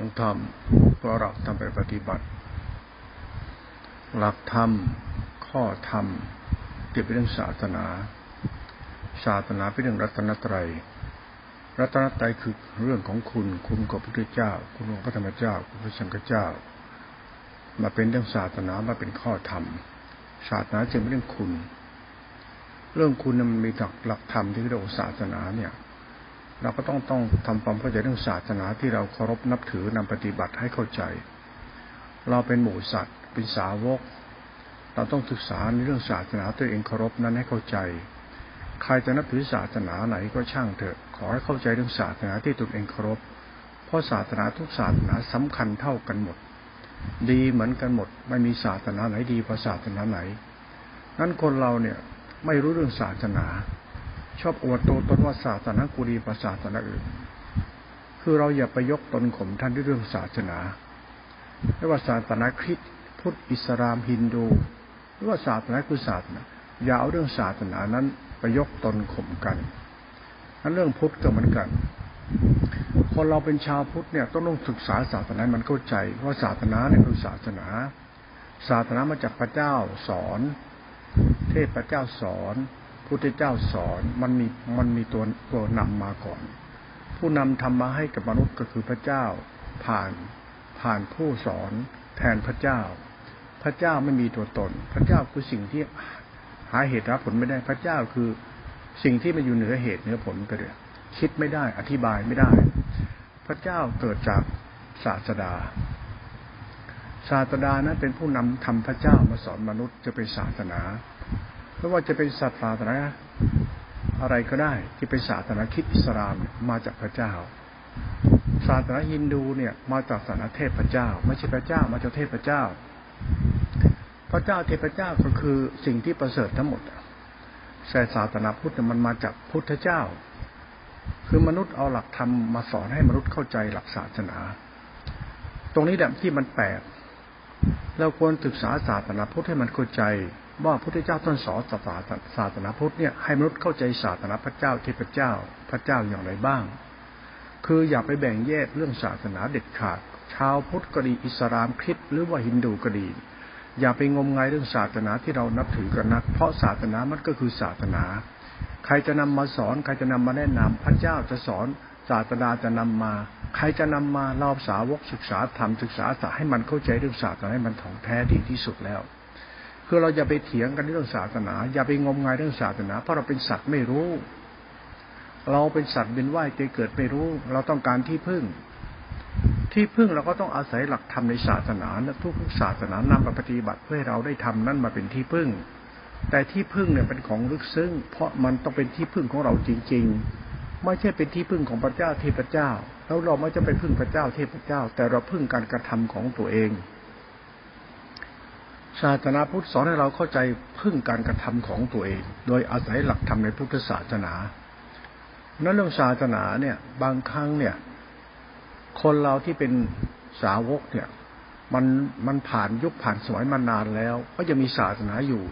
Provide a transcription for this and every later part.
ฟังธรรมเพราะเราทำไปปฏิบัติ หลักธรรม ข้อธรรมเกี่ยวกับเรื่องศาสนา ศาสนาเป็นเรื่องรัตนตรัย รัตนตรัยคือเรื่องของคุณ คุณของพระพุทธเจ้า คุณของพระธรรมเจ้า คุณพระสังฆเจ้า มาเป็นเรื่องศาสนามาเป็นข้อธรรม ศาสนาจึงเป็นเรื่องคุณ เรื่องคุณมันมีหลักหลักธรรมที่เรียกว่าศาสนาเนี่ย เราก็ต้องต้องทำความเข้าใจเรื่องศาสนาที่เราเคารพนับถือนำปฏิบัติให้เข้าใจ เราเป็นหมู่สัตว์ เป็นสาวก เราต้องศึกษาในเรื่องศาสนาตัวเองเคารพนั้นให้เข้าใจ ใครจะนับถือศาสนาไหนก็ช่างเถอะ ขอให้เข้าใจเรื่องศาสนาที่ตนเองเคารพ เพราะศาสนาทุกศาสนาสำคัญเท่ากันหมด ดีเหมือนกันหมด ไม่มีศาสนาไหนดีกว่าศาสนาไหนนั้นคนเราเนี่ยไม่รู้เรื่องศาสนา ชอบอวดตัวตนว่าศาสนากุรีประศาสนาอื่น คือเราอย่าไปยกตนข่มท่านด้วยเรื่องศาสนาไม่ว่าศาสนาคริสต์พุทธอิสลามฮินดูหรือว่าศาสนาคือศาสนาอย่าเอาเรื่องศาสนานั้นไปยกตนข่มกันนั้นเรื่องพุทธก็เหมือนกัน คนเราเป็นชาวพุทธเนี่ยต้องต้องศึกษาศาสนามันเข้าใจว่าศาสนาเนี่ยคือศาสนา ศาสนามาจากพระเจ้าสอน เทพพระเจ้าสอน พุทธเจ้าสอนมันมีมันมีตัวตัวนำมาก่อน ผู้นำทำมาให้กับมนุษย์ก็คือพระเจ้า ผ่านผ่านผู้สอนแทนพระเจ้า พระเจ้าไม่มีตัวตน พระเจ้าคือสิ่งที่หาเหตุรับผลไม่ได้พระเจ้าคือสิ่งที่มันอยู่เหนือเหตุเหนือผลไปเลยคิดไม่ได้อธิบายไม่ได้ พระเจ้าเกิดจากศาสดา ศาสดานั้นเป็นผู้นำทำพระเจ้ามาสอนมนุษย์จะเป็นศาสนา ไม่ว่าจะเป็นศาสนาอะไรก็ได้ที่เป็นศาสนาคิดอิสลามมาจากพระเจ้า ศาสนาฮินดูเนี่ยมาจากศาสนาเทพเจ้า ไม่ใช่พระเจ้ามาจากเทพเจ้า พระเจ้าเทพเจ้าก็คือสิ่งที่ประเสริฐทั้งหมดแต่ศาสนาพุทธมันมาจากพุทธเจ้า คือมนุษย์เอาหลักธรรมมาสอนให้มนุษย์เข้าใจหลักศาสนา ตรงนี้แหละที่มันแปลกเราควรศึกษาศาสนาพุทธให้มันเข้าใจ ว่าพระพุทธเจ้าท่านสอนศาสนาศาสนาพุทธเนี่ยให้มนุษย์เข้าใจศาสนาพระเจ้าเทพเจ้าพระเจ้าอย่างไรบ้าง คืออย่าไปแบ่งแยกเรื่องศาสนาเด็ดขาด ชาวพุทธก็ดีอิสลามคริสต์หรือว่าฮินดูก็ดี อย่าไปงมงายเรื่องศาสนาที่เรานับถือกันนัก เพราะศาสนามันก็คือศาสนา ใครจะนำมาสอนใครจะนำมาแนะนำพระเจ้าจะสอนศาสนาจะนำมา ใครจะนำมาเราสาวกศึกษาธรรมศึกษาศาสตร์ให้มันเข้าใจเรื่องศาสนาให้มันถ่องแท้ดีที่สุดแล้ว คือเราอย่าไปเถียงกันเรื่องศาสนา อย่าไปงมงายเรื่องศาสนา เพราะเราเป็นสัตว์ไม่รู้ เราเป็นสัตว์เป็นว่ายเกิดไม่รู้ เราต้องการที่พึ่ง ที่พึ่งเราก็ต้องอาศัยหลักธรรมในศาสนาทุกศาสนานำมาปฏิบัติเพื่อให้เราได้ทำนั้นมาเป็นที่พึ่ง แต่ที่พึ่งเนี่ยเป็นของลึกซึ้ง เพราะมันต้องเป็นที่พึ่งของเราจริง ๆ ไม่ใช่เป็นที่พึ่งของพระเจ้าเทพเจ้า แล้วเราไม่จะไปพึ่งพระเจ้าเทพเจ้า แต่เราพึ่งการกระทำของตัวเอง ศาสนาพุทธสอนให้เราเข้าใจพึ่งการกระทำของตัวเอง โดยอาศัยหลักธรรมในพุทธศาสนานั้นเรื่องศาสนาเนี่ย บางครั้งเนี่ย คนเราที่เป็นสาวกเนี่ย มันมันผ่านยุคผ่านสมัยมานานแล้ว ก็จะมีศาสนาอยู่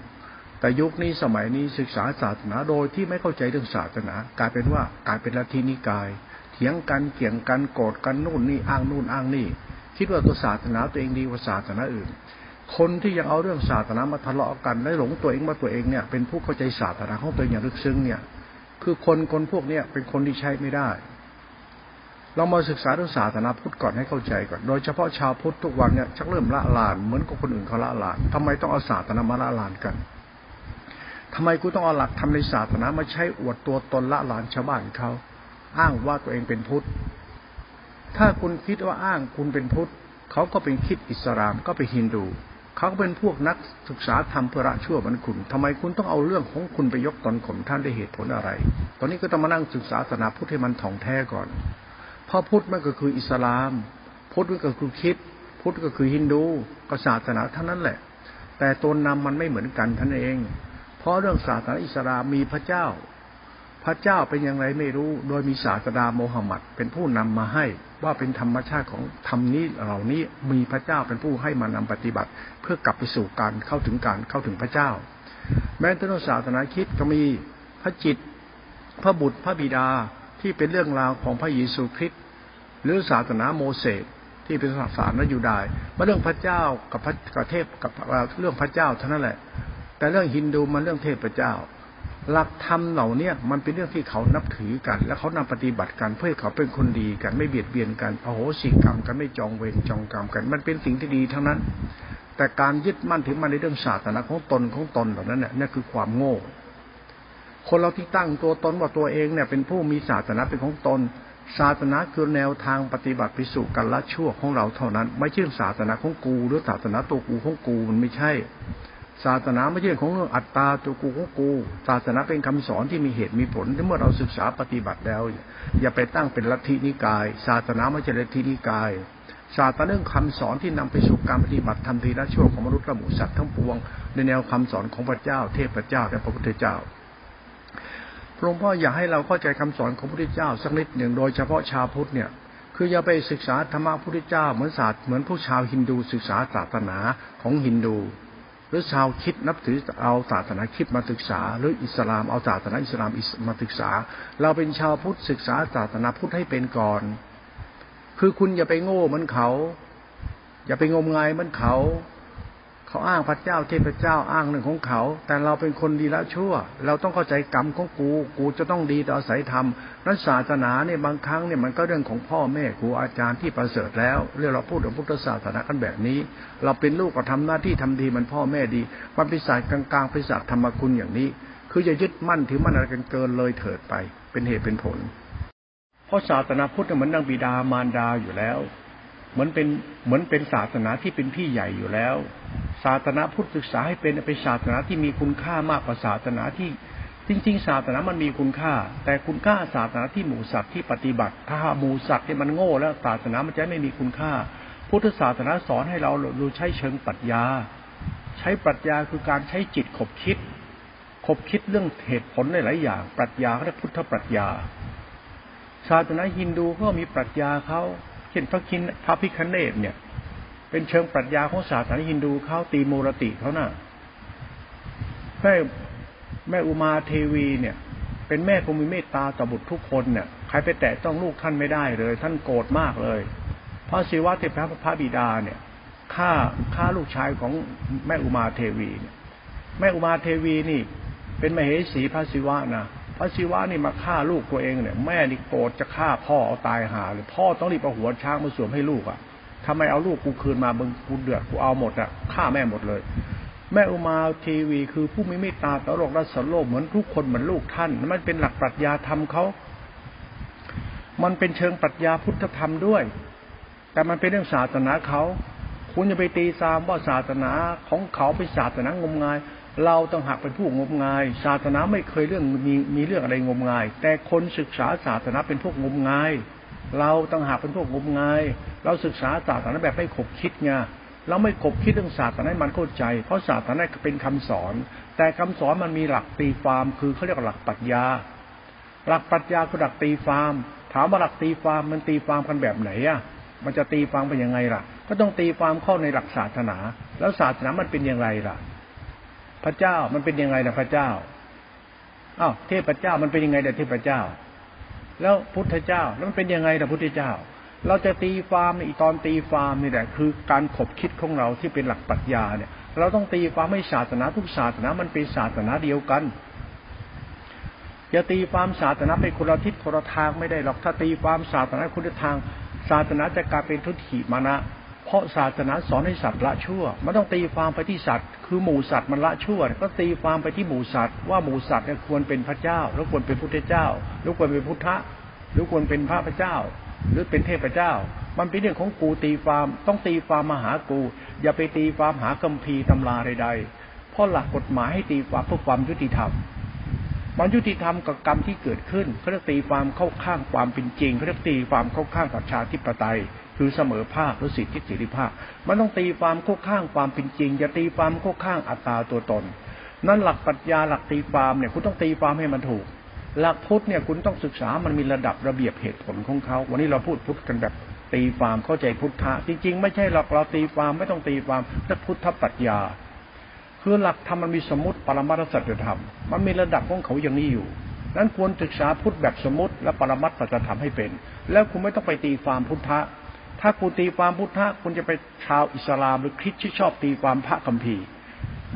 แต่ยุคนี้สมัยนี้ศึกษาศาสนาโดยที่ไม่เข้าใจเรื่องศาสนา กลายเป็นว่ากลายเป็นลัทธินิกาย เถียงกันเกี่ยงกันโกรธกันนู่นนี่อ้างนู่นอ้างนี่ คิดว่าตัวศาสนาตัวเองดีกว่าศาสนาอื่น คนที่ยังเอาเรื่องศาสนามาทะเลาะกันและหลงตัวเองว่าตัวเองเนี่ยเป็นผู้เข้าใจศาสนาของตัวเองอย่างลึกซึ้งเนี่ย คือคนคนพวกเนี้ยเป็นคนที่ใช้ไม่ได้ เรามาศึกษาเรื่องศาสนาพุทธก่อนให้เข้าใจก่อน โดยเฉพาะชาวพุทธทุกวันเนี่ยชักเริ่มละลานเหมือนกับคนอื่นเขาละลานทำไมต้องเอาศาสนามาละลานกันทำไมกูต้องเอาหลักทำในศาสนามาใช้อวดตัวตนละลานชาวบ้านเขาอ้างว่าตัวเองเป็นพุทธ ถ้าคุณคิดว่าอ้างคุณเป็นพุทธเขาก็เป็นคิดอิสลามก็เป็นฮินดู เขาเป็นพวกนักศึกษาธรรมเพื่อละชั่วมันคุณทำไมคุณต้องเอาเรื่องของคุณไปยกตนข่มท่านได้เหตุผลอะไร ตอนนี้ก็ต้องมานั่งศึกษาศาสนาพุทธให้มันถ่องแท้ก่อนเพราะพุทธมันก็คืออิสลาม พุทธก็คือคิดพุทธก็คือฮินดูก็ศาสนาเท่านั้นแหละ แต่ตัวนำมันไม่เหมือนกันท่านเอง เพราะเรื่องศาสนาอิสลามมีพระเจ้า พระเจ้าเป็นอย่างไรไม่รู้ โดยมีศาสดาโมฮัมหมัดเป็นผู้นำมาให้ว่าเป็นธรรมชาติของธรรมนี้เหล่านี้มีพระเจ้าเป็นผู้ให้มานำปฏิบัติ เพื่อกลับไปสู่การเข้าถึงการเข้าถึงพระเจ้า แม้แต่ศาสนาคิดก็มีพระจิต พระบุตรพระบิดาที่เป็นเรื่องราวของพระเยซูคริสต์หรือศาสนาโมเสสที่เป็นศาสนาอยู่ได้มาเรื่องพระเจ้ากับพระเทพกับเรื่องพระเจ้าเท่านั้นแหละ แต่เรื่องฮินดูมันเรื่องเทพเจ้า หลักธรรมเหล่าเนี้ยมันเป็นเรื่องที่เขานับถือกัน และเขานำปฏิบัติกันเพื่อเขาเป็นคนดีกันไม่เบียดเบียนกันโอ้โหสิกรรมกันไม่จองเวรจองกรรมกัน มันเป็นสิ่งที่ดีทั้งนั้น แต่การยึดมั่นถือมั่นในเรื่องศาสนาของตนของตนแบบนั้นเนี่ยนี่คือความโง่ คนเราที่ตั้งตัวตนว่าตัวเองเนี่ยเป็นผู้มีศาสนาเป็นของตน ศาสนาคือแนวทางปฏิบัติไปสู่การละชั่วของเราเท่านั้น ไม่ใช่ศาสนาของกูหรือศาสนาตัวกูของกูมันไม่ใช่ ศาสนาไม่ใช่ของเรื่องอัตตาตัวกูของกู ศาสนาเป็นคำสอนที่มีเหตุมีผลที่เมื่อเราศึกษาปฏิบัติแล้ว อย่าไปตั้งเป็นลัทธินิกาย ศาสนาไม่ใช่ลัทธินิกาย ศาสนาเรื่องคำสอนที่นำไปสู่การปฏิบัติทำทีละชั่วของมนุษย์และหมูสัตว์ทั้งปวง ในแนวคำสอนของพระเจ้า เทพเจ้าและพระพุทธเจ้าหลวงค์พ่ออยากให้เราเข้าใจคำสอนของพระพุทธเจ้าสักนิดหนึ่งโดยเฉพาะชาวพุทธเนี่ยคืออย่าไปศึกษาธรรมะพระพุทธเจ้าเหมือนศาสตร์เหมือนผู้ชาวฮินดูศึกษาศาสนาของฮินดู หรือชาวคิดนับถือเอาศาสนาคิดมาศึกษา หรืออิสลามเอาศาสนาอิสลามมาศึกษา เราเป็นชาวพุทธศึกษาศาสนาพุทธให้เป็นก่อน คือคุณอย่าไปโง่เหมือนเขา อย่าไปงมงายเหมือนเขา เขาอ้างพระเจ้าเทพเจ้าอ้างเรื่งของเขา แต่เราเป็นคนดีละชั่ว เราต้องเข้าใจกรรมของกู กูจะต้องดีต่อสายธรรมนั้นศาสนาเนี่ยบางครั้งเนี่ยมันก็เรื่องของพ่อแม่ครูอาจารย์ที่ประเสริฐแล้ว เรื่องเราพูดถึงพุทธศาสนากันแบบนี้ เราเป็นลูกก็ทำหน้าที่ทำดีมันพ่อแม่ดีมันเป็นศาสตร์กลางๆเป็นศาสตร์ธรรมคุณอย่างนี้ คือจะยึดมั่นถือมั่นอะไรกันเกินเลยเถิดไป เป็นเหตุเป็นผล เพราะศาสนาพุทธมันดังบิดามารดาอยู่แล้ว เหมือนเป็นเหมือนเป็นศาสนาที่เป็นพี่ใหญ่อยู่แล้ว ศาสนาพุทธศึกษาให้เป็นเป็นศาสนาที่มีคุณค่ามากกว่าศาสนาที่จริง ๆ ศาสนามันมีคุณค่า แต่คุณค่าศาสนาที่หมู่สัตว์ที่ปฏิบัติ ถ้าหมู่สัตว์ที่มันโง่แล้วศาสนามันจะไม่มีคุณค่า พุทธศาสนาสอนให้เราดูใช้เชิงปรัชญา ใช้ปรัชญาคือการใช้จิตขบคิด ขบคิดเรื่องเหตุผลหลายอย่าง ปรัชญาเรียกพุทธปรัชญา ศาสนาฮินดูก็มีปรัชญาเขาเช่นพระคินพระพิคเนตเนี่ย เป็นเชิงปรัชญาของศาสนาฮินดูเขาตีโมรติเขานะ่ะแม่แม่อุมาเทวีเนี่ย เป็นแม่คงมีเมตตาต่อบุตรทุกคนเนี่ยใครไปแตะต้องลูกท่านไม่ได้เลย ท่านโกรธมากเลยพระศิวะเทพพระบิดาเนี่ยฆ่าฆ่าลูกชายของแม่อุมาเทวีเนี่ย แม่อุมาเทวีนี่ เป็นมเหสีพระศิวะนะพระศิวะนี่มาฆ่าลูกตัวเองเนี่ย แม่นี่โกรธจะฆ่าพ่อเอาตายหาเลยพ่อต้องรีบเอาหัวช้างมาสวมให้ลูกอะ ทำไมเอาลูกกูคืนมามึงกูเดือดกูเอาหมดอะฆ่าแม่หมดเลย แม่อุมาทีวี คือผู้มีเมตตาต่อโลกและสัตว์โลกเหมือนทุกคนเหมือนลูกท่านมันเป็นหลักปรัชญาธรรมเขา มันเป็นเชิงปรัชญาพุทธธรรมด้วย แต่มันเป็นเรื่องศาสนาเขาคุณจะไปตีซามว่าศาสนาของเขาเป็นศาสนางมงายเราต้องหักเป็นผู้งมงาย ศาสนาไม่เคยเรื่องมีมีเรื่องอะไรงมงาย แต่คนศึกษาศาสนาเป็นพวกงมงาย เราต้องหักเป็นพวกงมงาย เราศึกษาศาสนาแบบไม่ขบคิดไงเราไม่ขบคิดเรื่องศาสนาให้มันเข้าใจ เพราะศาสนาเป็นคำสอน แต่คำสอนมันมีหลักตีความคือเขาเรียกหลักปรัชญา หลักปรัชญาคือหลักตีความถามว่าหลักตีความมันตีความกันแบบไหนอะ มันจะตีความเป็นยังไงล่ะ ก็ต้องตีความเข้าในหลักศาสนา แล้วศาสนามันเป็นยังไงล่ะ พระเจ้ามันเป็นยังไงนะพระเจ้าอ้าวเทพเจ้ามันเป็นยังไงนะเทพเจ้า แล้วพุทธเจ้าแล้วมันเป็นยังไงนะพุทธเจ้า เราจะตีฟาร์มในตอนตีฟาร์มนี่แหละคือการขบคิดของเราที่เป็นหลักปรัชญาเนี่ย เราต้องตีฟาร์มให้ศาสนาทุกศาสนามันเป็นศาสนาเดียวกันอย่าตีฟาร์มศาสนาเป็นคนละทิศคนละทางไม่ได้หรอกถ้าตีฟาร์มศาสนาคนละทาง ศาสนาจะกลายเป็นทุตถิมานะ เพราะศาสนาสอนให้สัตว์ละชั่ว มันต้องตีความไปที่สัตว์ คือหมูสัตว์มันละชั่ว ก็ตีความไปที่หมูสัตว์ว่าหมูสัตว์เนี่ยควรเป็นพระเจ้า แล้วควรเป็นพุทธเจ้าหรือควรเป็นพุทธะหรือควรเป็นพระพระเจ้า หรือเป็นเทพเจ้า มันเป็นเรื่องของกูตีความต้องตีความมาหากู อย่าไปตีความหาคัมภีร์ตำราใดๆเพราะหลักกฎหมายให้ตีความเพื่อความยุติธรรมมันยุติธรรมกับกรรมที่เกิดขึ้นเขาเรียกตีความเข้าข้างความเป็นจริงเขาเรียกตีความเข้าข้างประชาธิปไตย คือเสมอภาคหรือสิทธิเสรีภาพ มันต้องตีความโค้ข้างความเป็นจริงอย่าตีความโค้ข้างอัตตาตัวตน นั่นหลักปรัชญาหลักตีความเนี่ยคุณต้องตีความให้มันถูก หลักพุทธเนี่ยคุณต้องศึกษามันมีระดับระเบียบเหตุผลของเขา วันนี้เราพูดพุทธกันแบบตีความเข้าใจพุทธะจริง ๆ ไม่ใช่หลักเราตีความไม่ต้องตีความแต่พุทธปรัชญา คือหลักธรรมมันมีสมมติปรมัตถสัจธรรม มันมีระดับของเขาอย่างนี้อยู่นั้นควรศึกษาพุทธแบบสมมติและปรมัตถสัจธรรมให้เป็น แล้วคุณไม่ต้องไปตีความพุทธะ ถ้าคุณตีความพุทธะคุณจะไปชาวอิสลามหรือคริสที่ชอบตีความพระคัมภีร์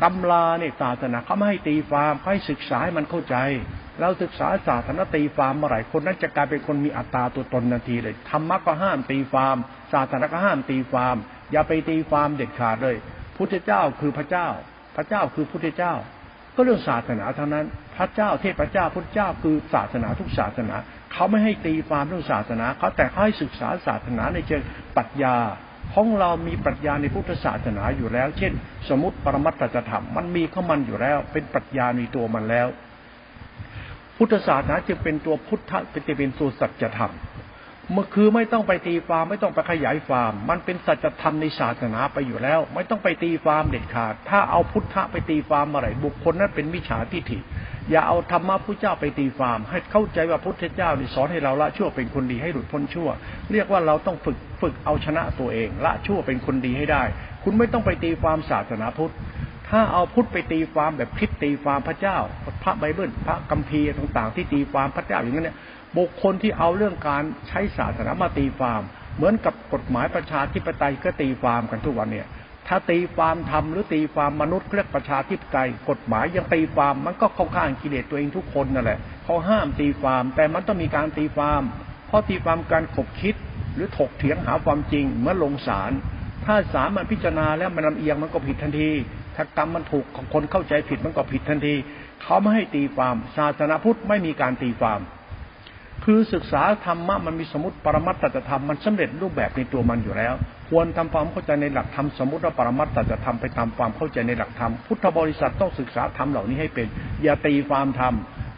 ตำราเนี่ยศาสนาเขาไม่ให้ตีความให้ศึกษาให้มันเข้าใจ เราศึกษาศาสนาตีความเมื่อไหร่คนนั้นจะกลายเป็นคนมีอัตตาตัวตนนาทีเลยธรรมะก็ห้ามตีความศาสนาก็ห้ามตีความ อย่าไปตีความเด็ดขาดเลย พุทธเจ้าคือพระเจ้า พระเจ้าคือพุทธเจ้า ก็เรื่องศาสนาเท่านั้น พระเจ้าเทพเจ้าพุทธเจ้าคือศาสนาทุกศาสนา เขาไม่ให้ตีความเรื่องศาสนาเขาแต่ให้ศึกษาศาสนาในเชิงปรัชญาของเรามีปรัชญาในพุทธศาสนาอยู่แล้ว เช่น สมมติปรมัตถธรรมมันมีข้ามันอยู่แล้ว เป็นปรัชญาในตัวมันแล้ว พุทธศาสนาจึงเป็นตัวพุทธเป็นเป็นตัวสัจธรรมมื่อคือไม่ต้องไปตีความไม่ต้องไปขยายความ มันเป็นสัจธรรมในศาสนาไปอยู่แล้ว ไม่ต้องไปตีความเด็ดขาด ถ้าเอาพุทธะไปตีความเมื่อไรบุคคลนั้นเป็นมิจฉาทิฏฐิ อย่าเอาธรรมะพระเจ้าไปตีความให้เข้าใจว่าพุทธเจ้าสอนให้เราละชั่วเป็นคนดีให้หลุดพ้นชั่ว เรียกว่าเราต้องฝึกฝึกเอาชนะตัวเอง ละชั่วเป็นคนดีให้ได้ คุณไม่ต้องไปตีความศาสนาพุทธ ถ้าเอาพุทธไปตีความแบบคิดตีความพระเจ้า พระไบเบิลพระกัมพีร์ต่าง ๆ ที่ตีความพระเจ้าอย่างนั้นเนี่ยบุคคลที่เอาเรื่องการใช้ศาสนามาตีความ เหมือนกับกฎหมายประชาธิปไตยก็ตีความกันทุกวันเนี่ย ถ้าตีความทำหรือตีความมนุษย์เรียกประชาธิปไตยกฎหมายยังตีความมันก็เข้าข้างกิเลสตัวเองทุกคนนั่นแหละเขาห้ามตีความ แต่มันต้องมีการตีความเพราะตีความการขบคิดหรือถกเถียงหาความจริงเมื่อลงศาลถ้าศาลมันพิจารณาแล้วมันลำเอียงมันก็ผิดทันที ถ้ากรรมมันถูกของคนเข้าใจผิดมันก็ผิดทันที เขาไม่ให้ตีความศาสนาพุทธไม่มีการตีความ คือศึกษาธรรมะมันมีสมมติปรมัตตธรรมมันสำเร็จรูปแบบในตัวมันอยู่แล้ว ควรทำความเข้าใจในหลักธรรมสมมติว่าปรมัตตธรรมไปตามความเข้าใจในหลักธรรมพุทธบริษัทต้องศึกษาธรรมเหล่านี้ให้เป็น อย่าตีความธรรม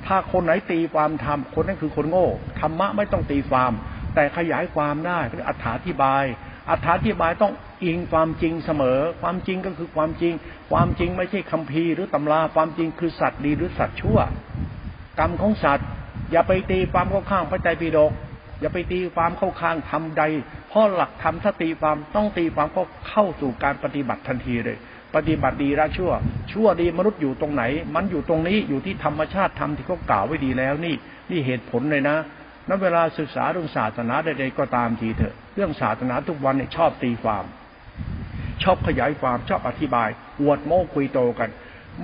ถ้าคนไหนตีความธรรมคนนั้นคือคนโง่ธรรมะไม่ต้องตีความ แต่ขยายความได้หรืออธิบายอธิบายต้องอิงความจริงเสมอ ความจริงก็คือความจริง ความจริงไม่ใช่คัมภีร์หรือตำราความจริงคือสัตว์ดีหรือสัตว์ชั่ว กรรมของสัตว์ อย่าไปตีความเข้าข้างพระใจปีดกอย่าไปตีความเข้าข้างทำใด เพราะหลักธรรมถ้าตีความต้องตีความก็เข้าสู่การปฏิบัติทันทีเลย ปฏิบัติดีละชั่ว ชั่วดีมนุษย์อยู่ตรงไหน มันอยู่ตรงนี้อยู่ที่ธรรมชาติธรรมที่เขากล่าวไว้ดีแล้วนี่ นี่เหตุผลเลยนะนั้นเวลาศึกษาเรื่องศาสนาใดๆก็ตามทีเถอะ เรื่องศาสนาทุกวันเนี่ยชอบตีความ ชอบขยายความชอบอธิบายอวดโม้คุยโตกัน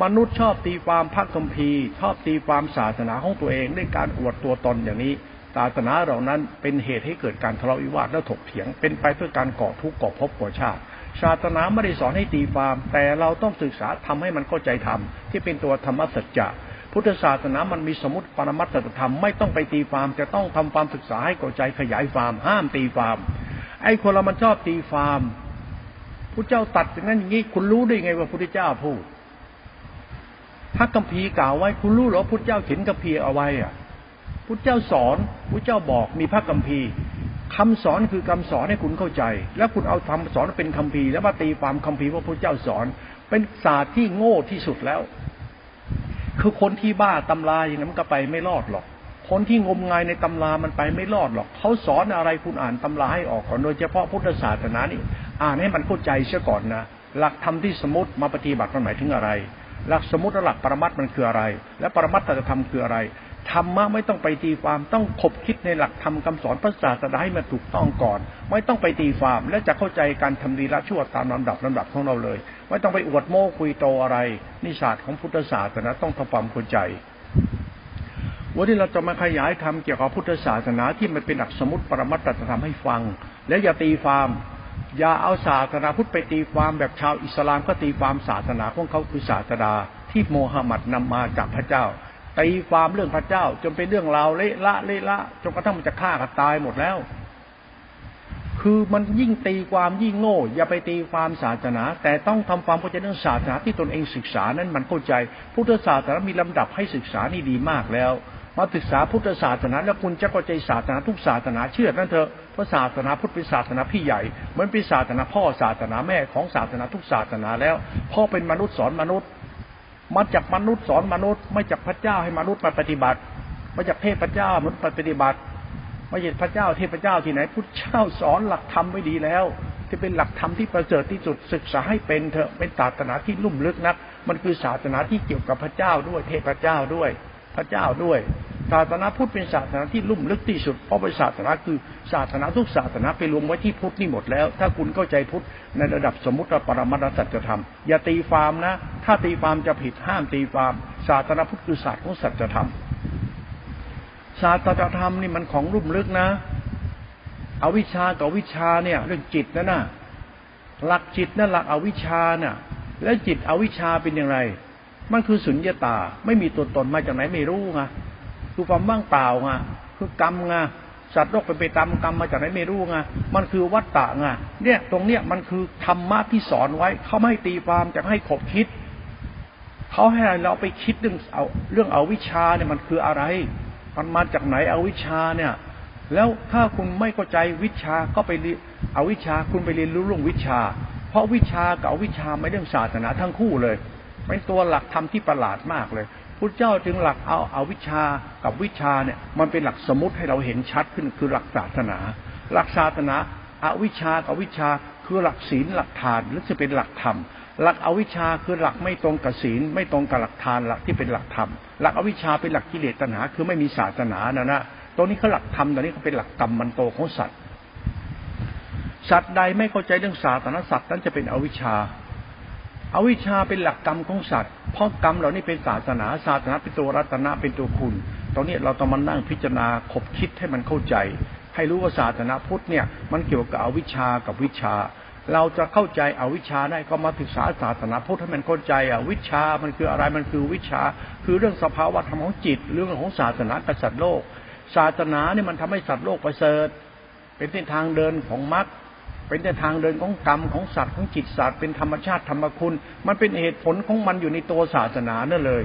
มนุษย์ชอบตีความพระคัมภีร์ ชอบตีความศาสนาของตัวเองด้วยการอวดตัวตนอย่างนี้ ศาสนาเหล่านั้นเป็นเหตุให้เกิดการทะเลาะวิวาทและถกเถียง เป็นไปเพื่อการก่อทุกข์ก่อภพก่อชาติ ศาสนาไม่ได้สอนให้ตีความ แต่เราต้องศึกษาทำให้มันเข้าใจธรรมที่เป็นตัวธรรมสัจจะพุทธศาสนามันมีสมมติปรมัตถธรรมไม่ต้องไปตีความจะต้องทำความศึกษาให้เข้าใจขยายความห้ามตีความ ไอ้คนเรามันชอบตีความพระเจ้าตัดอย่างนั้นอย่างนี้คุณรู้ได้ไงว่าพระพุทธเจ้าพูด พระกัมพีกล่าวไว้คุณรู้หรอพุทธเจ้าเขียนกัมพีเอาไว้อะพุทธเจ้าสอนพุทธเจ้าบอกมีพระกัมพีคำสอนคือคำสอนให้คุณเข้าใจ แล้วคุณเอาทำสอนเป็นคัมภีร์แล้วมาตีความคัมภีร์ว่าพระเจ้าสอน เป็นศาสตร์ที่โง่ที่สุดแล้ว คือคนที่บ้าตำราอย่างนั้นก็ไปไม่รอดหรอก คนที่งมงายในตำรามันไปไม่รอดหรอกเขาสอนอะไรคุณอ่านตำราให้ออกก่อนโดยเฉพาะพุทธศาสนานี่ อ่านให้มันเข้าใจเสียก่อนนะหลักธรรมที่สมมติมาปฏิบัติมันหมายถึงอะไร หลักสมมติหลักปรมัตมันคืออะไร และปรมัตถธรรมคืออะไรธรรมะไม่ต้องไปตีความต้องคบคิดในหลักธรรมคำสอนพระศาสดาให้มันถูกต้องก่อน ไม่ต้องไปตีความและจะเข้าใจการทำดีละชั่วตามลำดับลำดับของเราเลย ไม่ต้องไปอวดโม้คุยโตอะไรนิศาสตร์ของพุทธศาสนาต้องทำความเข้าใจวันนี้เราจะมาขยายธรรมเกี่ยวกับพุทธศาสนาที่มันเป็นหลักสมมติปรมัตถธรรมให้ฟัง และอย่าตีความ อย่าเอาศาสนาพุทธไปตีความแบบชาวอิสลามก็ตีความศาสนาของเขาคือศาสดาที่โมฮัมหมัดนำมาจากพระเจ้าตีความเรื่องพระเจ้า จนเป็นเรื่องราวเละละเละละจนกระทั่งมันจะฆ่ากันตายหมดแล้ว คือมันยิ่งตีความยิ่งโง่ อย่าไปตีความศาสนา แต่ต้องทำความเข้าใจเรื่องศาสนาที่ตนเองศึกษานั้นมันเข้าใจ พุทธศาสนามีลำดับให้ศึกษานี่ดีมากแล้ว มาศึกษาพุทธศาสนาแล้วคุณจะเข้าใจศาสนาทุกศาสนาเชื่อนั่นเถอะพระศาสนาพุทธเป็นศาสนาพี่ใหญ่เหมือนเป็นศาสนาพ่อศาสนาแม่ของศาสนาทุกศาสนาแล้ว พ่อเป็นมนุษย์สอนมนุษย์มาจากมนุษย์สอนมนุษย์ไม่จากพระเจ้าให้มนุษย์มาปฏิบัติมาจากเทพเจ้ามนุษย์ปฏิบัติไม่ใช่พระเจ้าเทพเจ้าที่ไหนพุทธเจ้าสอนหลักธรรมไว้ดีแล้วที่เป็นหลักธรรมที่ประเสริฐที่สุดศึกษาให้เป็นเถอะเป็นศาสนาที่ลุ่มลึกนัก มันคือศาสนาที่เกี่ยวกับพระเจ้าด้วยเทพเจ้าด้วย พระเจ้าด้วยศาสนาพุทธเป็นศาสนาที่ลุ่มลึกที่สุดเพราะเป็นศาสนาคือศาสนาทุกศาสนาไปรวมไว้ที่พุทธนี่หมดแล้ว ถ้าคุณเข้าใจพุทธในระดับสมมติปรมัตสัจธรรม อย่าตีฟาร์มนะ ถ้าตีฟาร์มจะผิดห้ามตีฟาร์มศาสนาพุทธคือศาสตร์ของสัจธรรม ศาสตรธรรมนี่มันของลุ่มลึกนะอวิชากับวิชาเนี่ยเรื่องจิตนะน่ะหลักจิตนั่นหลักอวิชาน่ะแล้วจิตอวิชาเป็นอย่างไร มันคือสุญญตา ไม่มีตัวตนมาจากไหนไม่รู้ไงคือความว่างเปล่าไงคือกรรมไงสัตว์โลกไปไปตามกรรมมาจากไหนไม่รู้ไงมันคือวัตตะไงเนี่ยตรงเนี้ยมันคือธรรมะที่สอนไว้เขาไม่ตีความจะให้ขบคิดเขาให้เราไปคิดเรื่องเอาเรื่องเอาวิชาเนี่ยมันคืออะไร มันมาจากไหนเอาวิชาเนี่ย แล้วถ้าคุณไม่เข้าใจวิชาก็ไปเอาวิชาคุณไปเรียนรู้เรื่องวิชา เพราะวิชากับวิชาไม่เรื่องศาสนาทั้งคู่เลย เป็นตัวหลักธรรมที่ประหลาดมากเลยพุทธเจ้าจึงหลักเอาเอาวิชากับวิชาเนี่ยมันเป็นหลักสมมติให้เราเห็นชัดขึ้นคือหลักศาสนา หลักศาสนาอาวิชากับวิชาคือหลักศีลหลักทานหรือจะเป็นหลักธรรม หลักอวิชาคือหลักไม่ตรงกับศีล ไม่ตรงกับหลักทานหลักที่เป็นหลักธรรมหลักอวิชาเป็นหลักกิเลสตัณหา คือไม่มีศาสนานะนะตรงนี้เขาหลักธรรมตรงนี้เขาเป็นหลักกรรมมันโตของสัตว์สัตว์ใดไม่เข้าใจเรื่องศาสนาสัตว์นั้นจะเป็นอวิชชา อาวิชชาเป็นหลักกรรมของสัตว์ เพราะกรรมเหล่านี้เป็นศาสนา ศาสนาเป็นตัวรัตนะเป็นตัวคุณ ตรงนี้เราต้องมานั่งพิจารณาคบคิดให้มันเข้าใจ ให้รู้ว่าศาสนาพุทธเนี่ยมันเกี่ยวกับอวิชชากับวิชา เราจะเข้าใจอวิชชาได้ก็มาศึกษาศาสนาพุทธให้มันเข้าใจอวิชามันคืออะไรมันคือวิชา คือเรื่องสภาวะธรรมของจิต เรื่องของศาสนากษัตริย์โลก ศาสนาเนี่ยมันทำให้สัตว์โลกประเสริฐ เป็นเส้นทางเดินของมรรค เป็นแต่ทางเดินของกรรมของสัตว์ของจิตศาสตร์เป็นธรรมชาติธรรมคุณ มันเป็นเหตุผลของมันอยู่ในตัวศาสนานั่นเลย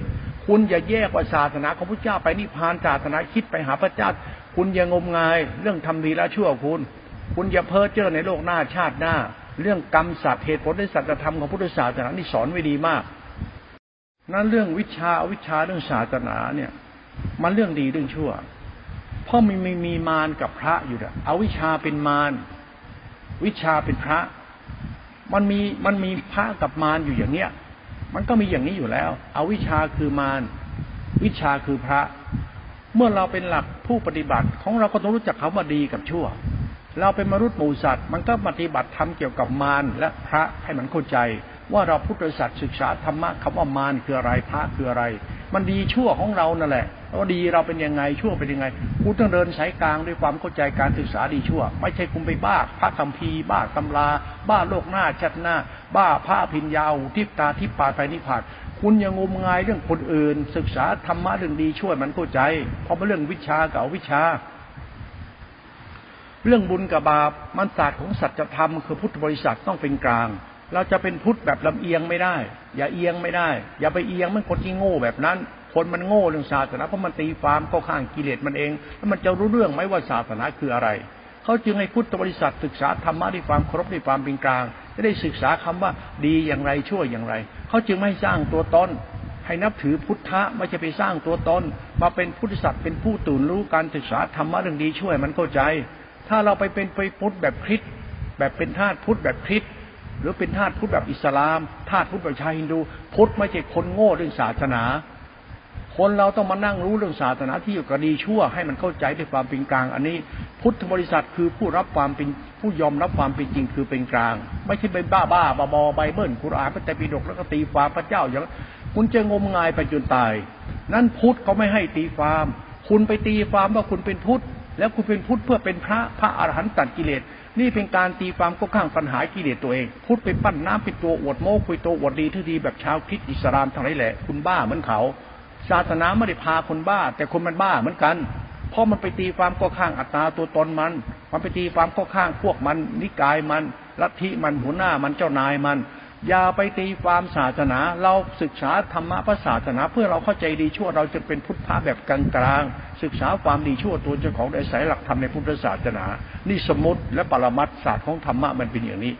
คุณอย่าแยกว่าศาสนาของพระเจ้าไปนิพพานศาสนาคิดไปหาพระเจ้า คุณอย่างมงายเรื่องทำดีและชั่วคุณ คุณอย่าเพ้อเจ้อในโลกหน้าชาติหน้า เรื่องกรรมสัตว์เหตุผลในสัจธรรมของพุทธศาสนานี่สอนไว้ดีมากนั่นเรื่องวิชาวิชาเรื่องศาสนาเนี่ย มันเรื่องดีเรื่องชั่ว เพราะมีมีมีมารกับพระอยู่อะเอาวิชาเป็นมาร วิชาเป็นพระ มันมีมันมีพระกับมารอยู่อย่างเนี้ย มันก็มีอย่างนี้อยู่แล้ว เอาวิชาคือมารวิชาคือพระ เมื่อเราเป็นหลักผู้ปฏิบัติ ของเราก็ต้องรู้จักเขาว่าดีกับชั่ว เราเป็นมนุษย์หมูสัตว์ มันก็ปฏิบัติทำเกี่ยวกับมารและพระให้มันเข้าใจ ว่าเราพุทธศาสตร์ศึกษาธรรมะคำว่ามารคืออะไรพระคืออะไร มันดีชั่วของเรานั่นแหละว่าดีเราเป็นยังไงชั่วเป็นยังไงคุณต้องเดินสายกลางด้วยความเข้าใจการศึกษาดีชั่ว ไม่ใช่คุณไปบ้าพระคัมภีบ้าตำรา บ้าโลกหน้าชัดหน้า บ้าพระพินยาวทิพตาทิพปาไปนิพพานคุณยังงมงายเรื่องคนอื่น ศึกษาธรรมะเรื่องดีช่วยมันเข้าใจ เพราะเป็นเรื่องวิชากับวิชา เรื่องบุญกับบาปมันศาสตร์ของสัจธรรมคือพุทธบริษัทต้องเป็นกลาง เราจะเป็นพุทธแบบลำเอียงไม่ได้ อย่าเอียงไม่ได้ อย่าไปเอียงมันคนที่โง่แบบนั้น คนมันโง่เรื่องศาสนาเพราะมันตีความก็ข้างกิเลสมันเอง แล้วมันจะรู้เรื่องไหมว่าศาสนาคืออะไรเขาจึงให้พุทธบริษัทศึกษาธรรมะด้วยความเคารพด้วยความเป็นกลางจะได้ศึกษาคำว่าดีอย่างไรชั่วอย่างไรเขาจึงไม่สร้างตัวตนให้นับถือพุทธะไม่ใช่ไปสร้างตัวตนมาเป็นพุทธศาสตร์เป็นผู้ตื่นรู้การศึกษาธรรมะเรื่องดีช่วยมันเข้าใจ ถ้าเราไปเป็นไปพุทธแบบคริสแบบเป็นทาสพุทธแบบคริส หรือเป็นทาสพุทธแบบอิสลามทาสพุทธแบบชายฮินดู พุทธไม่ใช่คนโง่เรื่องศาสนา คนเราต้องมานั่งรู้เรื่องศาสนาที่อยู่กับดีชั่วให้มันเข้าใจด้วยความเป็นกลาง อันนี้ พุทธบริษัทคือผู้รับความเป็นผู้ยอมรับความเป็นจริงคือเป็นกลาง ไม่ใช่เป็นบ้าบ้าบอบอไบเบิลกุรอานพระแต่ปิฎกแล้วก็ตีความพระเจ้าอย่างคุณจะงมงายไปจนตาย นั่นพุทธเขาไม่ให้ตีความ คุณไปตีความว่าคุณเป็นพุทธแล้วคุณเป็นพุทธเพื่อเป็นพระพระอรหันต์ตัดกิเลส นี่เป็นการตีความก็ข้างปัญหากิเลสตัวเอง พุทธไปปั้นน้ำเป็นตัวอวดโม้คุยตัวอวดดีที่ดีแบบชาวคิดอิสลามทั้งหลายแหละ คุณบ้าเหมือนเขา ศาสนาไม่ได้พาคนบ้า แต่คนมันบ้าเหมือนกันเพราะมันไปตีความก็ข้างอัตตาตัวตนมัน มันไปตีความก็ข้างพวกมัน นิกายมันลัทธิมันหัวหน้ามันเจ้านายมัน อย่าไปตีความศาสนา เราศึกษาธรรมะพระศาสนา เพื่อเราเข้าใจดีชั่วเราจะเป็นพุทธะแบบกลางๆศึกษาความดีชั่วตัวเจ้าของโดยสายหลักธรรมในพุทธศาสนา นี่สมมติและปรมัตศาสตร์ของธรรมะมันเป็นอย่างนี้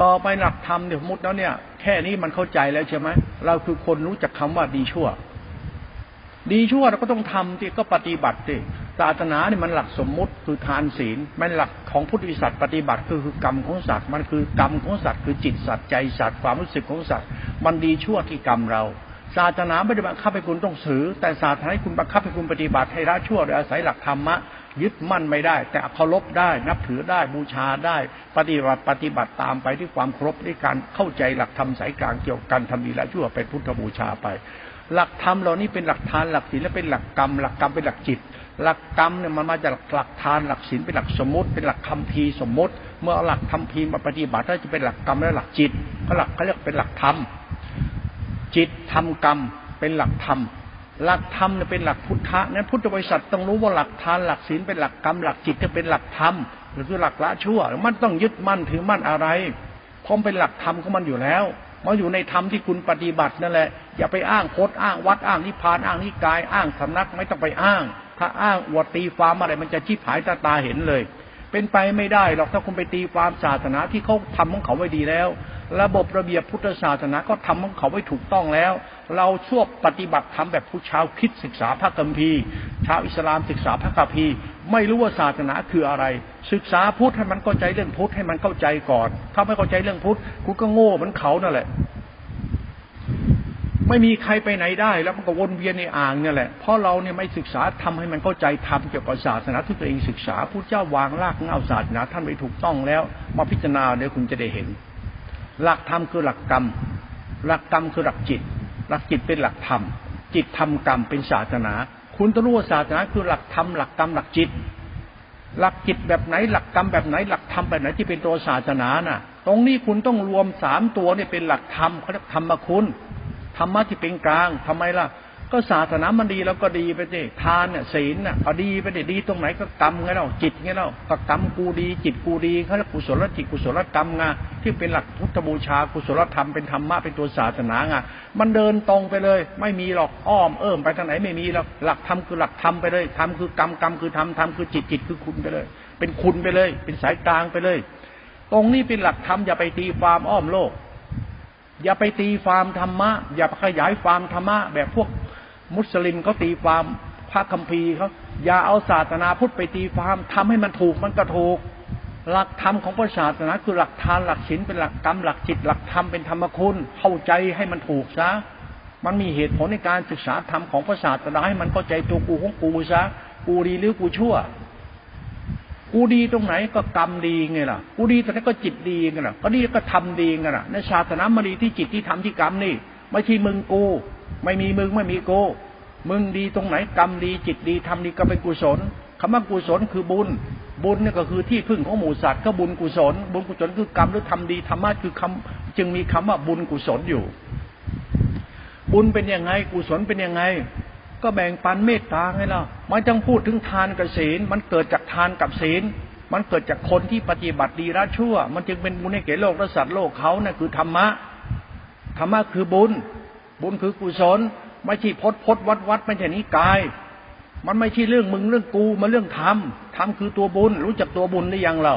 ต่อไปหลักธรรมเนี่ยสมมติแล้วเนี่ย แค่นี้มันเข้าใจแล้วใช่ไหมเราคือคนรู้จักคำว่าดีชั่ว ดีชั่วเราก็ต้องทำที่ก็ปฏิบัติสิ ศาสนาเนี่ยมันหลักสมมุติคือทานศีลมันหลักของพุทธิสัตว์ปฏิบัติคือคือกรรมของสัตว์มันคือกรรมของสัตว์คือจิตสัตว์ใจสัตว์ความรู้สึกของสัตว์มันดีชั่วที่กรรมเรา ศาสนาไม่ได้บังคับให้คุณต้องถือ แต่ศาสนาให้คุณบังคับให้คุณปฏิบัติให้ละชั่วโดยอาศัยหลักธรรมะยึดมั่นไม่ได้ แต่เคารพได้นับถือได้บูชาได้ ปฏิบัติปฏิบัติตามไปด้วยความครบด้วยการเข้าใจหลักธรรมสายกลางเกี่ยวกันทำดีละชั่วเป็นพุทธบูชาไป หลักธรรมเหล่านี้เป็นหลักทานหลักศีลและเป็นหลักกรรม หลักกรรมเป็นหลักจิต หลักกรรมเนี่ยมันมาจากหลักทานหลักศีลเป็นหลักสมมติ เป็นหลักคำพีสมมติ เมื่อเอาหลักคำพีมาปฏิบัติก็จะเป็นหลักกรรมและหลักจิตก็หลักเขาเรียกเป็นหลักธรรมจิตทำกรรมเป็นหลักธรรมหลักธรรมเนี่ยเป็นหลักพุทธะนั้นพุทธบริษัทต้องรู้ว่าหลักทานหลักศีลเป็นหลักกรรมหลักจิตจะเป็นหลักธรรมหรือหลักละชั่ว มันต้องยึดมั่นถือมั่นอะไรเพราะเป็นหลักธรรมของมันอยู่แล้วมาอยู่ในธรรมที่คุณปฏิบัตินั่นแหละอย่าไปอ้างโคดอ้างวัดอ้างนิพพานอ้างนิกายอ้างสำนักไม่ต้องไปอ้าง ถ้าอ้างอวดตีความอะไร มันจะชี้ผายตาตาเห็นเลย เป็นไปไม่ได้หรอกถ้าคุณไปตีความศาสนาที่เขาทำของเขาไว้ดีแล้ว ระบบระเบียบพุทธศาสนาก็ทำของเขาไว้ถูกต้องแล้ว เราช่วปฏิบัติทำแบบผู้ชาวคิดศึกษาพระคัมภีร์ชาวอิสลามศึกษาพระคัมภีร์ไม่รู้ว่าศาสนาคืออะไร ศึกษาพุทธให้มันเข้าใจเรื่องพุทธให้มันเข้าใจก่อน ถ้าไม่เข้าใจเรื่องพุทธคุณก็โง่เหมือนเขานั่นแหละ ไม่มีใครไปไหนได้ แล้วมันก็วนเวียนในอ่างเนี่ยแหละ เพราะเราเนี่ยไม่ศึกษาทำให้มันเข้าใจทำเกี่ยวกับศาสนาที่ตัวเองศึกษาพุทธเจ้าวางรากเงาศาสนาท่านไปถูกต้องแล้ว มาพิจารณาเดี๋ยวคุณจะได้เห็น หลักธรรมคือหลักกรรม หลักกรรมคือหลักจิต หลักจิตเป็นหลักธรรม จิตธรรมกรรมเป็นศาสนา คุณต้องรู้ว่าศาสนาคือหลักธรรมหลักกรรมหลักจิต หลักจิตแบบไหน หลักกรรมแบบไหน หลักธรรมแบบไหนที่เป็นตัวศาสนาน่ะ ตรงนี้คุณต้องรวมสามตัวนี่เป็นหลักธรรมเขาเรียกธรรมคุณ ธรรมะที่เป็นกลางทำไมล่ะ ก็ศาสนามันดีแล้วก็ดีไปสิทานเนี่ยศีลน่ะก็ดีไปดิดีตรงไหนก็กรรมไงเราจิตไงเราก็กรรมกูดี จิตกูดีเขาเรียกกุศลจิตกุศลกรรมไงที่เป็นหลักพุทธบูชากุศลธรรมเป็นธรรมะเป็นตัวศาสนาไงมันเดินตรงไปเลย ไม่มีหรอกอ้อมเอิ่มไปทางไหนไม่มีหรอกหลักธรรมคือหลักธรรมไปเลยธรรมคือกรรมกรรมคือธรรมธรรมคือจิตจิตคือคุณไปเลย เป็นคุณไปเลย เป็นสายกลางไปเลย ตรงนี้เป็นหลักธรรมอย่าไปตีความอ้อมโลก อย่าไปตีความธรรมะ อย่าขยายความธรรมะ แบบพวกมุสลิมเขาตีความพระคัมภีร์เขาอย่าเอาศาสนาพุทธไปตีความทำให้มันถูกมันก็ถูก หลักธรรมของพระศาสนาคือหลักทานหลักศีลเป็นหลักกรรมหลักจิต หลักธรรมเป็นธรรมคุณ เข้าใจให้มันถูกซะมันมีเหตุผลในการศึกษาธรรมของพระศาสนาให้มันเข้าใจตัวกูของกูซะกูดีหรือกูชั่ว กูดีตรงไหนก็กรรมดีไงล่ะ กูดีตรงไหนก็จิตดีไงล่ะ ก็ดีก็ทำดีไงล่ะในศาสนามาดีที่จิตที่ทำที่กรรมนี่ ไม่ใช่มึงกู ไม่มีมึงไม่มีโกมึงดีตรงไหนกรรมดี จิตดีทำดีก็เป็นกุศลคำว่ากุศลคือบุญ บุญนี่ก็คือที่พึ่งของหมู่สัตว์ก็บุญกุศล บุญกุศลคือกรรมหรือทำดีธรรมะคือคำจึงมีคำว่าบุญกุศลอยู่ บุญเป็นยังไงกุศลเป็นยังไง ก็แบ่งปันเมตตาไงล่ะมันจังพูดถึงทานกับศีลมันเกิดจากทานกับศีลมันเกิดจากคนที่ปฏิบัติดีละชั่ว มันจึงเป็นบุญให้แก่โลกและสัตว์โลกเขานะ่ะคือธรรมะธรรมะคือบุญ บุญคือกุศลไม่ใช่พดพดวัดวัดไม่ใช่นิกาย มันไม่ใช่เรื่องมึงเรื่องกูมาเรื่องธรรมธรรมคือตัวบุญ รู้จักตัวบุญหรือยังเรา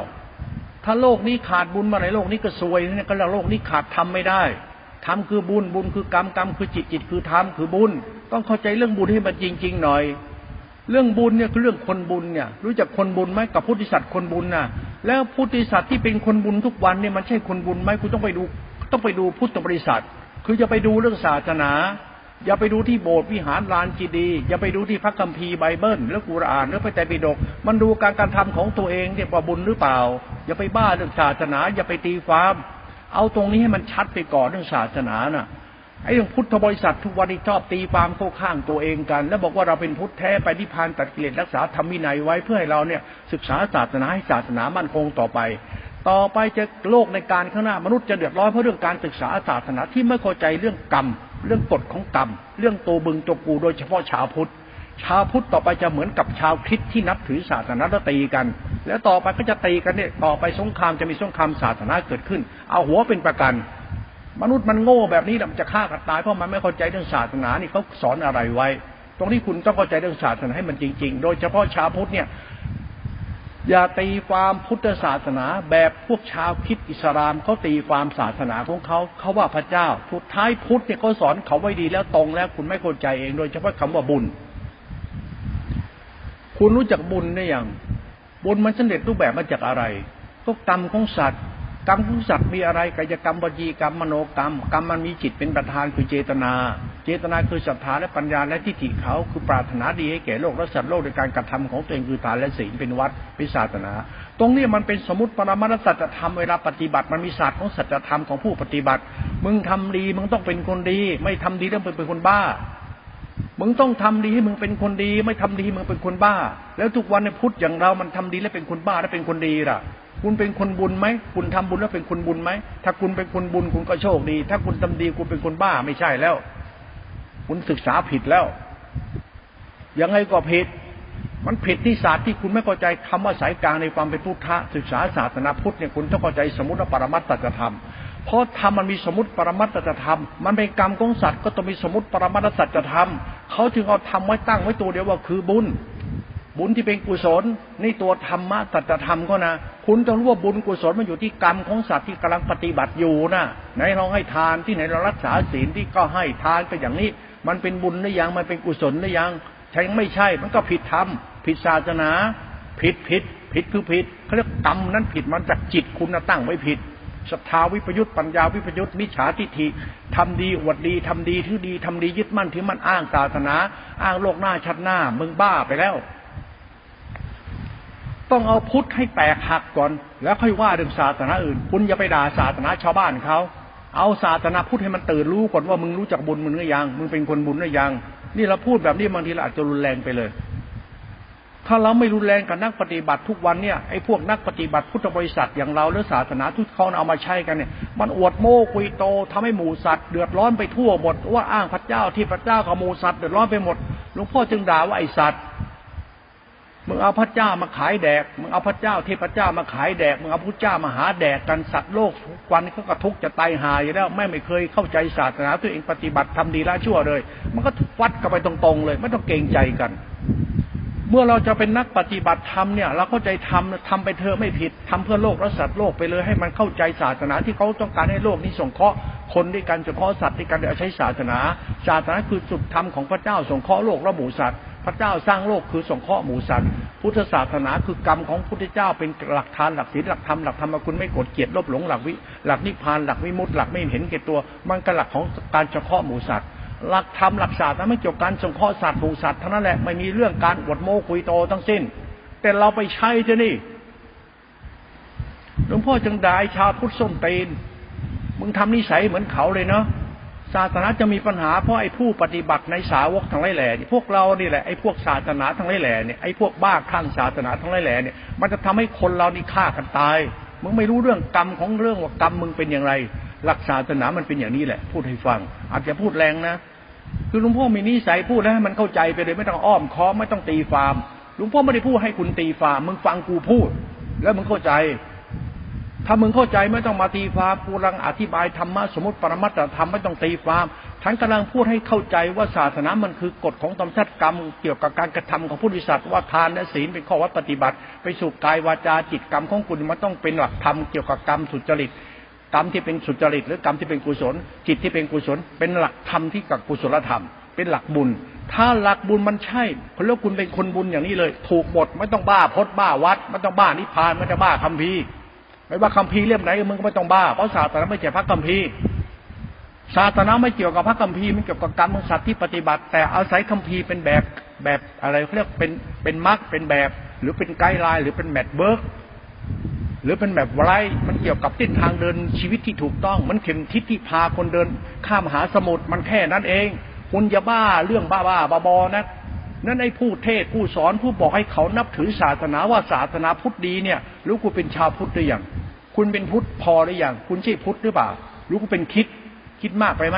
ถ้าโลกนี้ขาดบุญมาในโลกนี้ก็ซวยนี่ก็แล้วโลกนี้ขาดธรรมไม่ได้ธรรมคือบุญบุญคือกรรมกรรมคือจิตจิตคือธรรมคือบุญ ต้องเข้าใจเรื่องบุญให้มันจริง ๆ หน่อย เรื่องบุญเนี่ยคือเรื่องคนบุญเนี่ย รู้จักคนบุญไหมกับพุทธิสัตว์คนบุญน่ะ แล้วพุทธิสัตว์ที่เป็นคนบุญทุกวันเนี่ยมันใช่คนบุญไหมคุณต้องไปดู ต้องไปดูพุทธบริษัท คือจะไปดูเรื่องศาสนา อย่าไปดูที่โบสถ์วิหารลานจีดี อย่าไปดูที่พระคัมภีร์ไบเบิลแล้วกุรอานแล้วพระไตรปิฎกมันดูการการทำของตัวเองเนี่ยว่าบุญหรือเปล่า อย่าไปบ้าเรื่องศาสนา อย่าไปตีความ เอาตรงนี้ให้มันชัดไปก่อนเรื่องศาสนาน่ะ ไอ้เรื่องพุทธบริษัททุกวันนี้ชอบตีความเข้าข้างตัวเองกัน แล้วบอกว่าเราเป็นพุทธแท้ไปนิพพานตัดกิเลสรักษาธรรมวินัยไว้เพื่อให้เราเนี่ยศึกษาศาสนาให้ศาสนามั่นคงต่อไป ต่อไปจะโลกในการข้างหน้ามนุษย์จะเดือดร้อนเพราะเรื่องการศึกษาศาสนาที่ไม่เข้าใจเรื่องกรรม เรื่องกฎของกรรม เรื่องตัวบึงตัวกูโดยเฉพาะชาวพุทธชาวพุทธต่อไปจะเหมือนกับชาวคริสที่นับถือศาสนาแล้วตีกัน แล้วต่อไปก็จะตีกันเนี่ยต่อไปสงครามจะมีสงครามศาสนาเกิดขึ้น เอาหัวเป็นประกัน มนุษย์มันโง่แบบนี้มันจะฆ่ากันตายเพราะมันไม่เข้าใจเรื่องศาสนานี่เขาสอนอะไรไว้ ตรงนี้คุณต้องเข้าใจเรื่องศาสนาให้มันจริง ๆ โดยเฉพาะชาวพุทธเนี่ยอย่าตีความพุทธศาสนาแบบพวกชาวคิดอิสลามเขาตีความศาสนาของเขาเขาว่าพระเจ้าสุดท้ายพุทธเนี่ยเขาสอนเขาไว้ดีแล้วตรงแล้ว คุณไม่เข้าใจเองโดยเฉพาะคำว่าบุญ คุณรู้จักบุญได้ยังบุญมันสำเร็จรูปแบบมาจากอะไร ก็กรรมของสัตว์ กรรมของสัตว์มีอะไรกายกรรมวจีกรรมมโนกรรม กรรมมันมีจิตเป็นประธานคือเจตนา เจตนาคือศรัทธาและปัญญาและทิฏฐิเขาคือปรารถนาดีให้แก่โลกและสัตว์โลกโดยการกระทำของตัวเองคือทานและศีลเป็นวัดเป็นศาสนา ตรงนี้มันเป็นสมมติปรมาตสัจธรรมเวลาปฏิบัติมันมีศาสตร์ของสัจธรรมของผู้ปฏิบัติ มึงทำดีมึงต้องเป็นคนดี ไม่ทำดีต้องเป็นคนบ้ามึงต้องทำดีให้มึงเป็นคนดี ไม่ทำดีมึงเป็นคนบ้า แล้วทุกวันในพุทธอย่างเรามันทำดีแล้วเป็นคนบ้าแล้วเป็นคนดีล่ะ คุณเป็นคนบุญไหมคุณทำบุญแล้วเป็นคนบุญไหมถ้าคุณเป็นคนบุญคุณก็โชคดี ถ้าคุณทำดีคุณเป็นคนบ้าไม่ใช่แล้ว คุณศึกษาผิดแล้วยังไงก็ผิด มันผิดที่ศาสตร์ที่คุณไม่เข้าใจคำว่าสายกลางในความเป็นพุทธะศึกษาศาสนาพุทธเนี่ยคุณต้องเข้าใจสมมติปรมัตตธรรมเพราะธรรมมันมีสมมติปรมัตตธรรม มันเป็นกรรมของสัตว์ก็ต้องมีสมมติปรมัตตสัจธรรมเขาถึงเอาทำไว้ตั้งไว้ตัวเดียวว่าคือบุญ บุญที่เป็นกุศลนี่ตัวธรรมะสัจธรรมก็นะ คุณต้องรู้ว่าบุญกุศลมันอยู่ที่กรรมของสัตว์ที่กำลังปฏิบัติอยู่นะไหนเราให้ทานที่ไหนเรารักษาศีลที่ก็ให้ทานไปอย่างนี้ มันเป็นบุญหรือยังมันเป็นกุศลหรือยังใช่ไม่ใช่มันก็ผิดธรรมผิดศาสนา ผิดผิดผิดคือผิดเขาเรียกกรรมนั้นผิดมันจากจิตคุณตั้งไว้ผิดศรัทธาวิปยุตปัญญาวิปยุตมิจฉาทิฏฐิทำดีอวดดีทำดีถือดีทำดียึดมั่นถือมั่นอ้างศาสนา อ้างโลกหน้าชัดหน้ามึงบ้าไปแล้ว ต้องเอาพุทธให้แตกหักก่อน แล้วค่อยว่าเรื่องศาสนาอื่น คุณอย่าไปด่าศาสนาชาวบ้านเขาเอาศาสนาพุทธให้มันตื่นรู้ก่อนว่ามึงรู้จักบุญมึงหรือยังมึงเป็นคนบุญหรือยัง นี่เราพูดแบบนี้บางทีเราอาจจะรุนแรงไปเลย ถ้าเราไม่รุนแรงกับนักปฏิบัติทุกวันเนี่ยไอ้พวกนักปฏิบัติพุทธบริษัทอย่างเราหรือศาสนาทุกเขาเอามาใช้กันเนี่ย มันอวดโม้คุยโตทำให้หมูสัตว์เดือดร้อนไปทั่วหมดว่าอ้างพระเจ้าที่พระเจ้ากับหมูสัตว์เดือดร้อนไปหมดหลวงพ่อจึงด่าว่าไอ้สัตว์ มึงเอาพระเจ้ามาขายแดก มึงเอาพระเจ้าเทพเจ้ามาขายแดก มึงเอาพระเจ้ามาหาแดกกันสัตว์โลกกวันเขาก็ทุกจะตายหายอยู่แล้วแม่ไม่เคยเข้าใจศาสนาตัวเองปฏิบัติทำดีละชั่วเลย มันก็วัดกันไปตรงๆเลย ไม่ต้องเกรงใจกัน เมื่อเราจะเป็นนักปฏิบัติธรรมเนี่ย เราเข้าใจทำทำไปเธอไม่ผิดทำเพื่อโลกและสัตว์โลกไปเลยให้มันเข้าใจศาสนาที่เขาต้องการให้โลกนี้ส่งเคราะห์คนด้วยกันส่งเคราะสัตว์ด้วยกันโดยใช้ศาสนา ศาสนาคือจุดธรรมของพระเจ้าส่งเคราะห์โลกและหมู่สัตว์ พระเจ้าสร้างโลกคือสงเคราะห์หมูสัตว์พุทธศาสนาคือกรรมของพุทธเจ้าเป็นหลักฐานหลักศีลหลักธรรมหลักธรรมคุณไม่กดเกียรติลบหลงหลักวิหลักนิพพานหลักวิมุตติหลักไม่เห็นเก่ตัว มันก็หลักของการสงเคราะหมูสัตว์หลักธรรมหลักศาสตร์นั้นไม่เกี่ยวกับการสงเคราะห์สัตว์หมูสัตว์เท่านั้นแหละไม่มีเรื่องการอวดโม้คุยโตทั้งสิ้น แต่เราไปใช้เจนี่หลวงพ่อจึงด่าชาวพุทธส้มตีนมึงทำนิสัยเหมือนเขาเลยเนาะ ศาสนาจะมีปัญหาเพราะไอ้ผู้ปฏิบัติในสาวกทั้งหลายแหล่พวกเรานี่แหละไอ้พวกศาสนาทั้งหลายแหล่เนี่ยไอ้พวกบ้าคลั่งศาสนาทั้งหลายแหล่เนี่ยมันจะทำให้คนเรานี่ฆ่ากันตายมึงไม่รู้เรื่องกรรมของเรื่องว่ากรรมมึงเป็นอย่างไร หลักศาสนามันเป็นอย่างนี้แหละ พูดให้ฟัง อาจจะพูดแรงนะ คือหลวงพ่อมีนิสัยพูดแล้วให้มันเข้าใจไปเลยไม่ต้องอ้อมค้อมไม่ต้องตีความหลวงพ่อไม่ได้พูดให้คุณตีความมึงฟังกูพูด แล้วมึงเข้าใจ ถ้ามึงเข้าใจไม่ต้องมาตีความกูรังอธิบายธรรมะสมมติปรมัตถธรรมไม่ต้องตีความฉันกำลังพูดให้เข้าใจว่าศาสนามันคือกฎของธรรมชาติกรรม เกี่ยวกับการกระทำของผู้ดิสัตว์ว่าทานและศีลเป็นข้อวัดปฏิบัติ ไปสู่กายวาจาจิตกรรมของคุณมันต้องเป็นหลักธรรมเกี่ยวกับกรรมสุจริตกรรมที่เป็นสุจริตหรือกรรมที่เป็นกุศล จิตที่เป็นกุศล เป็นหลักธรรมที่กับกุศลธรรม เป็นหลักบุญ ถ้าหลักบุญมันใช่คนแล้วคุณเป็นคนบุญอย่างนี้เลย ถูกหมดไม่ต้องบ้าพดบ้าวัดไม่ต้องบ้านิพพานไม่ต้องบ้าคัมภีร์ ไม่ว่าคัมภีร์เล่มไหนมึงก็ไม่ต้องบ้าเพราะศาสนาไม่ใช่พระคัมภีร์ศาสนาไม่เกี่ยวกับพระคัมภีร์ไม่เกี่ยวกับกรรมของสัตว์ที่ปฏิบัติ แต่อาศัยคัมภีร์เป็นแบบแบบอะไรเขาเรียกเป็นเป็นมรรคเป็นแบบ หรือเป็น guideline หรือเป็นแมทเบิร์กหรือเป็นแบบไรมันเกี่ยวกับทิศทางเดินชีวิตที่ถูกต้อง มันเข็มทิศที่พาคนเดิน ข้ามหาสมุทรมันแค่นั้นเอง คุณอย่าบ้าเรื่องบ้าบ้าบอนะ นั่นไอ้ผู้เทศผู้สอนผู้บอกให้เขานับถือศาสนาว่าศาสนาพุทธดีเนี่ยรู้กูเป็นชาวพุทธหรือยังคุณเป็นพุทธพอหรือยังคุณใช่พุทธหรือเปล่ารู้กูเป็นคิดคิดมากไปไหม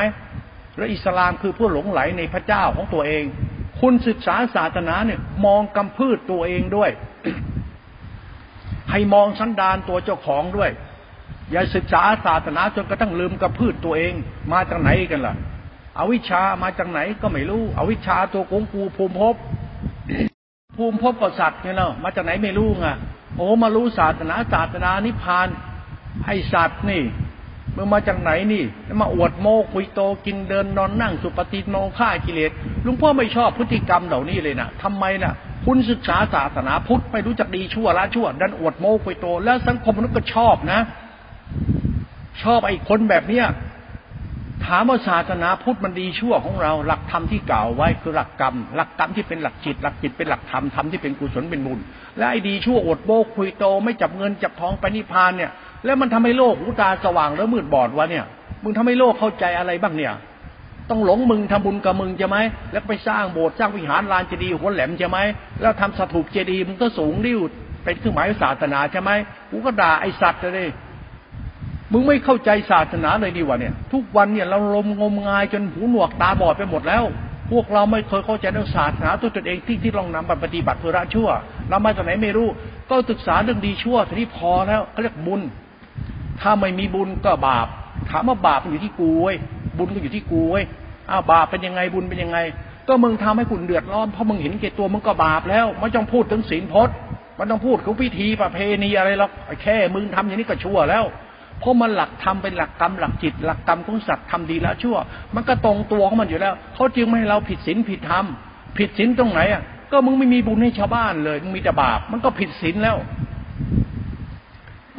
แล้วอิสลามคือผู้หลงไหลในพระเจ้าของตัวเอง คุณศึกษาศาสนาเนี่ยมองกำพืชตัวเองด้วย ให้มองสันดานตัวเจ้าของด้วย อย่าศึกษาศาสนาจนกระทั่งลืมกำพืชตัวเอง มาจากไหนกันล่ะ อวิชามาจากไหนก็ไม่รู้ อวิชาตัวกงกูภูมิภพภูมิภพกับสัตว์เนี่ยเนาะมาจากไหนไม่รู้ไงโอ้มารู้ศาสนาศาสนานิพพานให้สัตว์นี่มึงมาจากไหนนี่มาอวดโมคุยโตกินเดินนอนนั่งสุปฏิโนฆ่ากิเลสลุงพ่อไม่ชอบพฤติกรรมเหล่านี้เลยนะทำไมนะ่ะ คุณศึกษาศาสนาพุทธไม่รู้จักดีชั่วละชั่ว ดันอวดโมคุยโต แล้วสังคมมนุษย์ก็ชอบนะ ชอบไอ้คนแบบเนี้ย ถามว่าศาสนาพุทธมันดีชั่วของเรา หลักธรรมที่กล่าวไว้คือหลักกรรม หลักกรรมที่เป็นหลักจิต หลักจิตเป็นหลักธรรมธรรมที่เป็นกุศลเป็นบุญ และไอ้ดีชั่วอดโบกคุยโต ไม่จับเงินจับทองไปนิพพานเนี่ย แล้วมันทำให้โลกหูตาสว่างแล้วมืดบอดวะเนี่ย มึงทำให้โลกเข้าใจอะไรบ้างเนี่ย ต้องหลงมึงทำบุญกับมึงใช่ไหมแล้วไปสร้างโบสถ์สร้างวิหารลานเจดีย์หัวแหลมใช่ไหมแล้วทำสถูปเจดีย์มึงก็สูงริ้วเป็นเครื่องหมายศาสนาใช่ไหมกูก็ด่าไอสัตว์เลย มึงไม่เข้าใจศาสนาเลยดีวะเนี่ย ทุกวันเนี่ยเราลมงมงายจนหูหนวกตาบอดไปหมดแล้ว พวกเราไม่เคยเข้าใจเรื่องศาสนาตัวตนเองที่ที่ลองนำปฏิบัติเพื่อละชั่ว เรามาจากไหนไม่รู้ ก็ศึกษาเรื่องดีชั่วทีนี้พอแล้วเขาเรียกบุญ ถ้าไม่มีบุญก็บาป ถามว่าบาปมันอยู่ที่กูเว้ยบุญก็อยู่ที่กูเว้ยอ้าวบาปเป็นยังไงบุญเป็นยังไง ก็มึงทำให้คุณเดือดร้อนเพราะมึงเห็นแก่ตัวมึงก็บาปแล้วไม่ต้องพูดถึงศีลพจน์มันต้องพูดถึงพิธีประเพณีอะไรหรอกแค่มึงทำอย่างนี้ก็ชั่วแล้ว เพราะมันหลักธรรมเป็นหลักกรรมหลักจิต หลักกรรมของสัตว์ทำดีแล้วชั่ว มันก็ตรงตัวของมันอยู่แล้วเขาจึงไม่ให้เราผิดศีลผิดธรรมผิดศีลตรงไหนอะก็มึงไม่มีบุญให้ชาวบ้านเลยมึงมีแต่บาปมันก็ผิดศีลแล้ว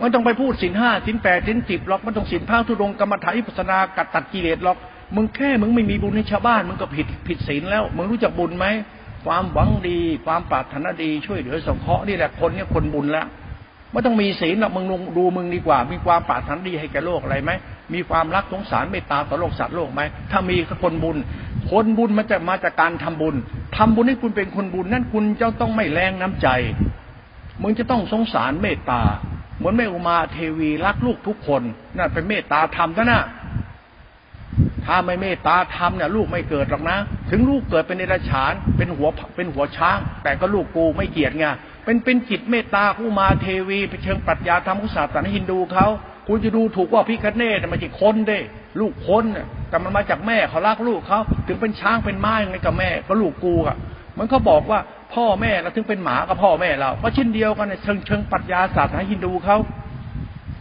มันต้องไปพูดศีลห้าศีลแปดศีลสิบหรอกมันต้องศีลพระทุดงกรรมฐานอิปัสนากัดตัดกิเลสหรอก มึงแค่มึงไม่มีบุญให้ชาวบ้าน มึงก็ผิดผิดศีลแล้ว มึงรู้จักบุญไหมความหวังดี ความปรารถนาดีช่วยเหลือสงเคราะห์นี่แหละคนเนี่ยคนบุญแล้ว ไม่ต้องมีศีลหรอกมึงดูมึงดีกว่า มีความปรารถนาดีให้แก่โลกอะไรไหมมีความรักสงสารเมตตาต่อโลกสัตว์โลกไหมถ้ามีคนบุญคนบุญมันจะมาจากการทำบุญทำบุญให้คุณเป็นคนบุญนั่นคุณจะต้องไม่แรงน้ำใจ มึงจะต้องสงสารเมตตา เหมือนแม่อุมาเทวีรักลูกทุกคนนั่นเป็นเมตตาธรรมนะนะถ้าไม่เมตตาทำเนี่ยลูกไม่เกิดหรอกนะ ถึงลูกเกิดเป็นเนรชานเป็นหัวเป็นหัวช้าง แต่ก็ลูกกูไม่เกียดไง เป็นเป็นจิตเมตตาผู้มาเทวีไปเชิงปรัชญาธรรมของศาสนาฮินดูเขาคุณจะดูถูกว่าพิคเนตมันจะคนเด้ ลูกคนแต่มันมาจากแม่เขารักลูกเขาถึงเป็นช้างเป็นม้ายังไงกับแม่ก็ลูกกูอะ มันเขาบอกว่าพ่อแม่เราถึงเป็นหมากับพ่อแม่เราก็เช่นเดียวกันในเชิงเชิงปรัชญาศาสนาฮินดูเขา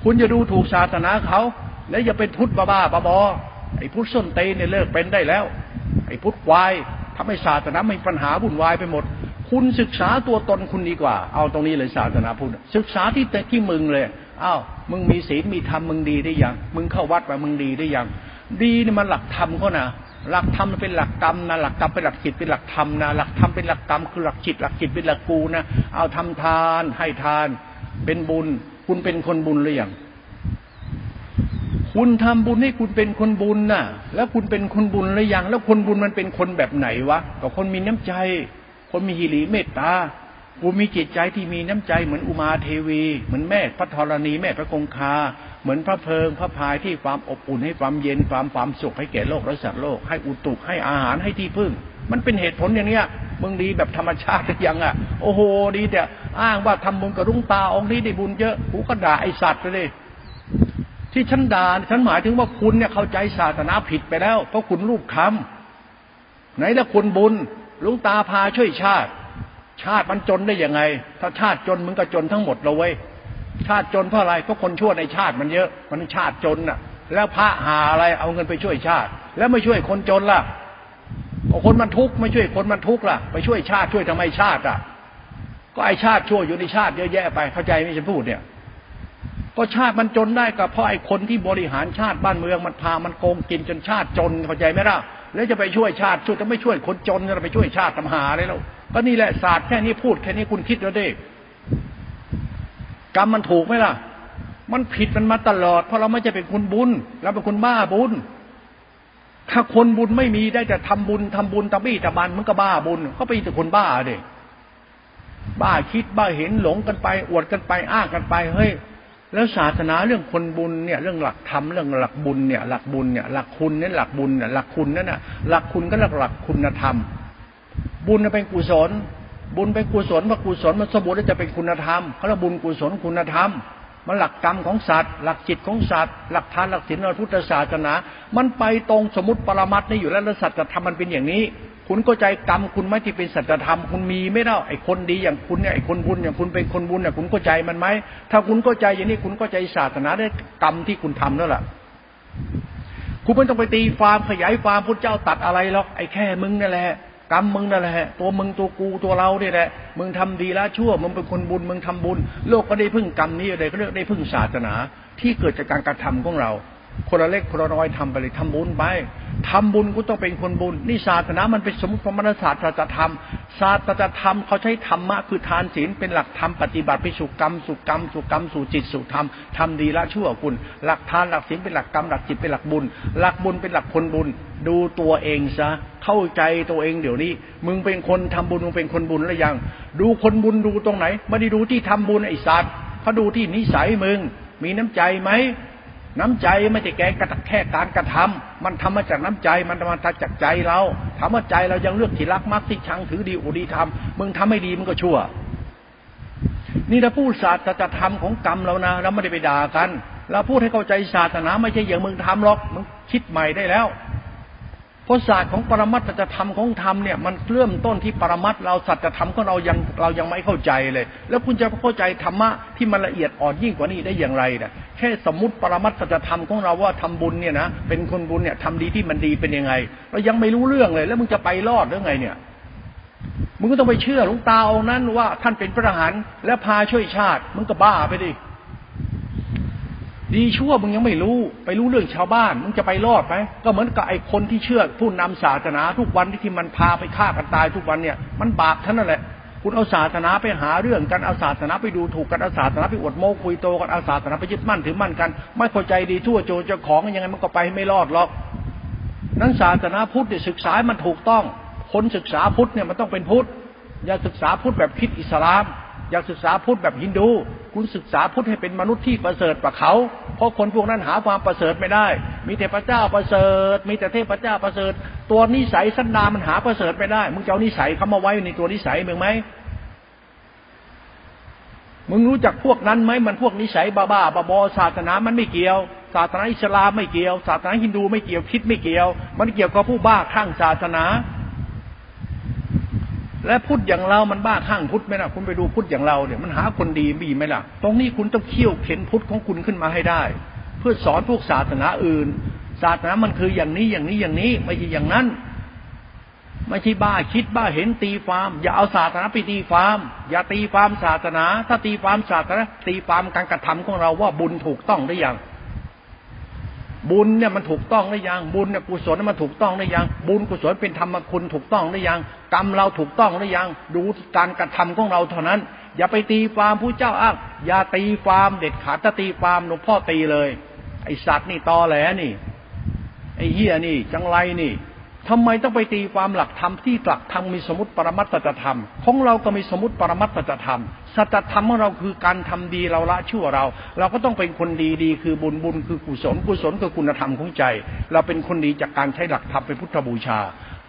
คุณจะดูถูกศาสนาเขาแล้วอย่าเป็นพุทธบ้าบ้าบอไอ้พุทธส้นเตนเนี่ยเลิกเป็นได้แล้ว ไอ้พุทธวายทำให้ศาสนาไม่ปัญหาวุ่นวายไปหมด คุณศึกษาตัวตนคุณดีกว่า เอาตรงนี้เลยศาสนาพุทธศึกษาที่แต่ที่มึงเลยอ้าวมึงมีศีลมีธรรมมึงดีได้ยังมึงเข้าวัดมามึงดีได้ยังดีนี่มันหลักธรรมก็นะหลักธรรมเป็นหลักกรรมนะหลักกรรมเป็นหลักจิตเป็นหลักธรรมนะหลักธรรมเป็นหลักกรรมคือหลักจิตหลักจิตเป็นหลักกูนะเอาทำทานให้ทาน เป็นบุญ คุณเป็นคนบุญหรือยังคุณทำบุญให้คุณเป็นคนบุญน่ะ แล้วคุณเป็นคนบุญหรือยังแล้วคนบุญมันเป็นคนแบบไหนวะก็คนมีน้ำใจ คนมีหิริเมตตากูมีจิตใจที่มีน้ำใจเหมือนอุมาเทวี เหมือนแม่พระธรณีแม่พระคงคา เหมือนพระเพลิงพระพายที่ความอบอุ่นให้ความเย็นความความสุขให้แก่โลกและสัตว์โลก ให้อุตุให้อาหารให้ที่พึ่ง มันเป็นเหตุผลอย่างเนี้ยมึงดีแบบธรรมชาติหรือยังอะ โอ้โหดีแต่อ้างว่าทำบุญกับลุงตาองค์นี้ได้บุญเยอะกูก็ด่าไอสัตว์เลยที่ฉันด่าฉันหมายถึงว่าคุณเนี่ยเข้าใจศาสนาผิดไปแล้ว เพราะคุณรูปคำไหนละคุณบุญ ลุงตาพาช่วยชาติ ชาติมันจนได้ยังไง ถ้าชาติจนมึงก็จนทั้งหมดเลยเว้ยชาติจนเพราะอะไรเพราะคนชั่วในชาติมันเยอะ มันชาติจนน่ะ แล้วพระหาอะไรเอาเงินไปช่วยชาติ แล้วไม่ช่วยคนจนล่ะคนมันทุกข์ไม่ช่วยคนมันทุกข์ล่ะ ไปช่วยชาติช่วยทำไมชาติอะ ก็ไอชาติชั่วอยู่ในชาติเยอะแยะไปเข้าใจไหมฉันพูดเนี่ยก็ชาติมันจนได้ก็เพราะไอ้คนที่บริหารชาติบ้านเมืองมันพามันโกงกินจนชาติจนเข้าใจไหมล่ะ แล้วจะไปช่วยชาติช่วยจะไม่ช่วยคนจนจะไปช่วยชาติทำหาเลยแล้วก็นี่แหละศาสตร์แค่นี้พูดแค่นี้คุณคิดแล้วเด็กกรรมมันถูกไหมล่ะ มันผิดมันมาตลอด เพราะเราไม่จะเป็นคนบุญเราเป็นคนบ้าบุญ ถ้าคนบุญไม่มีได้แต่ทำบุญทำบุญตะบี้ตะบันมันก็บ้าบุญก็เป็นแต่คนบ้าเด็กบ้าคิดบ้าเห็นหลงกันไป อวดกันไปอ้างกันไปเฮ้ย แล้วศาสนาเรื่องคนบุญเนี่ยเรื่องหลักธรรมเรื่องหลักบุญเนี่ยหลักบุญเนี่ยหลักคุณเนี่ยหลักบุญเนี่ยหลักคุณนั่นน่ะหลักคุณก็หลักหลักคุณธรรม บุญเป็นกุศล บุญเป็นกุศลว่ากุศลมันสมบูรณ์แล้วจะเป็นคุณธรรมเขาเรียกบุญกุศลคุณธรรมมันหลักกรรมของสัตว์ หลักจิตของสัตว์ หลักทานหลักศีลหลักพุทธศาสนา มันไปตรงสมมติปรมัตนี่อยู่แล้วแล้วสัตว์จะทำมันเป็นอย่างนี้ คุณก็ใจกรรมคุณไหมที่เป็นสัจธรรมคุณมีไม่ได้ไอ้คนดีอย่างคุณเนี่ยไอ้คนบุญอย่างคุณเป็นคนบุญเนี่ยคุณก็ใจมันไหมถ้าคุณก็ใจอย่างนี้คุณก็ใจศาสนาได้กรรมที่คุณทำแล้วล่ะคุณไม่ต้องไปตีฟาร์มขยายฟาร์มพุทธเจ้าตัดอะไรหรอกไอ้แค่มึงนั่นแหละกรรมมึงนั่นแหละตัวมึงตัวกูตัวเราเนี่ยแหละมึงทำดีแล้วชั่ว มึงเป็นคนบุญมึงทำบุญ โลกก็ได้พึ่งกรรมนี้เลยก็เรียกได้พึ่งศาสนา ที่เกิดจากการกระทำของเรา คนละเล็กคนละน้อยทำไปเลยทำบุญไปทำบุญก็ต้องเป็นคนบุญนี่ศาสนามันเป็นสมมติพมนศาสตร์จะธรรม ศาสตร์จธรรมเขาใช้ธรรมะคือทานศีลเป็นหลักธรรมปฏิบัติไปสู่กรรมสู่กรรมสู่กรรมสู่จิตสู่ธรรมทำดีละชั่วคุณ หลักทานหลักศีลเป็นหลักกรรมหลักจิตเป็นหลักบุญ หลักบุญเป็นหลักคนบุญ ดูตัวเองซะเข้าใจตัวเองเดี๋ยวนี้ มึงเป็นคนทำบุญมึงเป็นคนบุญหรือยัง ดูคนบุญดูตรงไหนไม่ได้ดูที่ทำบุญไอ้สัตว์เขาดูที่นิสัยมึงมีน้ำใจไหม น้ำใจไม่ใช่แกกระดักแค่การกระทำมันทำมาจากน้ำใจมันมาจากใจเราถามว่าใจเรายังเลือกที่รักมักที่ชังถือดีอุดีทำมึงทำไม่ดีมึงก็ชั่ว นี่เราพูดศาสตร์จะทำของกรรมเรานะเราไม่ได้ไปด่ากันเราพูดให้เข้าใจศาสนาไม่ใช่อย่างมึงทำหรอกมึงคิดใหม่ได้แล้ว เพราะศาสตร์ของปรมัตถธรรมของธรรมเนี่ยมันเริ่มต้นที่ปรมัตเราสัจธรรมของเรายังเรายังไม่เข้าใจเลย แล้วคุณจะเข้าใจธรรมะที่มันละเอียดอ่อนยิ่งกว่านี้ได้อย่างไรนะแค่สมมติปรมัตถธรรมของเราว่าทำบุญเนี่ยนะเป็นคนบุญเนี่ยทำดีที่มันดีเป็นยังไง เรายังไม่รู้เรื่องเลย แล้วมึงจะไปรอดหรือไงเนี่ยมึงก็ต้องไปเชื่อหลวงตาองนั้นว่าท่านเป็นพระหันและพาช่วยชาติมึงก็บ้าไปดิ ดีชั่วมึงยังไม่รู้ ไปรู้เรื่องชาวบ้าน มึงจะไปรอดไหมก็เหมือนกับไอ้คนที่เชื่อผู้นำศาสนา ทุกวันที่มันพาไปฆ่ากันตายทุกวันเนี่ย มันบาปท่านนั่นแหละ คุณเอาศาสนาไปหาเรื่องกันเอาศาสนาไปดูถูกกันเอาศาสนาไปอวดโม้คุยโตกันเอาศาสนาไปยึดมั่นถือมั่นกัน ไม่เข้าใจดีทั่วโจเจ้าของยังไงมันก็ไปไม่รอดหรอกนั้นศาสนาพุทธเนี่ยศึกษามันถูกต้อง คนศึกษาพุทธเนี่ยมันต้องเป็นพุทธอย่าศึกษาพุทธแบบคิดอิสลาม อย่าศึกษาพุทธแบบฮินดู คุณศึกษาพุทธให้เป็นมนุษย์ที่ประเสริฐกว่าเขา เพราะคนพวกนั้นหาความประเสริฐไม่ได้ มีแต่พระเจ้าประเสริฐ มีแต่เทพเจ้าประเสริฐ ตัวนิสัยสันดามันหาประเสริฐไม่ได้ มึงจะเอานิสัยเขามาไว้ในตัวนิสัยมึงไหมมึงรู้จักพวกนั้นไหมมันพวกนิสัยบ้าบ้าบอศาสนามันไม่เกี่ยว ศาสนาอิสลามไม่เกี่ยว ศาสนาฮินดูไม่เกี่ยวคิดไม่เกี่ยว มันเกี่ยวกับผู้บ้าข้างศาสนา และพุทธอย่างเรามันบ้าข้างพุทธไหมล่ะคุณไปดูพุทธอย่างเราเนี่ยมันหาคนดีมีไหมล่ะ ตรงนี้คุณต้องเคี่ยวเข็ญพุทธของคุณขึ้นมาให้ได้ เพื่อสอนพวกศาสนาอื่น ศาสนามันคืออย่างนี้อย่างนี้อย่างนี้ไม่ใช่อย่างนั้น ไม่ใช่บ้าคิดบ้าเห็นตีฟาร์มอย่าเอาศาสนาไปตีฟาร์มอย่าตีฟาร์มศาสนา ถ้าตีฟาร์มศาสนาตีฟาร์มการกระทำของเราว่าบุญถูกต้องได้อย่าง บุญเนี่ยมันถูกต้องหรือยัง บุญเนี่ยกุศลมันถูกต้องหรือยัง บุญกุศลเป็นธรรมคุณถูกต้องหรือยัง กรรมเราถูกต้องหรือยัง ดูการกระทำของเราเท่านั้น อย่าไปตีฟามผู้เจ้าอ้างอย่าตีฟามเด็ดขาดถ้าตีฟามหลวงพ่อตีเลย ไอสัตว์นี่ตอแหลนี่ ไอเฮียนี่ จังไรนี่ทำไมต้องไปตีความหลักธรรมที่หลักธรรมมีสมุติปรมัตตธรรม ของเราก็มีสมุติปรมัตตธรรม สัจธรรมของเราคือการทำดีเราละชั่วเรา เราก็ต้องเป็นคนดีดีคือบุญบุญคือกุศลกุศลคือคุณธรรมของใจ เราเป็นคนดีจากการใช้หลักธรรมเป็นพุทธบูชา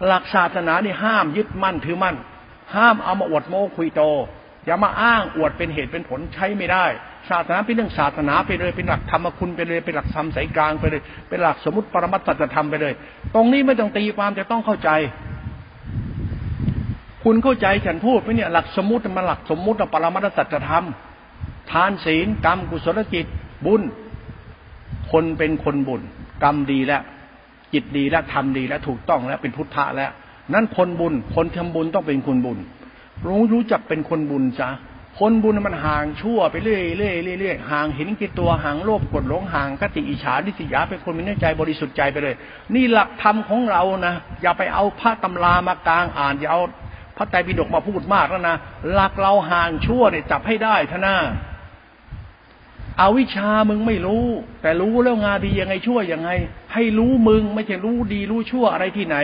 หลักศาสนานี่ห้ามยึดมั่นถือมั่น ห้ามเอามาอวดโม้คุยโต อย่ามาอ้างอวดเป็นเหตุเป็นผลใช้ไม่ได้ ศาสนาเป็นเรื่องศาสนาไปเลยเป็นหลักธรรมคุณไปเลยเป็นหลักธรรมสายกลางไปเลย เป็นหลักสมมติปรมัตถธรรมไปเลย ตรงนี้ไม่ต้องตีความจะต้องเข้าใจ คุณเข้าใจฉันพูดไหมเนี่ยหลักสมมติมันหลักสมมติปรมัตถธรรม ทานศีลกรรมกุศลจิตบุญ คนเป็นคนบุญ กรรมดีแล้ว จิตดีแล้วทำดีแล้วถูกต้องแล้วเป็นพุทธะแล้ว นั้นคนบุญ คนทำบุญต้องเป็นคนบุญ รู้รู้จักเป็นคนบุญจ้ะคนบุญมันห่างชั่วไปเรื่อยเรื่อยเรื่อยห่างเห็นกิตัวห่างโลภกดหลงห่างกติอิจฉาดิสยาเป็นคนมีน้ำใจบริสุทธิ์ใจไปเลย นี่หลักธรรมของเรานะอย่าไปเอาพระตำรามากลางอ่านอย่าเอา ระไตรปิฎกมาพูดมากแล้วนะหลักเราห่างชั่วเนี่ยจับให้ได้ท่านาอาวิชามึงไม่รู้ แต่รู้แล้วงานดียังไงชั่วยังไง ให้รู้มึงไม่ใช่รู้ดีรู้ชั่วอะไรที่ไหน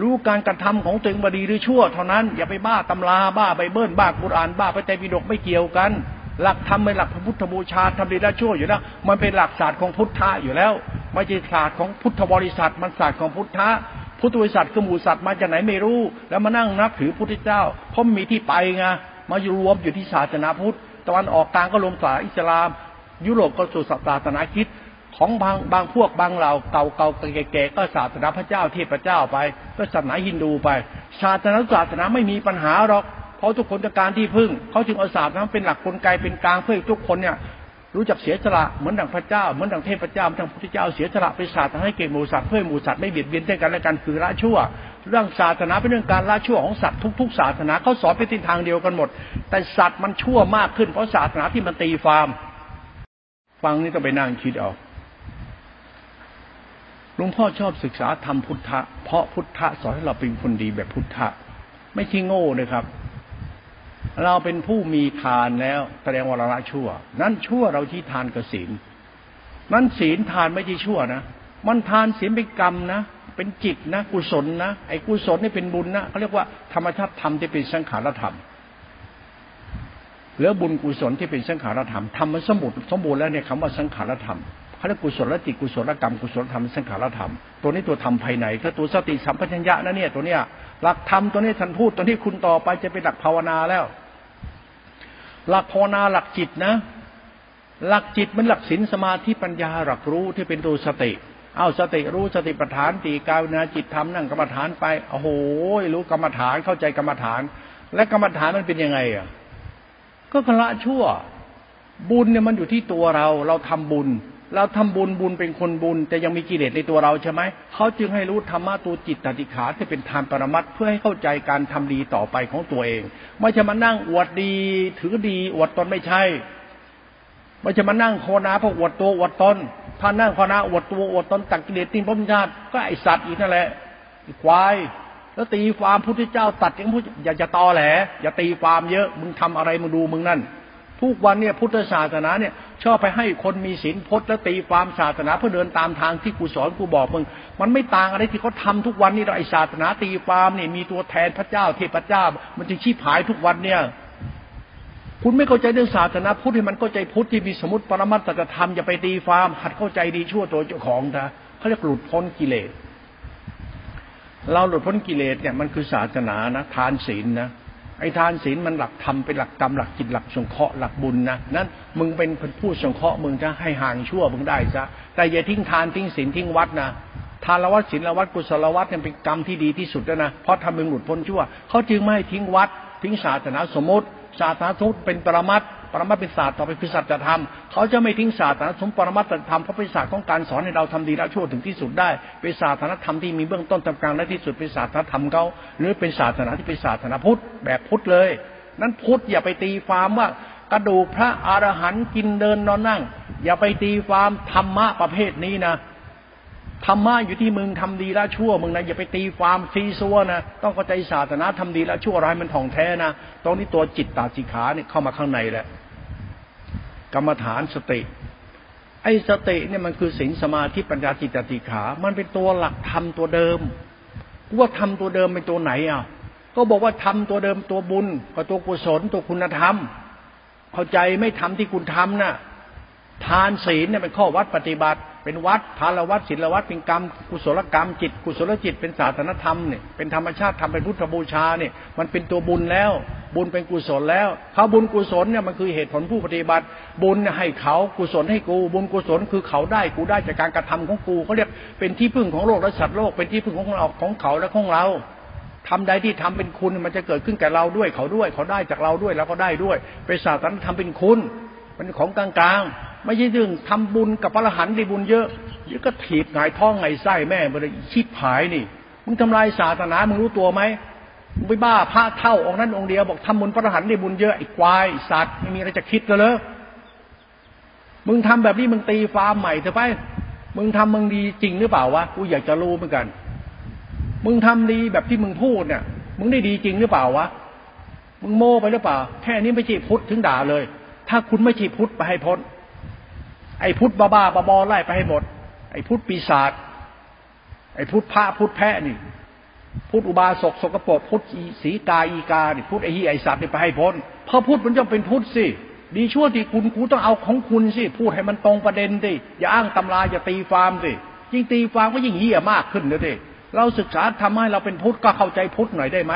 รู้การกระทำของตัวเองบดีหรือชั่ว เท่านั้นอย่าไปบ้าตำราบ้าไปเบิ้ลบ้ากุรานบ้าไปแต่ปิฎกไม่เกี่ยวกัน หลักธรรมเป็นหลักพระพุทธบูชาทำดีและชั่วอยู่แล้ว มันเป็นหลักศาสตร์ของพุทธะอยู่แล้ว ไม่ใช่ศาสตร์ของพุทธบริษัทมันศาสตร์ของพุทธะ พุทธบริษัทคือหมู่สัตว์มาจากไหนไม่รู้ แล้วมานั่งนับถือพุทธเจ้าเพราะมีที่ไปไงมาอยู่รวมอยู่ที่ศาสนาพุทธตะวันออกกลางก็ลงศาสอิสลาม ยุโรปก็สู่ศาสนาคิดของบางบางพวกบางเหล่าเก่าเก่าแก่ๆก็ศาสนาพระเจ้าเทพเจ้าไป ก็ศาสนาฮินดูไป ศาสนาศาสนาไม่มีปัญหาหรอกเพราะทุกคนต้องการที่พึ่งเขาจึงเอาศาสนาเป็นหลักกลไกเป็นกลางเพื่อทุกคนเนี่ย รู้จักเสียสละเหมือนดังพระเจ้าเหมือนดังเทพเจ้าเหมือนดังพุทธเจ้าเสียสละไปศาสนาให้เก่งหมูสัตว์เพื่อหมูสัตว์ไม่เบียดเบียนกันและกันคือละชั่ว เรื่องศาสนาเป็นเรื่องการละชั่วของสัตว์ทุกๆศาสนาเขาสอนไปทิศทางเดียวกันหมด แต่สัตว์มันชั่วมากขึ้นเพราะศาสนาที่มันตีฟาร์มฟังนี่ต้องไปนั่งคิดเอาหลวงพ่อชอบศึกษาธรรมพุทธะเพราะพุทธะสอนให้เราเป็นคนดีแบบพุทธะไม่ใช่โง่เลยครับ เราเป็นผู้มีทานแล้วแสดงว่าเราละชั่ว นั้นชั่วเราที่ทานกับศีลนั้นศีลทานไม่ใช่ชั่วนะ มันทานศีลเป็นกรรมนะ เป็นจิตนะ กุศลนะ ไอ้กุศลนี่เป็นบุญนะเขาเรียกว่าธรรมชาติธรรมที่เป็นสังขารธรรมเหลือบุญกุศลที่เป็นสังขารธรรมทำมันสมบูรณ์สมบูรณ์แล้วเนี่ยคำว่าสังขารธรรมเขาเรียกกุศลจิตกุศลกรรมกุศลธรรมสังขารธรรม ตัวนี้ตัวธรรมภายในก็ตัวสติสัมปชัญญะนะเนี่ยตัวเนี้ยหลักธรรมตัวนี้ท่านพูดตัวนี้คุณต่อไปจะเป็นหลักภาวนาแล้ว หลักภาวนาหลักจิตนะ หลักจิตมันหลักศีลสมาธิปัญญาหลักรู้ที่เป็นตัวสติ เอาสติรู้สติปัฏฐานตีกายนาจิตทำนั่งกรรมฐานไปโอ้โหรู้กรรมฐานเข้าใจกรรมฐาน และกรรมฐานมันเป็นยังไงอะก็ละชั่ว บุญเนี่ยมันอยู่ที่ตัวเรา เราทำบุญ เราทำบุญบุญเป็นคนบุญ แต่ยังมีกิเลสในตัวเราใช่ไหมเขาจึงให้รู้ธรรมะตัวจิตตติขาที่เป็นทานปรมัตเพื่อให้เข้าใจการทำดีต่อไปของตัวเอง ไม่ใช่มานั่งอวดดี ถือดีอวดตนไม่ใช่ไม่ใช่มานั่งโคนาเพราะอวดตัวอวดตนถ้านั่งโคนาอวดตัวอวดตนตักกิเลสติ้งพระญาติก็ไอสัตว์อีกนั่นแหละควายแล้วตีความพุทธเจ้าตัดอย่างพุทธอย่าจะตอแหลอย่าตีความเยอะมึงทำอะไรมึงดูมึงนั่น ทุกวันเนี่ยพุทธศาสนาเนี่ย ชอบไปให้คนมีศีลพจน์แล้วตีความศาสนาเพื่อเดินตามทางที่กูสอนกูบอกมึงมันไม่ต่างอะไรที่เขาทาทุกวันนี่เราไอศาสนาตีความเนี่ยมีตัวแทนพระเจ้าเทพเจ้า มันจึงชี้ผายทุกวันเนี่ย คุณไม่เข้าใจเรื่องศาสนาพุทธให้มันเข้าใจพุทธที่มีสมุติปรมัตถธรรมอย่าไปตีความหัดเข้าใจดีชั่วตัวเจ้าของนะเขาเรียกหลุดพ้นกิเลสเราหลุดพ้นกิเลสเนี่ยมันคือศาสนานะทานศีลนะ ไอ้ทานศีลมันหลักธรรมเป็นหลักกรรมหลักจิตหลักสงเคราะห์หลักบุญนะนั้นมึงเป็นผู้สงเคราะห์มึงจะให้ห่างชั่วมึงได้ซะแต่อย่าทิ้งทานทิ้งศีลทิ้งวัดนะทานละวัดศีลละวัดกุศลวัดเนี่ยเป็นกรรมที่ดีที่สุดแล้วนะเพราะทำมึงหลุดพ้นชั่วเขาจึงไม่ให้ทิ้งวัดทิ้งศาสนาสมมติ ศาสนาสมมติเป็นปรมัตปรมัตเป็นศาสตร์ต่อไปคือสัจธรรมเขาจะไม่ทิ้งศาสตร์สมปรมัตธรรมเพราะเป็นศาสตร์ของการสอนให้เราทำดีและชั่วถึงที่สุดได้เป็นศาสตร์ธรรมที่มีเบื้องต้นทำกลางและที่สุดเป็นศาสตร์ธรรมเขาหรือเป็นศาสนาที่เป็นศาสนาพุทธแบบพุทธเลย นั้นพุทธอย่าไปตีความว่ากระดูกพระอรหันต์กินเดินนอนนั่ง อย่าไปตีความธรรมะประเภทนี้นะ ธรรมะอยู่ที่มึงทำดีละชั่วมึงนะอย่าไปตีความซีซัวนะต้องเข้าใจศาสนาทำดีละชั่วร้ายมันท่องแท้นะตรงนี้ตัวจิตตาสิขาเนี่ยเข้ามาข้างในแหละกรรมฐานสติ ไอ้สติเนี่ยมันคือศีลสมาธิปัญญาจิตติขา มันเป็นตัวหลักธรรมตัวเดิมว่าทำตัวเดิมเป็นตัวไหนอะ ก็บอกว่าทำตัวเดิมตัวบุญกับตัวกุศลตัวคุณธรรม เข้าใจไม่ทำที่คุณทำนะ่ะ ทานศีลเนี่ยเป็นข้อวัดปฏิบัติ เป็นวัดทานวัดศีลวัดเป็นกรรม กุศลกรรมจิต กุศลจิตเป็นศาสนธรรมเนี่ยเป็นธรรมชาติทำเป็นพุทธบูชาเนี่ยมันเป็นตัวบุญแล้ว บุญเป็นกุศลแล้วเขาบุญกุศลเนี่ยมันคือเหตุผลผู้ปฏิบัติ บุญให้เขากุศลให้กู บุญกุศลคือเขาได้กูได้จากการกระทำของกูเขาเรียกเป็นที่พึ่งของโลกและสัตว์โลกเป็นที่พึ่งของเราของเขาและของเราทำใดที่ทำเป็นคุณมันจะเกิดขึ้นแก่เราด้วยเขาด้วย เขาได้จากเราด้วยแล้วก็ได้ด้วยเป็นศาสนาธรรมเป็นคุณ เป็นของกลางๆ ไม่ใช่เรื่องทำบุญกับพระอรหันต์ได้บุญเยอะเดี๋ยวก็ถีบหงายท้องไงไส้แม่มันเลยชิบหายนี่ มึงทำลายศาสนา มึงรู้ตัวไหมมึงไปบ้าพระเท่าองค์นั้นองค์เดียวบอกทำบุญพระอรหันต์ได้บุญเยอะไอ้ควายสัตว์ไม่มีอะไรจะคิดเลยมึงทำแบบนี้มึงตีฟาร์มใหม่เถอะไป มึงทำมึงดีจริงหรือเปล่าวะ กูอยากจะรู้เหมือนกัน มึงทำดีแบบที่มึงพูดเนี่ย มึงได้ดีจริงหรือเปล่าวะ มึงโม้ไปหรือเปล่า แค่นี้ไม่ใช่พุทธถึงด่าเลย ถ้าคุณไม่ใช่พุทธไปให้พ้น ไอ้พุทธบ้าบ้าบอไล่ไปให้หมด ไอ้พุทธปีศาจไอ้พุทธพระพุทธแพะนี่พุทธอุบาสกสกปรกพุทธสีกาอีกานี่พุทธไอ้ฮีไอ้สัตว์นี่ไปให้พ้นเพราะพุทธมันจะเป็นพุทธสิดีชั่วที่คุณกูต้องเอาของคุณสิพูดให้มันตรงประเด็นดิอย่าอ้างตำราอย่าตีฟาร์มสิยิ่งตีฟาร์มก็ยิ่งเหี้ยมากขึ้นเลยดิเราศึกษาทำให้เราเป็นพุทธก็เข้าใจพุทธหน่อยได้ไหม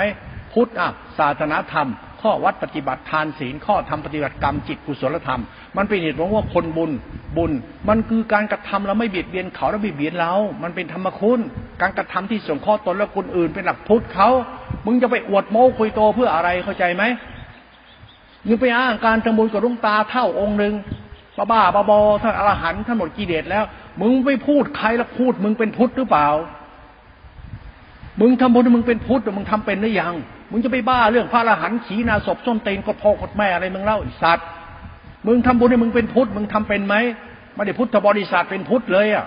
พุทธอะศาสนาธรรม ข้อวัดปฏิบัติทานศีลข้อทำปฏิบัติกรรมจิตกุศลธรรม มันเป็นเหตุผลว่าคนบุญบุญ มันคือการกระทำเราไม่เบียดเบียนเขาแล้วไม่เบียดเรา มันเป็นธรรมคุณ การกระทำที่ส่งข้อตนและคนอื่นเป็นหลักพุทธเขา มึงจะไปอวดโม้คุยโตเพื่ออะไรเข้าใจไหมมึงไปอ้างการทำบุญกับลุงตาเท่าองค์หนึ่งบ้าบ้าบาบอท่านอรหันต์ท่านหมดกิเลสแล้ว มึงไม่พูดใครแล้วพูด มึงเป็นพุทธหรือเปล่า มึงทำบุญมึงเป็นพุทธหรือมึงทำเป็นหรือยัง มึงจะไปบ้าเรื่องพระอรหันต์ขีนาศพส้นเตนกดพ่อกดแม่อะไรมึงเล่าไอ้สัตว์ มึงทำบุญให้มึงเป็นพุทธมึงทำเป็นไหมไม่ได้พุทธบริษัทเป็นพุทธเลยอะ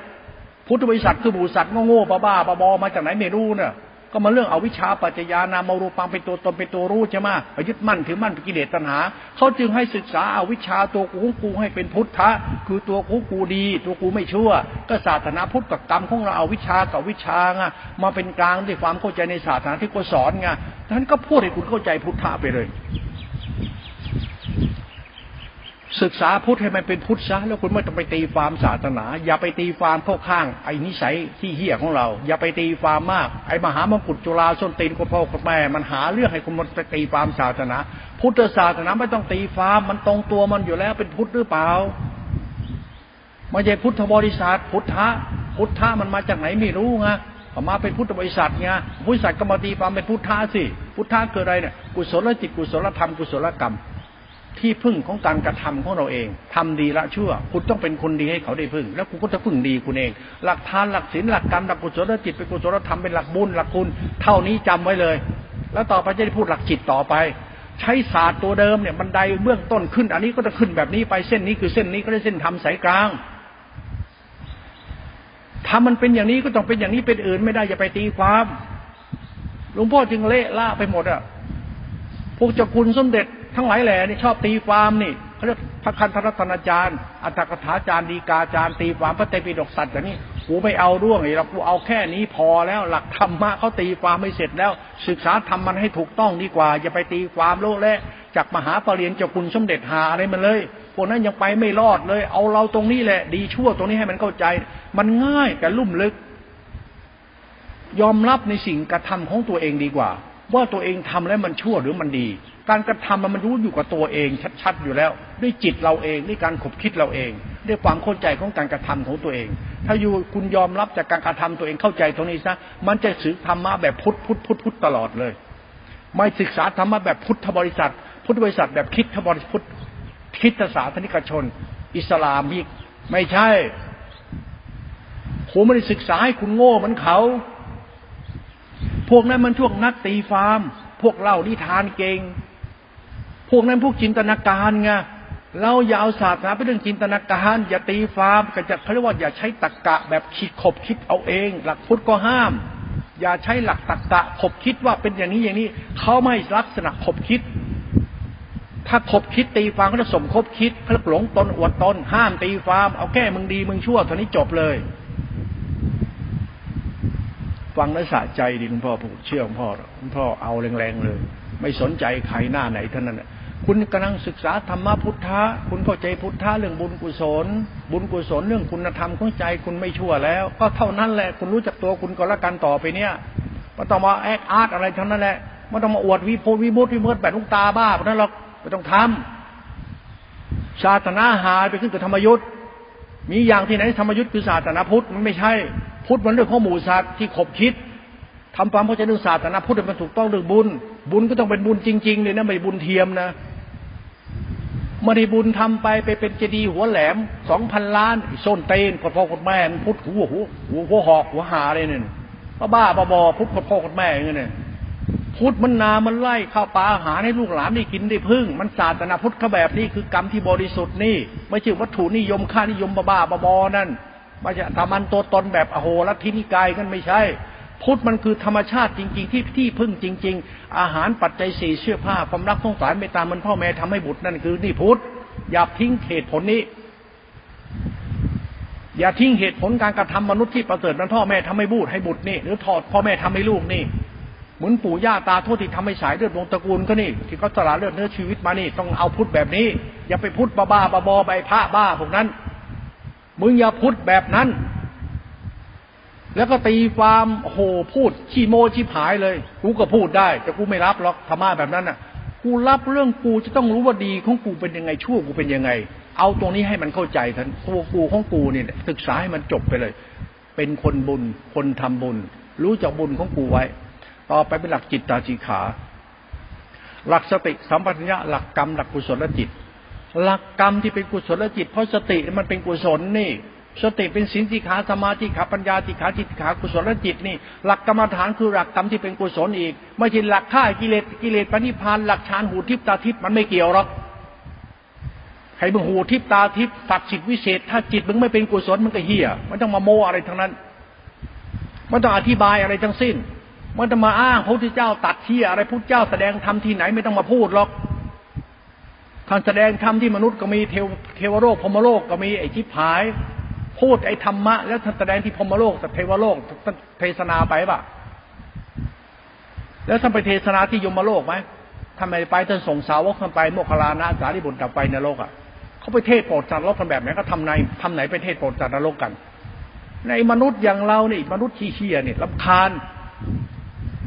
พุทธบริษัทคือบูษัทโง่ๆบ้าๆบอๆมาจากไหนไม่รู้เน่ะ ก็มาเรื่องเอาวิชาปัจจญานามารูปังเป็นตัวตนเป็นตัวรู้ใช่ไหมไปยึดมั่นถือมั่นกิเลสตัณหาเขาจึงให้ศึกษาเอาวิชาตัวกูกูให้เป็นพุทธะคือตัวกูกูดี ตัวกูไม่ชั่ว ก็ศาสนาพุทธกับกรรมของเราเอาวิชากับวิชาไงมาเป็นกลางด้วยความเข้าใจในศาสนาที่กูสอนไงท่านก็พูดให้คุณเข้าใจพุทธะไปเลย ศึกษาพุทธให้มันเป็นพุทธซะแล้วคุณไม่ต้องไปตีความศาสนา อย่าไปตีความพวกข้างไอ้นิสัยที่เหี้ยของเรา อย่าไปตีความมากไอ้มหามงกุฎจุฬาส้นตีนกพ่อกับแม่ มันหาเรื่องให้คุณมันไปตีความศาสนา พุทธศาสนาไม่ต้องตีความมันตรงตัวมันอยู่แล้วเป็นพุทธหรือเปล่าไม่ใช่พุทธบริษัทพุทธะพุทธะมันมาจากไหนไม่รู้ไงมาเป็นพุทธบริษัทไงพุทธศาสตร์ก็มาตีความเป็นพุทธะสิพุทธะเกิดอะไรเนี่ยกุศลจิตกุศลธรรมกุศลกรรม ที่พึ่งของการกระทำของเราเองทำดีละชั่ว คุณต้องเป็นคนดีให้เขาได้พึ่ง แล้วคุณก็จะพึ่งดีคุณเอง หลักทานหลักศีลหลักกรรมหลักกุศลจิตเป็นกุศลธรรมเป็นหลักบุญหลักคุณเท่านี้จำไว้เลย แล้วต่อไปจะได้พูดหลักจิตต่อไป ใช้ศาสตร์ตัวเดิมเนี่ยบันไดเบื้องต้นขึ้น อันนี้ก็จะขึ้นแบบนี้ไปเส้นนี้คือเส้นนี้ก็ได้เส้นทำสายกลางถ้ามันเป็นอย่างนี้ก็ต้องเป็นอย่างนี้เป็นอื่นไม่ได้อย่าไปตีความหลวงพ่อจึงเละล่าไปหมดอะพวกเจ้าคุณสมเด็จ ทั้งหลายแหล่นี่ชอบตีความนี่เขาเรียกพระคันธรัตนาจารย์ อัตถกถาจารย์ดีกาจารย์ตีความพระเตปิฎกสัตว์อย่างนี้กูไม่เอาร่วงเลยเรากูเอาแค่นี้พอแล้วหลักธรรมะเขาตีความไม่เสร็จแล้ว ศึกษาธรรมมันให้ถูกต้องดีกว่า อย่าไปตีความโลกและจากมหาปรริญญาคุณสมเด็จหาอะไรมาเลยพวกนั้นยังไปไม่รอดเลย เอาเราตรงนี้แหละ ดีชั่วตรงนี้ให้มันเข้าใจ มันง่ายแต่ลุ่มลึก ยอมรับในสิ่งกระทำของตัวเองดีกว่า ว่าตัวเองทำแล้วมันชั่วหรือมันดี การกระทำมันรู้อยู่กับตัวเองชัดๆอยู่แล้ว ด้วยจิตเราเองด้วยการขบคิดเราเอง ด้วยความเข้าใจของการกระทำของตัวเอง ถ้าอยู่คุณยอมรับจากการกระทำตัวเองเข้าใจตรงนี้ซะมันจะสื่อธรรมะแบบพุทธพุทธพุทธพุทธตลอดเลย ไม่ศึกษาธรรมะแบบพุทธบริษัท พุทธบริษัทแบบคิดทบริพุทธคิดศาสนิกชน อิสลามอีกไม่ใช่ผมไม่ได้ศึกษาให้คุณโง่เหมือนเขา พวกนั้นมันช่วงนักตีฟาร์ม พวกเล่านิทานเก่ง พวกนั้นพวกจินตนาการไงเราอย่าเอาศาสนาเป็นเรื่องจินตนาการ อย่าตีฟาร์มก็จะเขาเรียกว่าอย่าใช้ตรกกะแบบคิดขบคิดเอาเอง หลักพุทธก็ห้าม อย่าใช้หลักตรกกะขบคิดว่าเป็นอย่างนี้อย่างนี้เขาไม่ลักษณะขบคิด ถ้าขบคิดตีฟาร์มก็จะสมคบคิดเขาหลงตนอวดตน ห้ามตีฟาร์มเอาแก้มึงดีมึงชั่วตอนนี้จบเลย ฟังแล้วสะใจดีหลวงพ่อผมเชื่อหลวงพ่อหลวงพ่อเอาแรงๆเลย ไม่สนใจใครหน้าไหนเท่านั้นแหละ คุณกำลังศึกษาธรรมพุทธะ คุณเข้าใจพุทธะเรื่องบุญกุศล บุญกุศลเรื่องคุณธรรมของใจคุณไม่ชั่วแล้ว ก็เท่านั้นแหละ คุณรู้จักตัวคุณก็และกันต่อไปเนี่ยไม่ต้องมาแอคอาร์ตอะไรทั้งนั้นแหละไม่ต้องมาอวดวิโพวิมุตวิมุตแบบลุงตาบ้าเพราะนั้นเราไม่ต้องทำศาสนาหายไปขึ้นกับธรรมยุทธ์มีอย่างที่ไหนธรรมยุทธ์คือศาสนาพุทธมันไม่ใช่ พุทธมันเรื่องข้อมูลศาสตร์ที่ขบคิดทำความเข้าใจเรื่องศาสนาพุทธมันถูกต้องเรื่องบุญ บุญก็ต้องเป็นบุญจริงๆเลยนะไม่บุญเทียมนะ ไม่ได้บุญทำไปไปเป็นเจดีย์หัวแหลมสองพันล้านส้นเตนพอพ่อคนแม่พุทธหัวหัวหัวหัวหอกหัวหาเลยเนี่ยบ้าบ้าบอบอพุทธพอพ่อคนแม่เงี้ยเนี่ยพุทธมันนามันไล่ข้าวปลาอาหารให้ลูกหลานได้กินได้พึ่ง มันศาสนาพุทธเขาแบบนี้คือกรรมที่บริสุทธิ์นี่ ไม่ใช่วัตถุนิยมค่านิยมบ้าบ้าบอนั่นไม่ใช่ทำมันตัวตนแบบอโหรัทินิกายกันไม่ใช่ พุทธมันคือธรรมชาติจริง ๆ ที่ที่พึ่งจริง ๆ อาหารปัจจัยสี่เสื้อผ้าความรักสงสารเมตตามันพ่อแม่ทำให้บุตรนั่นคือนี่พุทธอย่าทิ้งเหตุผลนี้ อย่าทิ้งเหตุผลการกระทำมนุษย์ที่ประเสริฐนั้นพ่อแม่ทำให้บุตรให้บุตรนี่ หรือถอดพ่อแม่ทำให้ลูกนี่เหมือนปู่ย่าตาโทษที่ทำให้สายเลือดวงตระกูลก็นี่ที่เขาสละเลือดเนื้อชีวิตมานี่ ต้องเอาพุทธแบบนี้ อย่าไปพุทธบ้าบ้าบอใบพระบ้าพวกนั้น มึงอย่าพุทธแบบนั้น แล้วก็ตีความโหพูดขี้โมชิผายเลย กูก็พูดได้ แต่กูไม่รับหรอกธรรมะแบบนั้นน่ะ กูรับเรื่องกูจะต้องรู้ว่าดีของกูเป็นยังไงชั่วกูเป็นยังไง เอาตรงนี้ให้มันเข้าใจทันตัวกูของกูเนี่ยศึกษาให้มันจบไปเลย เป็นคนบุญคนทำบุญ รู้จักบุญของกูไว้ ต่อไปเป็นหลักจิตตาจิขา หลักสติสัมปชัญญะหลักกรรมหลักกุศลจิต หลักกรรมที่เป็นกุศลจิต เพราะสติมันเป็นกุศลนี่ สติเป็นสินติขาสมาธิขาปัญญาติขาจิตขากุศลจิตนี่ หลักกรรมฐานคือหลักกรรมที่เป็นกุศลอีก ไม่ใช่หลักฆ่ากิเลสกิเลสปณิพานหลักฌานหูทิพตาทิพมันไม่เกี่ยวหรอกให้มึงหูทิพตาทิพศักดิ์สิทธิ์วิเศษ ถ้าจิตมึงไม่เป็นกุศลมันก็เฮียไมันต้องมาโมอะไรทั้งนั้นไมันต้องอธิบายอะไรทั้งสิ้นไมันจะมาอ้างพระพุทธเจ้าตัดเฮียอะไรพระเจ้าแสดงธรรมที่ไหนไม่ต้องมาพูดหรอกท่านแสดงธรรมที่มนุษย์ก็มีเทวเทวโลกพมโลกก็มีไอ้ชิพหาย พูดไอ้ธรรมะ แล้วแสดงที่พมโลกแต่เทวโลกท่านเทศนาไปปะแล้วท่านไปเทศนาที่ยมโลกไหมทำไมไปท่านส่งสาวกท่านไปโมคคลานะสารีบุตรดับไปนรกอะเขาไปเทศโปรดจัดนรกกันแบบไหนก็ทำในทำไหนไปเทศโปรดจัดนรกกัน ในมนุษย์อย่างเราเนี่ยมนุษย์ขี้เชี่ยเนี่ยลำคาญ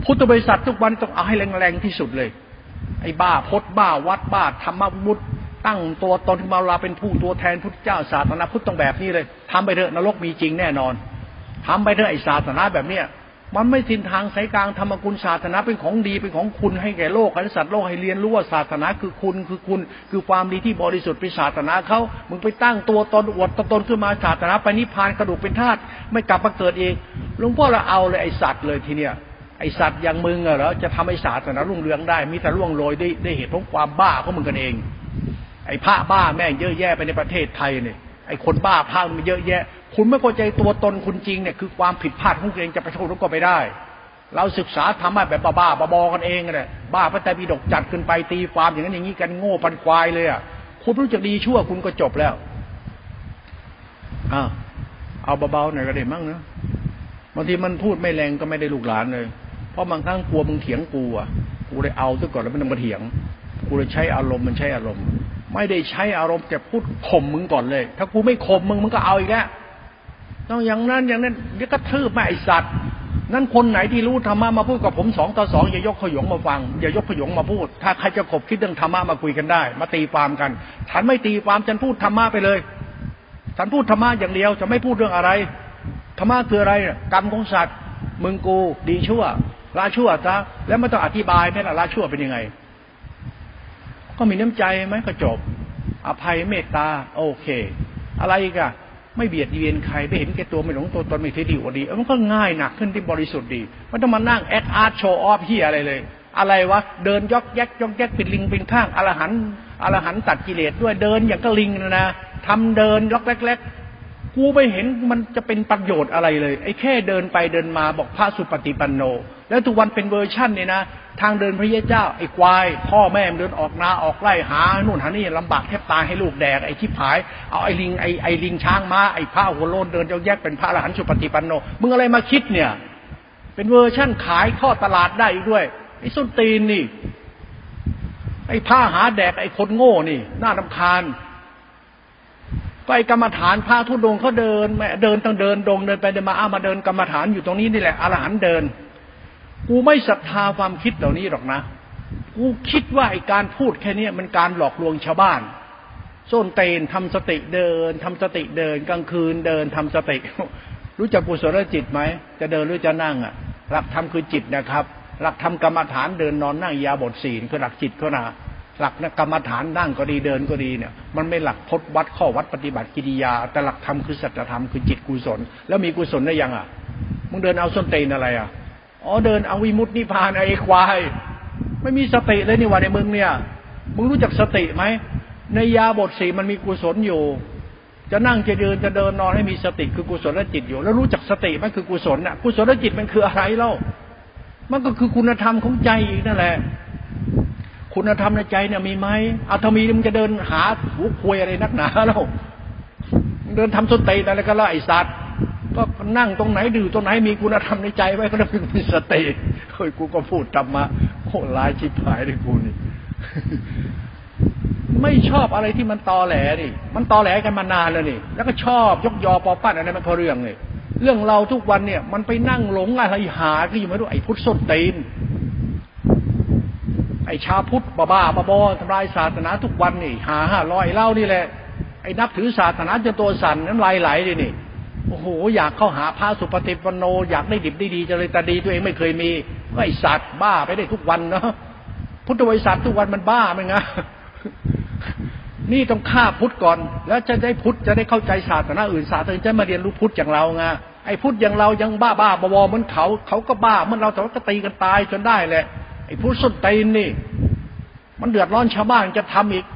พุทธบริษัททุกวันต้องเอาให้แรงๆที่สุดเลย ไอ้บ้าพดบ้าวัดบ้าธรรมบุตร ตั้งตัวตนมาลาเป็นผู้ตัวแทนพุทธเจ้าศาสนาพุทธต้องแบบนี้เลยทำไปเถอะนรกมีจริงแน่นอนทำไปเถอะไอ้ศาสนาแบบเนี้ยมันไม่ทินทางสายกลางธรรมกุลศาสนาเป็นของดีเป็นของคุณให้แก่โลกให้สัตว์โลกให้เรียนรู้ว่าศาสนาคือคุณคือคุณ คือความดีที่บริสุทธิ์เป็นศาสนาเขามึงไปตั้งตัวตนอวดตนขึ้นมาศาสนาไปนิพพานกระดูกเป็นธาตุไม่กลับมาเกิดเองหลวงพ่อเราเอาเลยไอสัตว์เลยทีเนี้ยไอสัตว์อย่างมึงอะเหรอจะทำให้ศาสนารุ่งเรืองได้มีแต่ร่วงโรยได้ได้เหตุของความบ้าของมึงกันเอง ไอ้พระบ้าแม่งเยอะแยะไปในประเทศไทยเนี่ยไอ้คนบ้าพระมันเยอะแยะ คุณไม่เข้าใจตัวตนคุณจริงเนี่ยคือความผิดพลาดของคุณเองจะไปโทษก็ไม่ได้ เราศึกษาธรรมะแบบบ้าๆบอๆกันเองเลยบ้าพระแต่ปีดกจัดขึ้นไปตีความอย่างนั้นอย่างนี้กันโง่ปันควายเลยอะคุณรู้จักดีชั่วคุณก็จบแล้วอ่าเอาเบาๆหน่อยก็ได้มั้งนะบางทีมันพูดไม่แรงก็ไม่ได้ลูกหลานเลย เพราะบางครั้งกลัวมึงเถียงกูอะกูเลยเอาซะก่อนแล้วไม่ต้อมาเถียง กูเลยใช้อารมณ์มันใช้อารมณ์ ไม่ได้ใช้อารมณ์แต่พูดข่มมึงก่อนเลย ถ้ากูไม่ข่มมึงมึงก็เอาอีกแล้วต้องอย่างนั้นอย่างนั้นเดี๋ยวก็ทืบมาไอสัตว์นั่นคนไหนที่รู้ธรรมะมาพูดกับผมสองต่อสองอย่ายกขยงมาฟัง อย่ายกขยงมาพูด ถ้าใครจะขบคิดเรื่องธรรมะมาคุยกันได้ มาตีความกัน ฉันไม่ตีความฉันพูดธรรมะไปเลย ฉันพูดธรรมะอย่างเดียว จะไม่พูดเรื่องอะไรธรรมะคืออะไรกรรมของสัตว์มึงกูดีชั่วละชั่วซะแล้วไม่ต้องอธิบายแม่ละละชั่วเป็นยังไง ก็มีน้ำใจไหมก็จบ อภัยเมตตา โอเค อะไรอีกอะไม่เบียดเบียนใครไม่เห็นแก่ตัวไม่หลงตัวตนไม่เท่ดีกว่าดีมันก็ง่ายหนักขึ้นที่บริสุทธิ์ดีไม่ต้องมานั่งแอคอาร์ตโชว์ออฟที่อะไรเลย อะไรวะเดินยอกแยกยอกแยกเป็นลิงเป็นข้างอรหันอรหันตัดกิเลสด้วยเดินอย่างก็ลิงนะนะทำเดินยกเล็กๆ กูไม่เห็นมันจะเป็นประโยชน์อะไรเลย ไอ้แค่เดินไปเดินมาบอกพระสุปฏิปันโน แล้วทุกวันเป็นเวอร์ชั่นเนี่ยนะ ทางเดินพระยเจ้า ไอ้ควาย พ่อแม่เดินออกนาออกไล่หานู่นหานี่ลำบากแทบตายให้ลูกแดกไอ้ที่ผาย เอาไอ้ลิงไอ้ไอ้ลิงช้างมาไอ้พระหัวโลนเดินแยกเป็นพระอรหันต์สุปฏิปันโนมึงอะไรมาคิดเนี่ย เป็นเวอร์ชั่นขายทอตลาดได้อีกด้วยไอ้ส้นตีนนี่ ไอ้ผ้าหาแดกไอ้คนโง่นี่น่าดำคาญ ไอกรรมฐานพระทุดงเขาเดินแม่เดินต้องเดินดงเดินไปเดินมาอ้ามาเดินกรรมฐานอยู่ตรงนี้นี่แหละอรหันเดิน กูไม่ศรัทธาความคิดเหล่านี้หรอกนะ กูคิดว่าไอการพูดแค่นี้มันการหลอกลวงชาวบ้านส้นเตนทำสติเดินทำสติเดิน กลางคืนเดินทำสติ รู้จักกุศลจิตไหมจะเดินหรือจะนั่งอะ หลักธรรมคือจิตนะครับ หลักธรรมกรรมฐานเดินนอนนั่งยาบทศีลคือหลักจิตเขานะ หลักกรรมฐานนั่งก็ดีเดินก็ดีเนี่ย มันไม่หลักพจนวัดข้อวัดปฏิบัติกิริยา แต่หลักธรรมคือสัจธรรมคือจิตกุศล แล้วมีกุศลได้ยังอะมึงเดินเอาส้นเตนอะไรอะอ๋อเดินเอาวิมุตตินิพานไอ้ควาย ไม่มีสติเลยนี่ว่าในมึงเนี่ยมึงรู้จักสติไหมในยาบทสีมันมีกุศลอยู่ จะนั่งจะเดินจะเดินนอนให้มีสติคือกุศลและจิตอยู่ แล้วรู้จักสติมันคือกุศลน่ะกุศลและจิตมันคืออะไรเล่ามันก็คือคุณธรรมของใจอีกนั่นแหละ คุณธรรมในใจเนี่ยมีไหมเอาถ้ามีมึงจะเดินหาหูควยอะไรนักหนาแล้วเดินทำสติอะไรก็แล้วไอสัตว์ก็นั่งตรงไหนดื่ตรงไหนมีคุณธรรมในใจไว้ก็ต้องมีสติเฮ้ยกูก็พูดธรรมะโคตรลายชิบหายเลยกูนี่ไม่ชอบอะไรที่มันตอแหลนี่มันตอแหลกันมานานแล้วนี่ แล้วก็ชอบยกยอปอปั้นอะไรมันพอเรื่องเลยเรื่องเราทุกวันเนี่ย มันไปนั่งหลงอะไรหาก็อยู่ไม่รู้ไอ้พุทธสตีน ไอ้ชาพุทธบ้าบ้าบอทำลายศาสนาทุกวันนี่หาห้าร้อยเล่านี่แหละไอ้นับถือศาสนาจนตัวสั่นน้ำลายไหลเลยนี่โอ้โหอยากเข้าหาพระสุปฏิปันโน อยากได้ดิบได้ดีจะเลยแต่ดีตัวเองไม่เคยมีไอ้สัตว์บ้าไปได้ทุกวันเนาะพุทธวิสัตว์ทุกวันมันบ้าไหมงะนี่ต้องฆ่าพุทธก่อน แล้วจะได้พุทธจะได้เข้าใจศาสนาอื่นศาสนาจะมาเรียนรู้พุทธอย่างเราไงไอ้พุทธอย่างเรายังบ้าบ้าบวเหมือนเขา เขาก็บ้าเหมือนเราแต่ว่าก็ตีกันตายจนได้แหละ ไอ้พุทธสุดตีนนี่ มันเดือดร้อนชาวบ้านจะทำอีก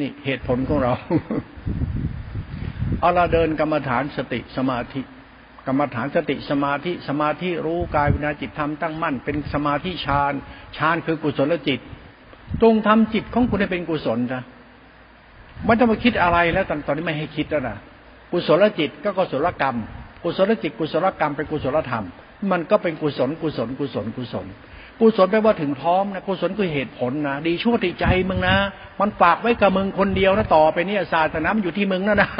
นี่เหตุผลของเรา เอาเราเดินกรรมฐานสติสมาธิ กรรมฐานสติสมาธิ สมาธิรู้กายวิญาจิตธรรมตั้งมั่น เป็นสมาธิฌานฌานคือกุศลจิตตรงทำจิตของคุณให้เป็นกุศลจ้ะไม่ต้องมาคิดอะไรแล้วตอนตอนนี้ไม่ให้คิดแล้วนะกุศลจิตก็กุศลกรรม กุศลจิตกุศลกรรมเป็นกุศลธรรม มันก็เป็นกุศลกุศลกุศลกุศล กุศลแปลว่าถึงพร้อมนะกุศลคือเหตุผลนะดีชั่วติใจมึงนะ มันฝากไว้กับมึงคนเดียวนะต่อไปเนี่ยศาสนามันอยู่ที่มึงนะนะ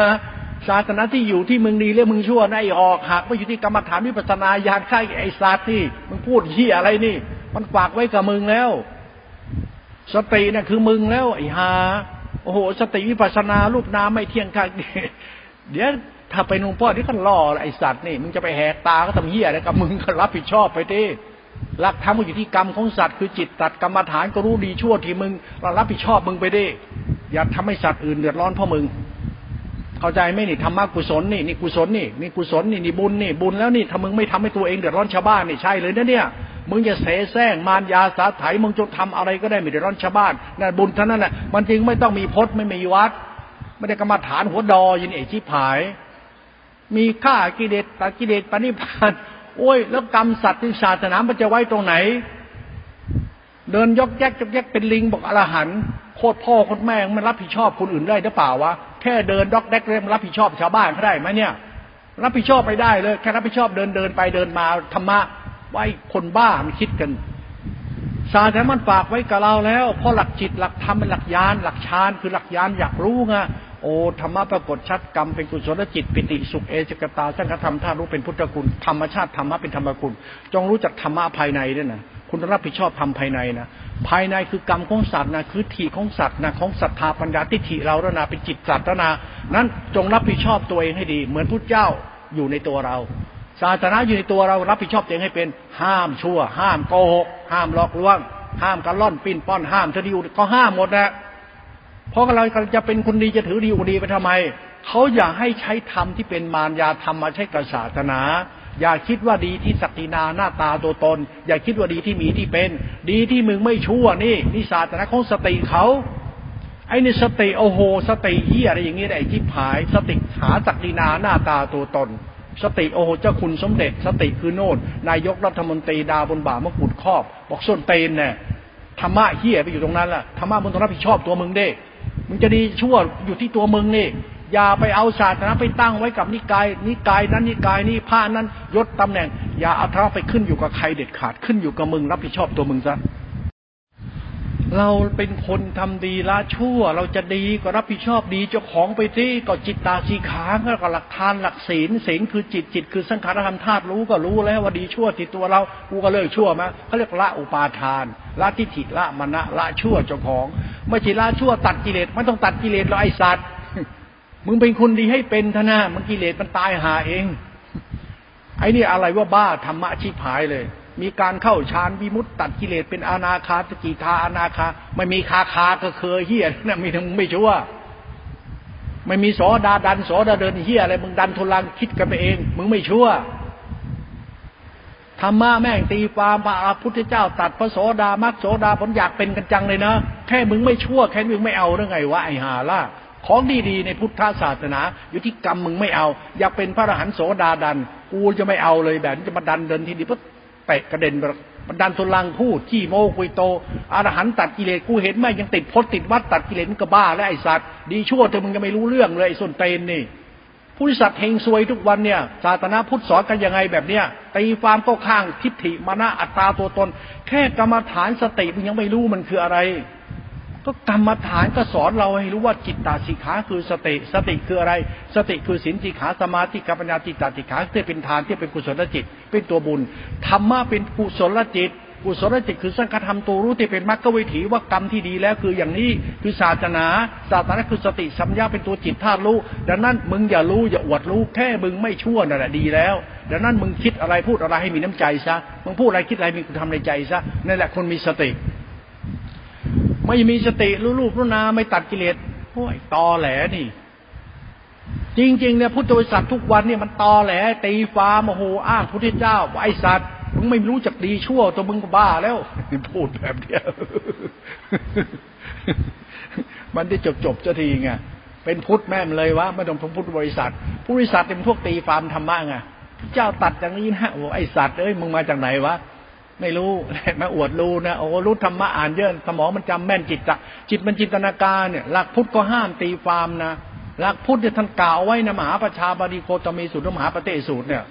ศาสนาที่อยู่ที่มึงดีเรื่องมึงชั่วนะไอ้ออกหักไปอยู่ที่กรรมฐานวิปัสนาญาณข้าไอ้ศาสตร์นี่มึงพูดที่อะไรนี่ มันฝากไว้กับมึงแล้ว สตินะ่ะคือมึงแล้วไอ้ฮาโอ้โห สติวิปัสนารูปนามไม่เที่ยงข้างเดี๋ยวถ้าไปนุ่งพ่อที่ขันล่อไอ้สัตว์นี่มึงจะไปแหกตาก็ทำเหี้ยอะไรกับมึงก็รับผิดชอบไปดิ หลักธรรมอยู่ที่กรรมของสัตว์คือจิตตัดกรรมฐานก็รู้ดีชั่วที่มึงเรารับผิดชอบมึงไปดิอย่าทำให้สัตว์อื่นเดือดร้อนเพราะมึง เข้าใจไหมนี่ธรรมะกุศลนี่นี่กุศลนี่นี่กุศลนี่นี่บุญนี่บุญแล้วนี่ถ้ามึงไม่ทำให้ตัวเองเดือดร้อนชาวบ้านนี่ใช่เลยนะเนี่ยมึงจะเสแสร้งมารยาสาไถมึงจงทำอะไรก็ได้ไม่เดือดร้อนชาวบ้านนั่นบุญเท่านั้นแหละมันจึงไม่ต้องมีพจน์ไม่มีวัด ไม่ได้กรรมฐานหัวดอยินเอชิผาย มีฆ่ากิเลสตัดกิเลสปณิพาน โอ้ย แล้วกรรมสัตว์ที่ศาสนามันจะไว้ตรงไหน เดินยกแยกยกแยกเป็นลิงบอกอรหันโคตรพ่อโคตรแม่มันรับผิดชอบคนอื่นได้หรือเปล่าวะแค่เดินดอกแดกเร่มรับผิดชอบชาวบ้านเขาได้ไหมเนี่ย รับผิดชอบไปได้เลยแค่รับผิดชอบเดินเดินไปเดินมาธรรมะไว้คนบ้ามันคิดกันศาสนามันฝากไว้กับเราแล้วเพราะหลักจิตหลักธรรมเป็นหลักยานหลักฌานคือหลักยานอยากรู้ไง โอ้ธรรมะปรากฏชัดกรรมเป็นกุศลจิต ปิติสุขเอจกตาสังฆธรรมท่ารู้เป็นพุทธคุณธรรมชาติธรรมะเป็นธรรมคุณ จงรู้จักธรรมะภายในด้วยนะคุณรับผิดชอบทำภายในนะภายในคือกรรมของสัตว์นะคือทีของสัตว์นะของศรัทธาปัญญาทิฏฐิเราแล้วนะเป็นจิตสัตว์แล้วนะนั้นจงรับผิดชอบตัวเองให้ดี เหมือนพุทธเจ้าอยู่ในตัวเราศาสนาอยู่ในตัวเรารับผิดชอบตัวเองให้เป็น ห้ามชั่ว ห้ามโกหก ห้ามหลอกลวง ห้ามการล่อนปิ้นป้อนห้ามทดีก็ห้ามหมดนะ เพราะเราจะเป็นคนดีจะถือดีอุดีไปทำไม เขาอยากให้ใช้ธรรมที่เป็นมารยาธรรมมาใช้กับศาสนา อย่าคิดว่าดีที่ศักดินาหน้าตาตัวตน อย่าคิดว่าดีที่มีที่เป็น ดีที่มึงไม่ชั่วนี่นี่ศาสนาของสติเขาไอ้นี่สติโอโห สติเฮียอะไรอย่างเงี้ยไอ้ที่ผาย สติหาศักดินาหน้าตาตัวตน สติโอโหเจ้าคุณสมเด็จ สติคือโน่นนายกรัฐมนตรีดาบนบ่ามะกุดครอบ บอกส้นเตนเนี่ยธรรมะเฮียไปอยู่ตรงนั้นล่ะธรรมะมึงต้องรับผิดชอบตัวมึงเด้ มึงจะดีชั่วอยู่ที่ตัวมึงนี่อย่าไปเอาศาสนาไปตั้งไว้กับนิกาย นิกายนั้นนิกายนี้ผ้านั้นยศตำแหน่ง อย่าเอาท้าไปขึ้นอยู่กับใครเด็ดขาดขึ้นอยู่กับมึง รับผิดชอบตัวมึงซะ เราเป็นคนทำดีละชั่ว เราจะดีก็รับผิดชอบดีเจ้าของไปที่ก็จิตตาสีขาก็หลักทานหลักศีลศีลคือจิตจิตคือสังขารธรรมธาตุรู้ก็รู้แล้วว่าดีชั่วติดตัวเรากูก็เลิกชั่วมาเขาเรียกละอุปาทานละทิฏฐิละมณะละชั่วเจ้าของไม่ใช่ละชั่วตัดกิเลสไม่ต้องตัดกิเลสเราไอสัตว์มึงเป็นคนดีให้เป็นทนะมันกิเลสมันตายหาเอง ไอ้นี่อะไรว่าบ้าธรรมะชิบหายเลย มีการเข้าฌานวิมุตตัดกิเลสเป็นอนาคาสกิทาอนาคา ไม่มีคาคาก็เคยเฮียนะมีทั้งไม่ชั่วไม่มีสอดาดันสอดาเดินเฮียอะไรมึงดันทุลังคิดกันไปเอง มึงไม่ชั่วธรรมะแม่งตีความพระพุทธเจ้าตัดพระโสดามักโสดาผลอยากเป็นกันจังเลยนะแค่มึงไม่ชั่วแค่มึงไม่เอาเรื่องไงวะไอ้หาล่ะของดีๆในพุทธศาสนา อยู่ที่กรรมมึงไม่เอา อยากเป็นพระอรหันต์โสดาดัน กูจะไม่เอาเลยแบบจะมาดันเดินทีนี้ปุ๊บ เตะกระเด็นบันดาลทุลังพูดขี้โมกุยโตอรหันตัดกิเลสกูเห็นไหมยังติดพจน์ติดวัดตัดกิเลสก็บ้าแล้วไอ้สัตว์ดีชั่วเธอมึงยังไม่รู้เรื่องเลยไอ้ส่วนเตนนี่ผู้สัตว์เฮงซวยทุกวันเนี่ยศาสนาพุทธสอนกันยังไงแบบเนี้ยตีความก็ข้างทิฏฐิมานะอัตตาตัวตน แค่กรรมฐานสติมึงยังไม่รู้มันคืออะไร ก็กรรมฐานก็สอนเราให้รู้ว่าจิตตาสิขาคือสติ สติคืออะไร สติคือสินสิขาสมาธิกัปัญญาจิตาสิขาที่เป็นทานที่เป็นกุศลจิต เป็นตัวบุญธรรมะเป็นกุศลจิตกุศลจิตคือสังฆธรรมตัวรู้ที่เป็นมรรควิถีว่ากรรมที่ดีแล้วคืออย่างนี้คือศาสนา ศาสนาคือสติสัมยาเป็นตัวจิตธาตุรู้ ดังนั้นมึงอย่ารู้อย่าอวดรู้แค่มึงไม่ชั่วนั่นแหละดีแล้ว ดังนั้นมึงคิดอะไรพูดอะไรให้มีน้ำใจซะมึงพูดอะไรคิดอะไรมีคุณทำในใจซะนั่นแหละคนมีสติ ไม่มีสติรู้รูปรู้นาไม่ตัดกิเลสโอ้ยตอแหลนี่ จริงๆเนี่ยพุทธบริษัททุกวันเนี่ยมันตอแหล ตีฟ้าโมโหอ้างพุทธเจ้าว่าไอสัตว์มึงไม่รู้จักดีชั่ว ตัวมึงก็บ้าแล้วพูดแบบเดียวมันได้จบจบจะทีไงเป็นพุทธแม่มเลยวะไม่ต้องพุทธบริษัทผู้บริษัทเป็นพวกตีฟาร์มธรรมะไงเจ้าตัดอย่างนี้นะโอ้ไอสัตว์เอ้ยมึงมาจากไหนวะ ไม่รู้มาอวดรู้นะโอ้รู้ธรรมะอ่านเยอะสมองมันจำแม่นจิตอะจิตมันจินตนาการเนี่ยหลักพุทธก็ห้ามตีฟามนะหลักพุทธเนี่ยท่านกล่าวไว้นะมหาประชาบดีโคตมีสูตรมหาปเตสูตรเนี่ย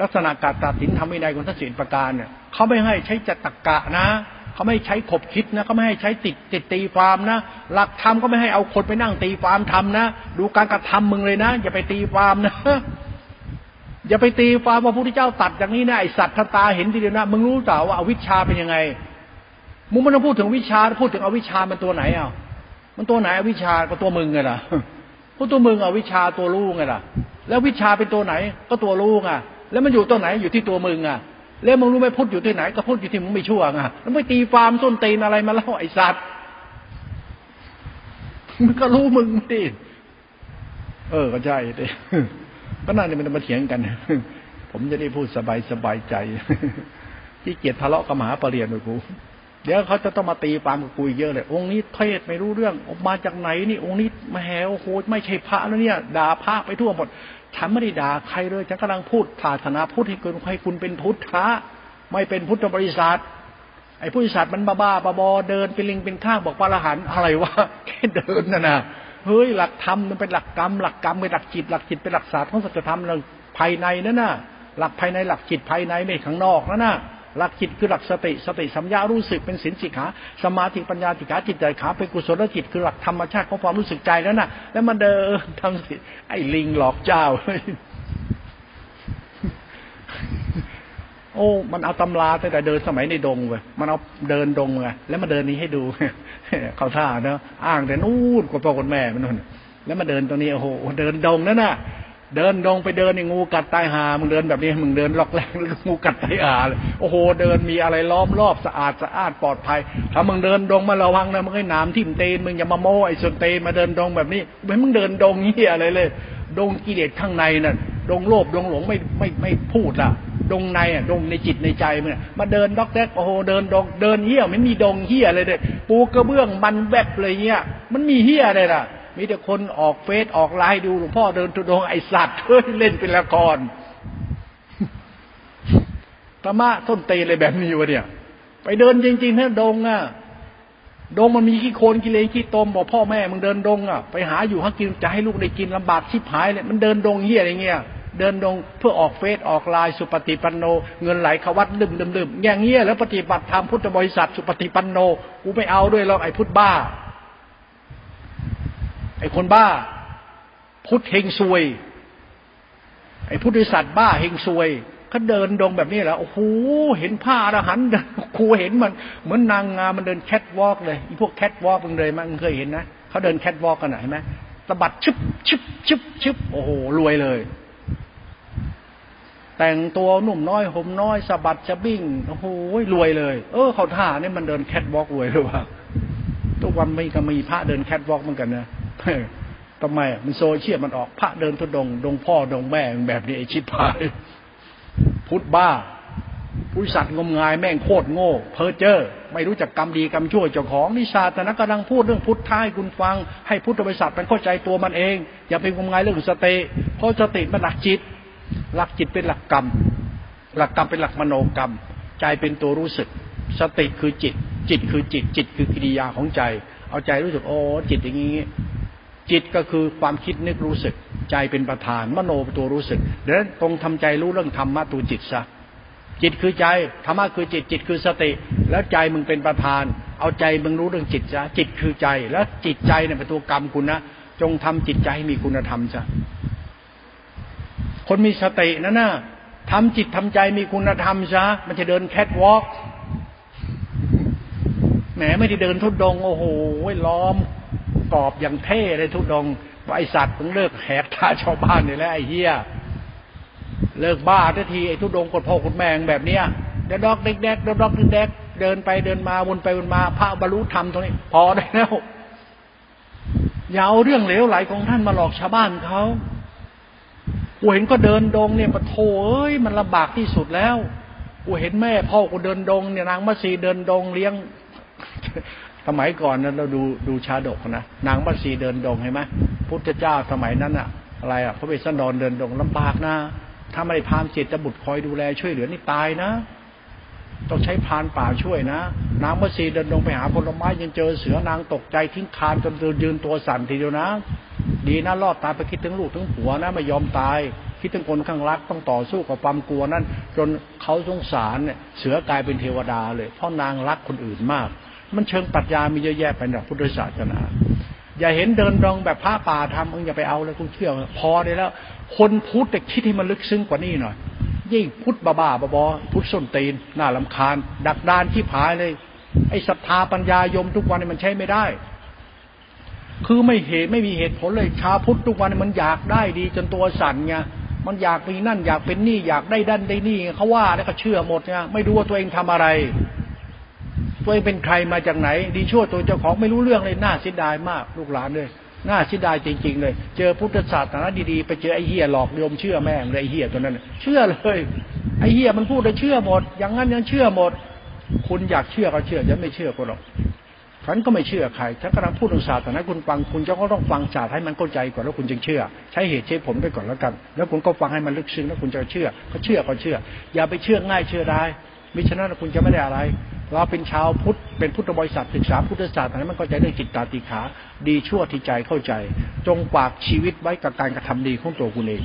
ลักษณะการตัดสินทำวินัยของท่านศีลประการเนี่ยเขาไม่ให้ใช้จัตกะนะเขาไม่ใช้ขบคิดนะเขาไม่ให้ใช้ติดติดตีฟามนะหลักธรรมก็ไม่ให้เอาคนไปนั่งตีฟามทำนะ ดูการกระทำมึงเลยนะ อย่าไปตีฟามนะ อย่าไปตีฟามว่าพระพุทธเจ้าตัดอย่างนี้นะไอสัตว์ตาเห็นทีเดียวนะมึงรู้เปล่าว่าอวิชชาเป็นยังไงมึงไม่ต้องพูดถึงวิชาพูดถึงอวิชชามันตัวไหนอะมันตัวไหนอวิชชาก็ตัวมึงไงล่ะพวกตัวมึงอวิชชาตัวรู้ไงล่ะ แล้ววิชาเป็นตัวไหนก็ตัวรู้ไงแล้วมันอยู่ตัวไหนอยู่ที่ตัวมึงอะแล้วมึงรู้ไหมพุทธอยู่ที่ไหนก็พุทธอยู่ที่มึงไม่ชั่วไงแล้วไม่ตีฟาร์มส้นตีนอะไรมาเล่าไอสัตว์มึงก็รู้มึงดิเออก็ใช่ดิ ก็น่าจะมันมาเถียงกัน ผมจะได้พูดสบายสบายใจที่เกียรติทะเลาะกับมหาปรริญญากูเดี๋ยวเขาจะต้องมาตีปามกับกูเยอะเลย องค์นี้เทศไม่รู้เรื่องออกมาจากไหนนี่องค์นี้มาแหวโหไม่ใช่พระแล้วเนี่ยด่าพระไปทั่วหมดฉันไม่ได้ด่าใครเลยฉันกำลังพูดศาสนาพุทธให้คุณให้คุณเป็นพุทธะไม่เป็นพุทธบริษัทไอ้พุทธบริษัทมันบ้าบ้าบอเดินเป็นลิงเป็นข้างบอกพระอรหันต์อะไรวะแค่เดินน่ะนะ เฮ้ยหลักธรรมมันเป็นหลักกรรมหลักกรรมเป็นหลักจิตหลักจิตเป็นหลักศาสตร์ของสัจธรรมเราภายในนั่นน่ะ หลักภายในหลักจิตภายในไม่ข้างนอกนั่นน่ะหลักจิตคือหลักสติสติสัมยารู้สึกเป็นสินสิขาสมาธิปัญญาสิขาจิตใจขาเป็นกุศลจิตคือหลักธรรมชาติของความรู้สึกใจแล้วน่ะ แล้วมันเดินทำสิไอ้ลิงหลอกเจ้า โอ้ มันเอาตำราตั้งแต่เดินสมัยในดงเว้ยมันเอาเดินดงไงแล้วมาเดินนี้ให้ดูเขาท่าเนาะอ้างแต่นู่นกว่าพ่อคนแม่มันนู่นแล้วมาเดินตรงนี้โอ้โหเดินดงนั่นน่ะ เดินดงไปเดินในงูกัดตายหามึงเดินแบบนี้มึงเดินล็อกแรงแล้วงูกัดตายหาเลยโอ้โห เดินมีอะไรล้อมรอบสะอาดสะอาดปลอดภัย ถ้ามึงเดินดงมาระวังนะมึงให้น้ำทิ่มเตนมึงอย่ามาโม้ไอ้ส่วนเตนมาเดินดงแบบนี้ไม่มึงเดินดงเหี้ยอะไรเลย ดงกิเลสข้างในน่ะดงโลภดงหลงไม่ไม่ไม่พูดล่ะ ดงในอะดงในจิตในใจมึงมาเดินด็อกแดกโอ้โหเดินดงเดินเหี้ยไม่มีดงเหี้ยอะไรเลยปูกระเบื้องมันแวบเลยเงี้ยมันมีเหี้ยอะไรล่ะ มีแต่คนออกเฟซออกไลน์ดูหลวงพ่อเดินทุดงไอสัตว์เฮ้ยเล่นเป็นละครธรรมะต้นเตเลยแบบนี้วะเนี่ย ไปเดินจริงๆนะดงอะ ดงมันมีขี้โคลนกิเลสขี้ตมบอกพ่อแม่มึงเดินดงอะไปหาอยู่หากินจะให้ลูกได้กินลำบากชิบหายเลยมันเดินดงเฮียอะไรเงี้ยเดินดงเพื่อออกเฟซออกลน์สุปฏิปันโน เงินไหลขวัดลืมลืมลืมอย่างเงี้ยแล้วปฏิบัติธรรมพุทธบริษัทสุปฏิปันโนกูไม่เอาด้วยหรอกไอ้พุทธบ้า ไอ้คนบ้า พุทธเฮงซวย ไอ้พุทธิสัตว์บ้าเฮงซวย เขาเดินดงแบบนี้แหละโอ้โหเห็นผ้าอรหันครูเห็นมัน เหมือนนางงามมันเดินแคทวอล์กเลยพวกแคทวอล์กมึงเลยมั้งเคยเห็นนะเขาเดินแคทวอล์กกันไหนไหมสะบัดชึบชึบชึบชึบโอ้โหรวยเลย แต่งตัวหนุ่มน้อยห่มน้อยสะบัดจะบิ้งโอ้โหรวยเลย เออเขาท่านี่มันเดินแคทวอล์กรวยหรือเปล่าทุกวันไม่ก็มีพระเดินแคทวอล์กเหมือนกันนะทำไมมันโซเชียลมันออกพระเดินทุดง ดงพ่อดงแม่แบบนี้ไอชิบหาย พุทธบ้าผู้สัตว์งมงายแม่งโคตรโง่ เพ้อเจอไม่รู้จักกรรมดีกรรมชั่วเจ้าของนิชาตนักกำลังพูดเรื่องพุทธท้ายคุณฟัง ให้พุทธบริษัทมันเข้าใจตัวมันเอง อย่าไปงมงายเรื่องสติเพราะสติมันหลักจิต หลักจิตเป็นหลักกรรม หลักกรรมเป็นหลักมโนกรรม ใจเป็นตัวรู้สึก สติคือจิต จิตคือจิต จิตคือกิริยาของใจ เอาใจรู้สึกโอ้จิตอย่างนี้ จิตก็คือความคิดนึกรู้สึก ใจเป็นประธาน มโนเป็นตัวรู้สึกเดี๋ยวตรงทำใจรู้เรื่องธรรมะตัวจิตซะจิตคือใจธรรมะคือจิตจิตคือสติ แล้วใจมึงเป็นประธาน เอาใจมึงรู้เรื่องจิตซะจิตคือใจ แล้วจิตใจเนี่ยเป็นตัวกรรมคุณนะจงทำจิตใจให้มีคุณธรรมซะคนมีสตินะน่ะทำจิตทำใจมีคุณธรรมซะมันจะเดินแคทวอล์กแหมไม่ได้เดินทุดดง โอ้โหล้อมกรอบอย่างเท่เลยทุดง ว่าไอสัตว์มึงเลิกแหกตาชาวบ้านนี่แหล้วไอ้เหี้ยเลิกบ้าทันทีไอ้ทุดงกดพ่อกดแมงแบบเนี้ยเด็กดอกเด็กแดกเด็กดอกเด็กแดกเดินไปเดินมาวนไปวนมา พระบรรลุธรรมตรงนี้ พอได้แล้วอย่าเอาเรื่องเหลวไหลของท่านมาหลอกชาวบ้านเขากูเห็นก็เดินดงเนี่ยปะโถเอ้ยมันลำบากที่สุดแล้วกูเห็นแม่พ่อกูเดินดงเนี่ยนางมัสีเดินดงเลี้ยง สมัยก่อนนะเราดูดูชาดกนะนางมัสีเดินดงเห็นไหมพุทธเจ้าสมัยนั้นอะอะไรอะพระเวสสันดรเดินดงลำบากนะถ้าไม่ได้พานเจตบุตรคอยดูแลช่วยเหลือนี่ตายนะ ต้องใช้พานป่าช่วยนะนางมัสีเดินดงไปหาผลไม้ยังเจอเสือนางตกใจทิ้งคานจนยืนตัวสั่นทีเดียวนะ ดีนะรอดตายไปคิดถึงลูกถึงผัวนะไม่ยอมตายคิดถึงคนข้างรักต้องต่อสู้กับความกลัวนั่นจนเขาสงสารเนี่ยเสือกลายเป็นเทวดาเลย เพราะนางรักคนอื่นมาก มันเชิงปรัชญามีเยอะแยะไปในพุทธศาสนา อย่าเห็นเดินดองแบบพระป่าทำมึงอย่าไปเอาเลยคุณเชื่อพอได้แล้ว คนพุทธแต่คิดให้มันลึกซึ้งกว่านี้หน่อย ยิ่งพุทธบ้าบ้าบอพุทธส้นตีนน่าลำคาญ ดักดานที่ผายเลย ไอ้ศรัทธาปัญญายมทุกวันนี้มันใช้ไม่ได้ คือไม่เหตุไม่มีเหตุผลเลยชาพุทธทุกวันมันอยากได้ดีจนตัวสั่นไงมันอยากมีนั่นอยากเป็นนี่อยากได้ดันได้นี่เขาว่าแล้วก็เชื่อหมดเนี่ยไม่รู้ว่าตัวเองทำอะไร ตัวเองเป็นใครมาจากไหน ดีชั่วตัวเจ้าของไม่รู้เรื่องเลยน่าเสียดายมากลูกหลานเลยน่าเสียดายจริง ๆ เลย เจอพุทธศาสนาดีๆ ไปเจอไอ้เฮียหลอกโยมเชื่อแม่งเลยไอ้เฮียตัวนั้นเชื่อเลยไอ้เฮียมันพูดเลยเชื่อหมด อย่างนั้นยังเชื่อหมด คุณอยากเชื่อก็เชื่อจะไม่เชื่อก็หรอกฉันก็ไม่เชื่อใครฉันกำลังพูดถึงศาสตร์แต่นั้นคุณฟังคุณจะก็ต้องฟังศาสตร์ให้มันเข้าใจก่อนแล้วคุณจึงเชื่อ ใช้เหตุใช้ผลไปก่อนแล้วกัน แล้วคุณก็ฟังให้มันลึกซึ้งแล้วคุณจะเชื่อก็เชื่อก็เชื่อ อย่าไปเชื่อง่ายเชื่อได้มิฉะนั้นคุณจะไม่ได้อะไร เราเป็นชาวพุทธเป็นพุทธบริษัทศึกษาพุทธศาสตร์แต่นั้นมันก็จะเรื่องจิตตาติขา ดีชั่วที่ใจเข้าใจ จงฝากชีวิตไว้กับการกระทำดีของตัวคุณเอง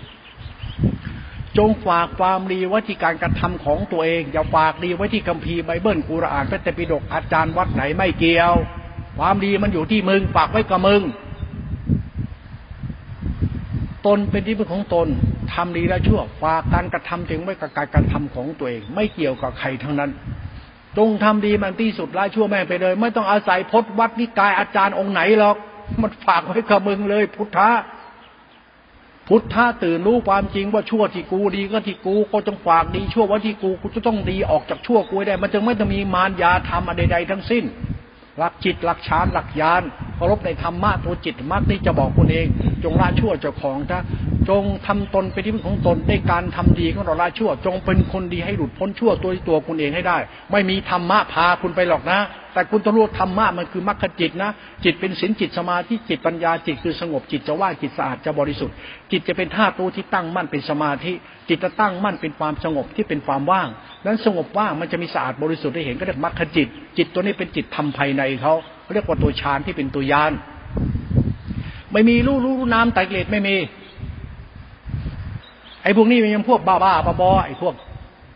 จงฝากความดีไว้ที่การกระทำของตัวเอง อย่าฝากดีไว้ที่คัมภีร์ไบเบิลกุรอานพระเตปิฎกอาจารย์วัดไหนไม่เกี่ยว ความดีมันอยู่ที่มึงฝากไว้กับมึงตนเป็นที่พึ่งของตนทำดีและชั่วฝากการกระทำถึงไว้กับการกระทำของตัวเอง ไม่เกี่ยวกับใครทั้งนั้น จงทำดีมันที่สุดละชั่วแม่ไปเลย ไม่ต้องอาศัยพจนวัดนิกายอาจารย์องค์ไหนหรอก มันฝากไว้กับมึงเลย พุทธะพุทธะตื่นรู้ความจริงว่าชั่วที่กูดีก็ที่กูก็ต้องฝากดีชั่วว่าที่กูกูจะต้องดีออกจากชั่วกูได้ มันจึงไม่ต้องมีมารยาทำอะไรใดทั้งสิ้น หลักจิตหลักฌานหลักญาณเคารพในธรรมะตัวจิตมรรคนี่จะบอกคุณเอง จงละชั่วเจ้าของถ้าจงทำตนเป็นที่พึ่งของตนได้การทำดีของเราละชั่ว จงเป็นคนดีให้หลุดพ้นชั่วตัวตัวคุณเองให้ได้ ไม่มีธรรมะพาคุณไปหรอกนะแต่คุณต้องรู้ธรรมะมันคือมรรคจิตนะ จิตเป็นศีลจิตสมาธิจิตปัญญาจิตคือสงบจิตจะว่างจิตสะอาดจะบริสุทธิ์ จิตจะเป็นธาตุรู้ที่ตั้งมั่นเป็นสมาธิ จิตจะตั้งมั่นเป็นความสงบที่เป็นความว่างนั้นสงบว่างมันจะมีสะอาดบริสุทธิ์ได้เห็นก็เรียกมรรคจิต จิตตัวนี้เป็นจิตทำภายในเขาเรียกว่าตัวฌานที่เป็นตัวยานไม่มีรู้รู้น้ำไตเกลดไม่มีไอ้พวกนี้มันยังพวกบ้าบ้าบอไอ้พวก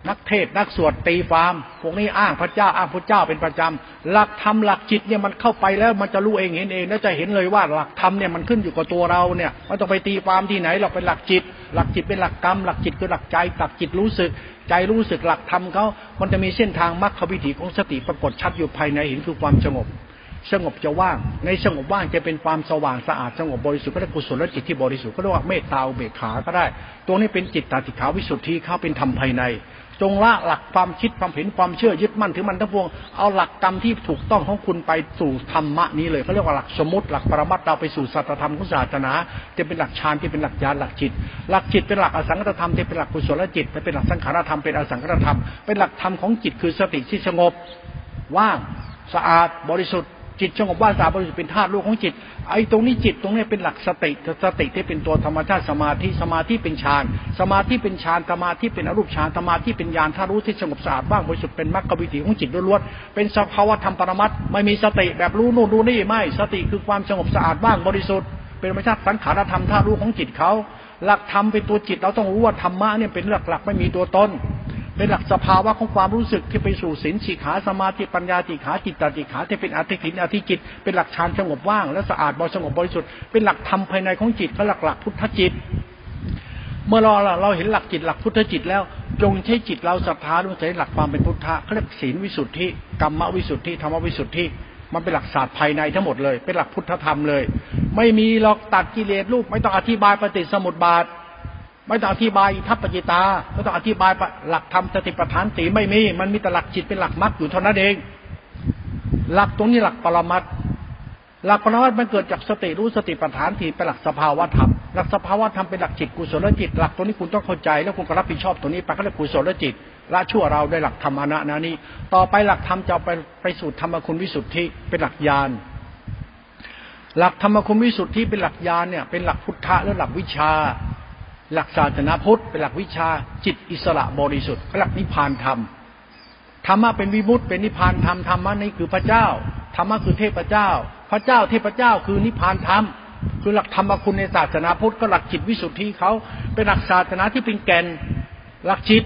นักเทศนักสวดตีฟาร์มพวกนี้อ้างพระเจ้าอ้างพระเจ้าเป็นประจำหลักธรรมหลักจิตเนี่ยมันเข้าไปแล้วมันจะรู้เองเห็นเองแล้วจะเห็นเลยว่าหลักธรรมเนี่ยมันขึ้นอยู่กับตัวเราเนี่ยไม่ต้องไปตีฟาร์มที่ไหนหรอกเป็นหลักจิต หลักจิตเป็นหลักกรรม หลักจิตคือหลักใจหลักจิตรู้สึก ใจรู้สึกหลักธรรมเขามันจะมีเส้นทางมรรควิถีของสติปรากฏชัดอยู่ภายในเห็นคือความสงบ สงบจะว่าง ในสงบว่างจะเป็นความสว่างสะอาดสงบบริสุทธิ์ก็ได้กุศลจิตที่บริสุทธิ์ก็เรียกว่าเมตตาเบกขาก็ได้ ตัวนี้เป็นจิตตาติขาวิสุทธิเขาเป็นธรรมภายใน จงละหลักความคิดความเห็นความเชื่อยึดมั่นถือมันทั้งพวงเอาหลักกรรมที่ถูกต้องของคุณไปสู่ธรรมะนี้เลยเขาเรียกว่าหลักสมมติหลักปรมัตเราไปสู่สัจธรรมของศาสนาจะเป็นหลักฌานที่เป็นหลักญาณหลักจิต หลักจิตเป็นหลักอสังขตธรรมที่เป็นหลักกุศลจิตเป็นหลักสังขารธรรมเป็นอสังขตธรรมเป็นหลักธรรมของจิตคือสติที่สงบว่างสะอาดบริสุทธิ์ จิตสงบว่างสะอาดบริสุทธิ์เป็นธาตุรู้ของจิต ไอ้ตรงนี้จิตตรงนี้เป็นหลักสติสติที่เป็นตัวธรรมชาติสมาธิสมาธิเป็นฌานสมาธิเป็นฌานสมาธิเป็นอรูปฌานสมาธิเป็นญาณธาตุรู้ที่สงบสะอาดว่างบริสุทธิ์เป็นมรรควิถีของจิตล้วนๆเป็นสภาวะธรรมปรมัตไม่มีสติแบบรู้นู่นรู้นี่ไม่ สติคือความสงบสะอาดว่างบริสุทธิ์เป็นธรรมชาติสังขารธรรมธาตุรู้ของจิตเขาหลักธรรมเป็นตัวจิตเราต้องรู้ว่าธรรมะเนี่ยเป็นหลักๆไม่มีตัวตน เป็นหลักสภาวะของความรู้สึกที่ไปสู่ศีลสีขาสมาธิปัญญาติขาจิตตติขาที่เป็นอธิขินอธิจิต เป็นหลักฌานสงบว่างและสะอาดบริสงบบริสุทธิ์เป็นหลักธรรมภายในของจิตก็หลักหลักพุทธจิต เมื่อเราเราเห็นหลักจิตหลักพุทธจิตแล้วจงใช้จิตเราศรัทธาด้วยใช้หลักความเป็นพุทธะเขาเรียกศีลวิสุทธิกรรมวิสุทธิธรรมวิสุทธิมันเป็นหลักศาสตร์ภายในทั้งหมดเลย เป็นหลักพุทธธรรมเลย ไม่มีหรอกตัดกิเลสรูป ไม่ต้องอธิบายปฏิสมุติบาท ไม่ต้องอธิบายทัพปจิตาไม่ต้องอธิบายหลักธรรมสติปัฏฐานสีไม่มี มันมีแต่หลักจิตเป็นหลักมรรคอยู่เท่านั้นเอง หลักตรงนี้หลักปรมัตหลักปรมัตมันเกิดจากสติรู้สติปัฏฐานที่เป็นหลักสภาวธรรมหลักสภาวธรรมเป็นหลักจิตกุศลจิต หลักตัวนี้คุณต้องเข้าใจ แล้วคุณก็รับผิดชอบตัวนี้ไปก็เรียกกุศลจิตละชั่วเราได้หลักธรรมนะนะนี้ ต่อไปหลักธรรมจะไปไปสู่ธรรมคุณวิสุทธิเป็นหลักญาณหลักธรรมคุณวิสุทธิเป็นหลักญาณเนี่ยเป็นหลักพุทธะและหลักวิชา หลักศาสนาพุทธเป็นหลักวิชาจิตอิสระบริสุทธิ์หลักนิพพานธรรมธรรมะเป็นวิมุตติเป็นนิพพานธรรมธรรมะนี่คือพระเจ้าธรรมะคือเทพเจ้า พระเจ้าเทพเจ้าคือนิพพานธรรมคือหลักธรรมคุณในศาสนาพุทธก็หลักจิตวิสุทธิเขาเป็นหลักศาสนาที่เป็นแก่นหลักจิต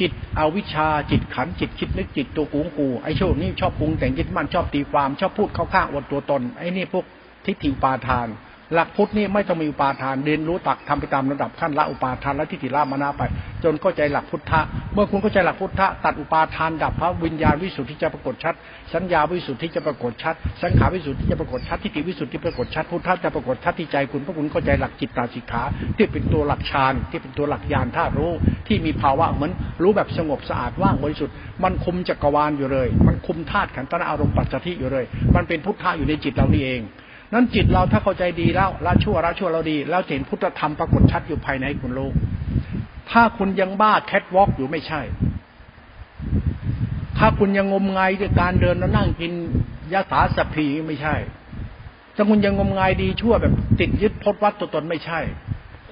จิตเอาวิชาจิตขันจิตคิดนึกจิตตัวกูงกูไอ้โชคนี่ชอบปรุงแต่งจิตมันชอบตีความชอบพูดเข้าข้างอวดตัวตนไอ้นี่พวกทิฏฐิปาทาน หลักพุทธนี่ไม่ต้องมีอุปาทานเรียนรู้ตักทำไปตามระดับขั้นละอุปาทานและทิฏฐิละมานาไป จนเข้าใจหลักพุทธะเมื่อคุณเข้าใจหลักพุทธะตัดอุปาทานดับพระวิญญาณวิสุทธิจะปรากฏชัด สัญญาวิสุทธิจะปรากฏชัด สังขารวิสุทธิจะปรากฏชัดทิฏฐิวิสุทธิปรากฏชัดพุทธะจะปรากฏชัดที่ใจคุณเพราะคุณเข้าใจหลักจิตตาสิกขา ที่เป็นตัวหลักฌานที่เป็นตัวหลักญาณธารู้ที่มีภาวะเหมือนรู้แบบสงบสะอาดว่างบริสุทธิ์มันคุมจักรวาลอยู่เลย มันคุมธาตุขันธ์ตนอารมณ์ปัจจัยอยู่เลย มันเป็นพุทธะอยู่ในจิตเรานี่เอง นั้นจิตเราถ้าเข้าใจดีแล้วละชั่วละชั่วเราดี แล้วเห็นพุทธธรรมปรากฏชัดอยู่ภายในคุณโลก ถ้าคุณยังบ้าแคทวอล์กอยู่ไม่ใช่ ถ้าคุณยังงมงายด้วยการเดินแล้วนั่งกินยาสาสพีไม่ใช่ถ้าคุณยังงมงายดีชั่วแบบติดยึดพจวัตตัวตนไม่ใช่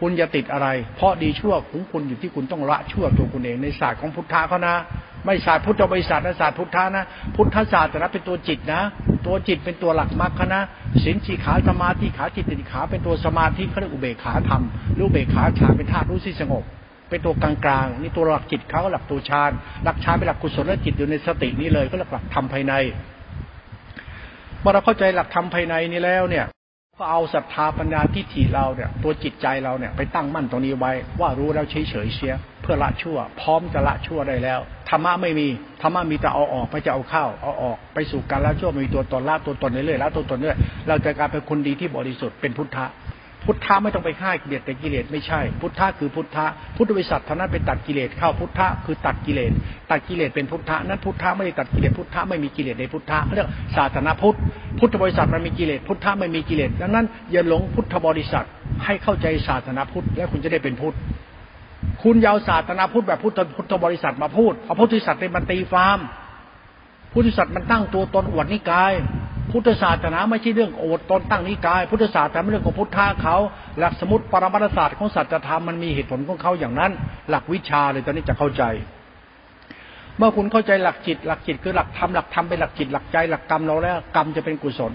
คุณจะติดอะไร เพราะดีชั่วของคุณอยู่ที่คุณต้องละชั่วตัวคุณเองในศาสตร์ของพุทธะเขานะ ไม่ศาสตร์พุทธบริษัทนะศาสตร์พุทธะนะ พุทธศาสตร์แต่ละเป็นตัวจิตนะ ตัวจิตเป็นตัวหลักมรรคนะสินชีขาสมาธิขาจิตติขาเป็นตัวสมาธิเขาเรียกอุเบกขาธรรมรืออุเบกขาฌานเป็นธาตุรู้สิสงบเป็นตัวกลางๆนี่ตัวหลักจิตเขาหลักตัวฌานหลักฌานเป็นหลักกุศลและจิตอยู่ในสตินี้เลยก็หลักหลักธรรมภายในเมื่อเราเข้าใจหลักธรรมภายในนี้แล้วเนี่ย ก็เอาศรัทธาปัญญาทิฏฐิเราเนี่ยตัวจิตใจเราเนี่ยไปตั้งมั่นตรงนี้ไว้ ว่ารู้แล้วเฉยเฉยเสียเพื่อละชั่ว พร้อมจะละชั่วได้แล้วธรรมะไม่มีธรรมะมีแต่เอาออกไปจะเอาเข้าเอาออกไปสู่การละชั่วมีตัวตนละตัวตนเรื่อยๆละตัวตนเรื่อยเราจะกลายเป็นคนดีที่บริสุทธิ์เป็นพุทธะ พุทธะไม่ต้องไปฆ่ากิเลสแต่กิเลสไม่ใช่ พุทธะคือพุทธะพุทธบริษัทเท่านั้นเป็นตัดกิเลสเข้าพุทธะคือตัดกิเลสตัดกิเลสเป็นพุทธะนั้นพุทธะไม่ได้ตัดกิเลสพุทธะไม่มีกิเลสในพุทธะเรียกศาสนาพุทธพุทธบริษัทมันมีกิเลสพุทธะไม่มีกิเลสดังนั้นอย่าหลงพุทธบริษัทให้เข้าใจศาสนาพุทธแล้วคุณจะได้เป็นพุทธคุณยาวศาสนาพุทธแบบพุทธพุทธบริษัทมาพูดเอาพุทธบริษัทเป็นมันตีฟาร์มพุทธบริษัทมันตั้งตัวตนอวดนิกาย พุทธศาสนาไม่ใช่เรื่องโอดตนตั้งนิกาย พุทธศาสนาเป็นเรื่องของพุทธะเขา หลักสมุติปรมัตศาสตร์ของสัจธรรมมันมีเหตุผลของเขาอย่างนั้น หลักวิชาเลยตอนนี้จะเข้าใจ เมื่อคุณเข้าใจหลักจิต หลักจิตคือหลักธรรมหลักธรรมเป็นหลักจิตหลักใจหลักกรรมเราแล้วกรรมจะเป็นกุศล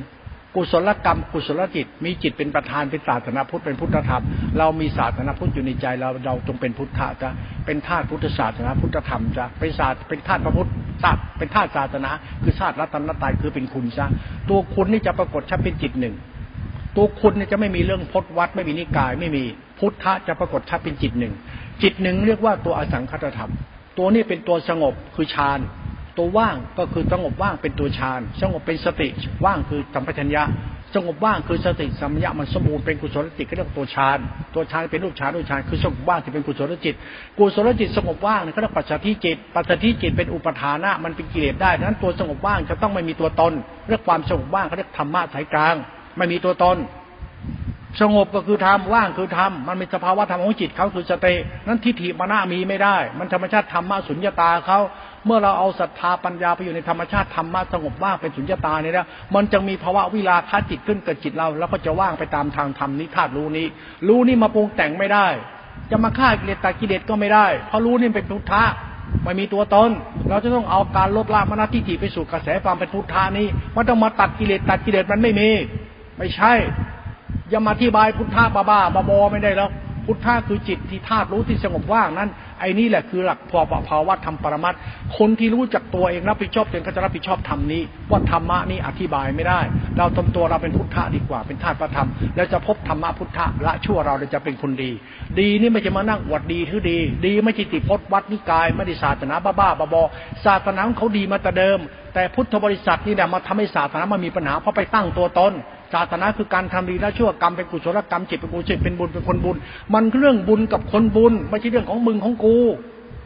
กุศลกรรม กุศลจิต มีจิตเป็นประธานเป็นศาสนาพุทธเป็นพุทธธรรม เรามีศาสนาพุทธอยู่ในใจเราเราจงเป็นพุทธะจะเป็นธาตุพุทธศาสนาพุทธธรรมจะเป็นศาสตร์เป็นธาตุพระพุทธ ศาตร์เป็นธาตุศาสนา คือธาตุรัตนตายคือเป็นคุณซะตัวคุณนี่จะปรากฏชัดเป็นจิตหนึ่ง ตัวคุณนี่จะไม่มีเรื่องพจนวัดไม่มีนิกาย ไม่มีพุทธะจะปรากฏชัดเป็นจิตหนึ่ง จิตหนึ่งเรียกว่าตัวอสังคตธรรม ตัวนี้เป็นตัวสงบคือฌานตัวว่างก็คือสงบว่างเป็นตัวฌานสงบเป็นสติว่างคือสัมปชัญญะ สงบว่างคือสติสัมยามันสมบูรณ์เป็นกุศลจิตก็เรียกตัวฌานตัวฌานเป็นรูปฌานรูปฌานคือสงบว่างที่เป็นกุศลจิต กุศลจิตสงบว่างนี่เขาเรียกปัจจัยจิต ปัจจัยจิตเป็นอุปทานะมันเป็นกิเลสได้ดังนั้นตัวสงบว่างจะต้องไม่มีตัวตนเรื่องความสงบว่างเขาเรียกธรรมะสายกลาง ไม่มีตัวตน สงบก็คือธรรมว่างคือธรรมมันเป็นสภาวะธรรมของจิตเขาคือสตินั้นทิฏฐิมานะมีไม่ได้ มันธรรมชาติธรรมะสุญญตาเขาเมื่อเราเอาศรัทธาปัญญาไปอยู่ในธรรมชาติธรรมะสงบว่างเป็นสุญญตาเนี่ยนะมันจะมีภาวะวิลาคะจิตขึ้นกับจิตเรา แล้วก็จะว่างไปตามทางธรรมนิธาตุรู้นี้ รู้นี่มาปรุงแต่งไม่ได้ จะมาฆ่ากิเลสตากิเลสก็ไม่ได้ เพราะรู้นี่เป็นพุทธะไม่มีตัวตน เราจะต้องเอาการลดละมรณะทิฏฐิไปสู่กระแสความเป็นพุทธานี้มันต้องมาตัดกิเลสตัดกิเลสมันไม่มี ไม่ใช่ อย่ามาอธิบายพุทธะบ้าบ้าบอไม่ได้แล้ว พุทธะคือจิตที่ธาตุรู้ที่สงบว่างนั้น ไอ้นี่แหละคือหลักพอภาวะธรรมปรมัตคนที่รู้จักตัวเองรับผิดชอบตัวเองก็จะรับผิดชอบธรรมนี้ ว่าธรรมะนี้อธิบายไม่ได้ เราทำตัวเราเป็นพุทธะดีกว่าเป็นธาตุประธรรม แล้วจะพบธรรมะพุทธะละชั่วเราจะเป็นคนดี ดีนี่ไม่จะมานั่งอวดดีทือดี ดีไม่ใช่ติพจน์วัดนิกายไม่ได้ศาสนาบ้าบ้าบอศาสนาเขาดีมาแต่เดิม แต่พุทธบริษัทนี่แหละมาทำให้ศาสนามันมีปัญหาเพราะไปตั้งตัวตน ศาสนาคือการทำดีและชั่วกรรมเป็นกุศลกรรมจิตเป็นกุศลเป็นบุญเป็นคนบุญ มันเรื่องบุญกับคนบุญ ไม่ใช่เรื่องของมึงของกู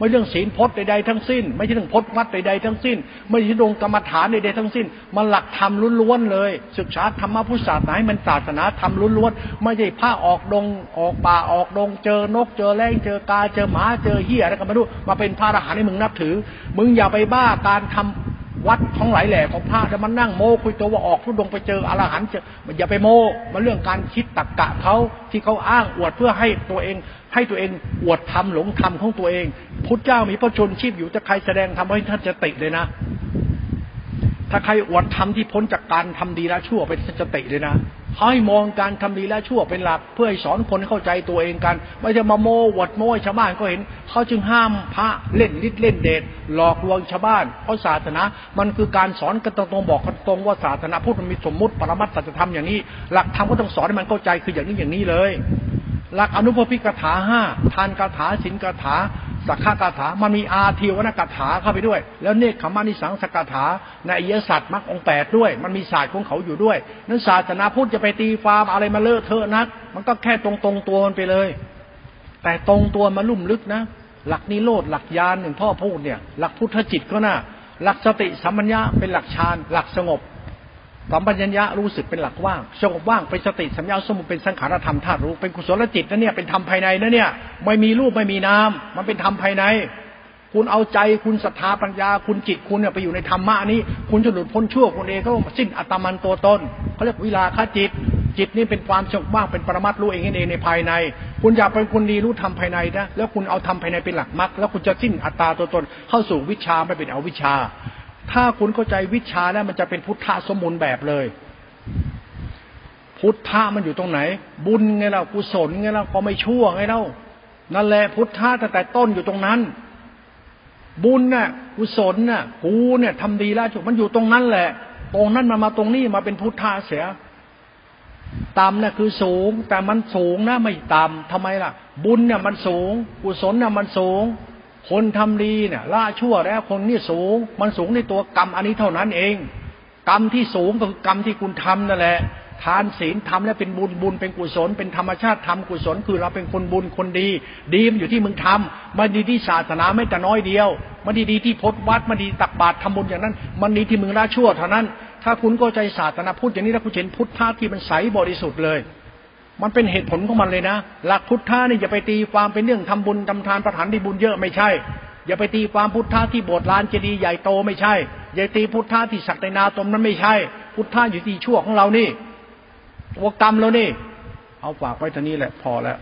ไม่เรื่องศีลพจน์ใดๆทั้งสิ้น ไม่ใช่เรื่องพจน์วัดใดๆทั้งสิ้น ไม่ใช่ดงกรรมฐานใดๆทั้งสิ้น มันหลักธรรมล้วนๆเลย ศึกษาธรรมพุทธศาสนาให้มันศาสนาธรรมล้วนๆไม่ใช่ผ้าออกดงออกป่าออกดง เจอนกเจอแรงเจอกาเจอหมาเจอเหี้ยอะไรก็ไม่รู้มาเป็นพระอรหันต์ให้มึงนับถือ มึงอย่าไปบ้าการทำ วัดท้องหลายแหล่ของพระแล้วมันนั่งโมคุยตัวว่าออกทุดงไปเจออรหันต์เจอมันอย่าไปโมมันเรื่องการคิดตักกะเขาที่เขาอ้างอวดเพื่อให้ตัวเอง ให้ตัวเองอวดทำหลงทำของตัวเองพุทธเจ้ามีพระชนชีพอยู่จะใครแสดงทำให้ท่านจะติเลยนะ ถ้าใครอวดทำที่พ้นจากการทำดีและชั่วไป็นสติเลยนะ ให้มองการทำดีและชั่วเป็นหลัก เพื่อให้สอนคนเข้าใจตัวเองกัน ไม่ใช่มาโมวดโม้ชาวบ้านก็เห็น เขาจึงห้ามพระเล่นฤทธิ์เล่นเดชหลอกลวงชาวบ้าน เพราะศาสนา มันคือการสอนกันตรงๆบอกกันตรงว่าศาสนาพุทธมันมีสมมุติปรมัตถสัจธรรมอย่างนี้ หลักธรรมก็ต้องสอนให้มันเข้าใจคืออย่างนี้อย่างนี้เลย หลักอนุปพิกถาห้าทานคาถาสินคาถา สักขากถา มันมีอาทีวนกถาเข้าไปด้วย แล้วเนคขมานิสังสกถา ในอิยสัตว์มรรคองแปดด้วย มันมีศาสตร์ของเขาอยู่ด้วย นั้นศาสนาพุทธจะไปตีฟาร์มอะไรมาเลอะเทอะนัก มันก็แค่ตรงตรงตัวมันไปเลย แต่ตรงตัวมาลุ่มลึกนะ หลักนิโรธหลักยานหนึ่งพ่อพูดเนี่ย หลักพุทธจิตก็น่าหลักสติสัมปัญญาเป็นหลักฌานหลักสงบ สัมปัญญะรู้สึกเป็นหลักว่างสงบว่างเป็นสติสัมยาสมุเป็นสังขารธรรมธาตุรู้เป็นกุศลจิตนะเนี่ยเป็นธรรมภายในนะเนี่ย ไม่มีรูปไม่มีนามมันเป็นธรรมภายใน คุณเอาใจคุณศรัทธาปัญญา คุณจิตคุณเนี่ยไปอยู่ในธรรมะนี้ คุณจะหลุดพ้นชั่วคุณเองก็สิ้นอัตมันตัวตนเขาเรียกวิลาคจิต จิตนี่เป็นความสงบว่างเป็นปรมัตรู้เองเองในภายใน คุณอยากเป็นคนดีรู้ธรรมภายในนะแล้วคุณเอาธรรมภายในเป็นหลักมรรคแล้วคุณจะสิ้นอัตตาตัวตนเข้าสู่วิชาไม่เป็นอวิชา ถ้าคุณเข้าใจวิชาแล้วมันจะเป็นพุทธะสมุนแบบเลย พุทธะมันอยู่ตรงไหน บุญไงเรากุศลไงเราก็ไม่ชั่วไงเรานั่นแหละพุทธะตั้งแต่ต้นอยู่ตรงนั้น บุญน่ะกุศลน่ะกูเนี่ยทำดีแล้วจุมันอยู่ตรงนั้นแหละ ตรงนั้นมามาตรงนี้มาเป็นพุทธะเสียต่ำเนี่ยคือสูง แต่มันสูงนะไม่ต่ำทำไมล่ะ บุญเนี่ยมันสูง กุศลเนี่ยมันสูง คนทำดีเนี่ยละชั่วแล้วคนนี่สูง มันสูงในตัวกรรมอันนี้เท่านั้นเอง กรรมที่สูงก็คือกรรมที่คุณทำนั่นแหละทานศีลทำแล้วเป็นบุญบุญเป็นกุศล เป็นธรรมชาติทำกุศล คือเราเป็นคนบุญคนดี ดีมันอยู่ที่มึงทำมันดีที่ศาสนาไม่แต่น้อยเดียวมันดีดีที่พจวัดมันดีตักบาตรทำบุญอย่างนั้น มันดีที่มึงละชั่วเท่านั้น ถ้าคุณก็ใจศาสนาพุทธอย่างนี้แล้วคุณเห็นพุทธะที่มันใสบริสุทธิ์เลย มันเป็นเหตุผลของมันเลยนะ หลักพุทธะนี่อย่าไปตีความเป็นเรื่องทำบุญทำทานประทานที่บุญเยอะไม่ใช่ อย่าไปตีความพุทธะที่โบสถ์ลานเจดีย์ใหญ่โตไม่ใช่ อย่าตีพุทธะที่ศักดินาตมนั้นไม่ใช่ พุทธะอยู่ที่ชั่วของเรานี่ตัวกรรมเรานี่ เอาฝากไว้ท่านี้แหละพอแล้ว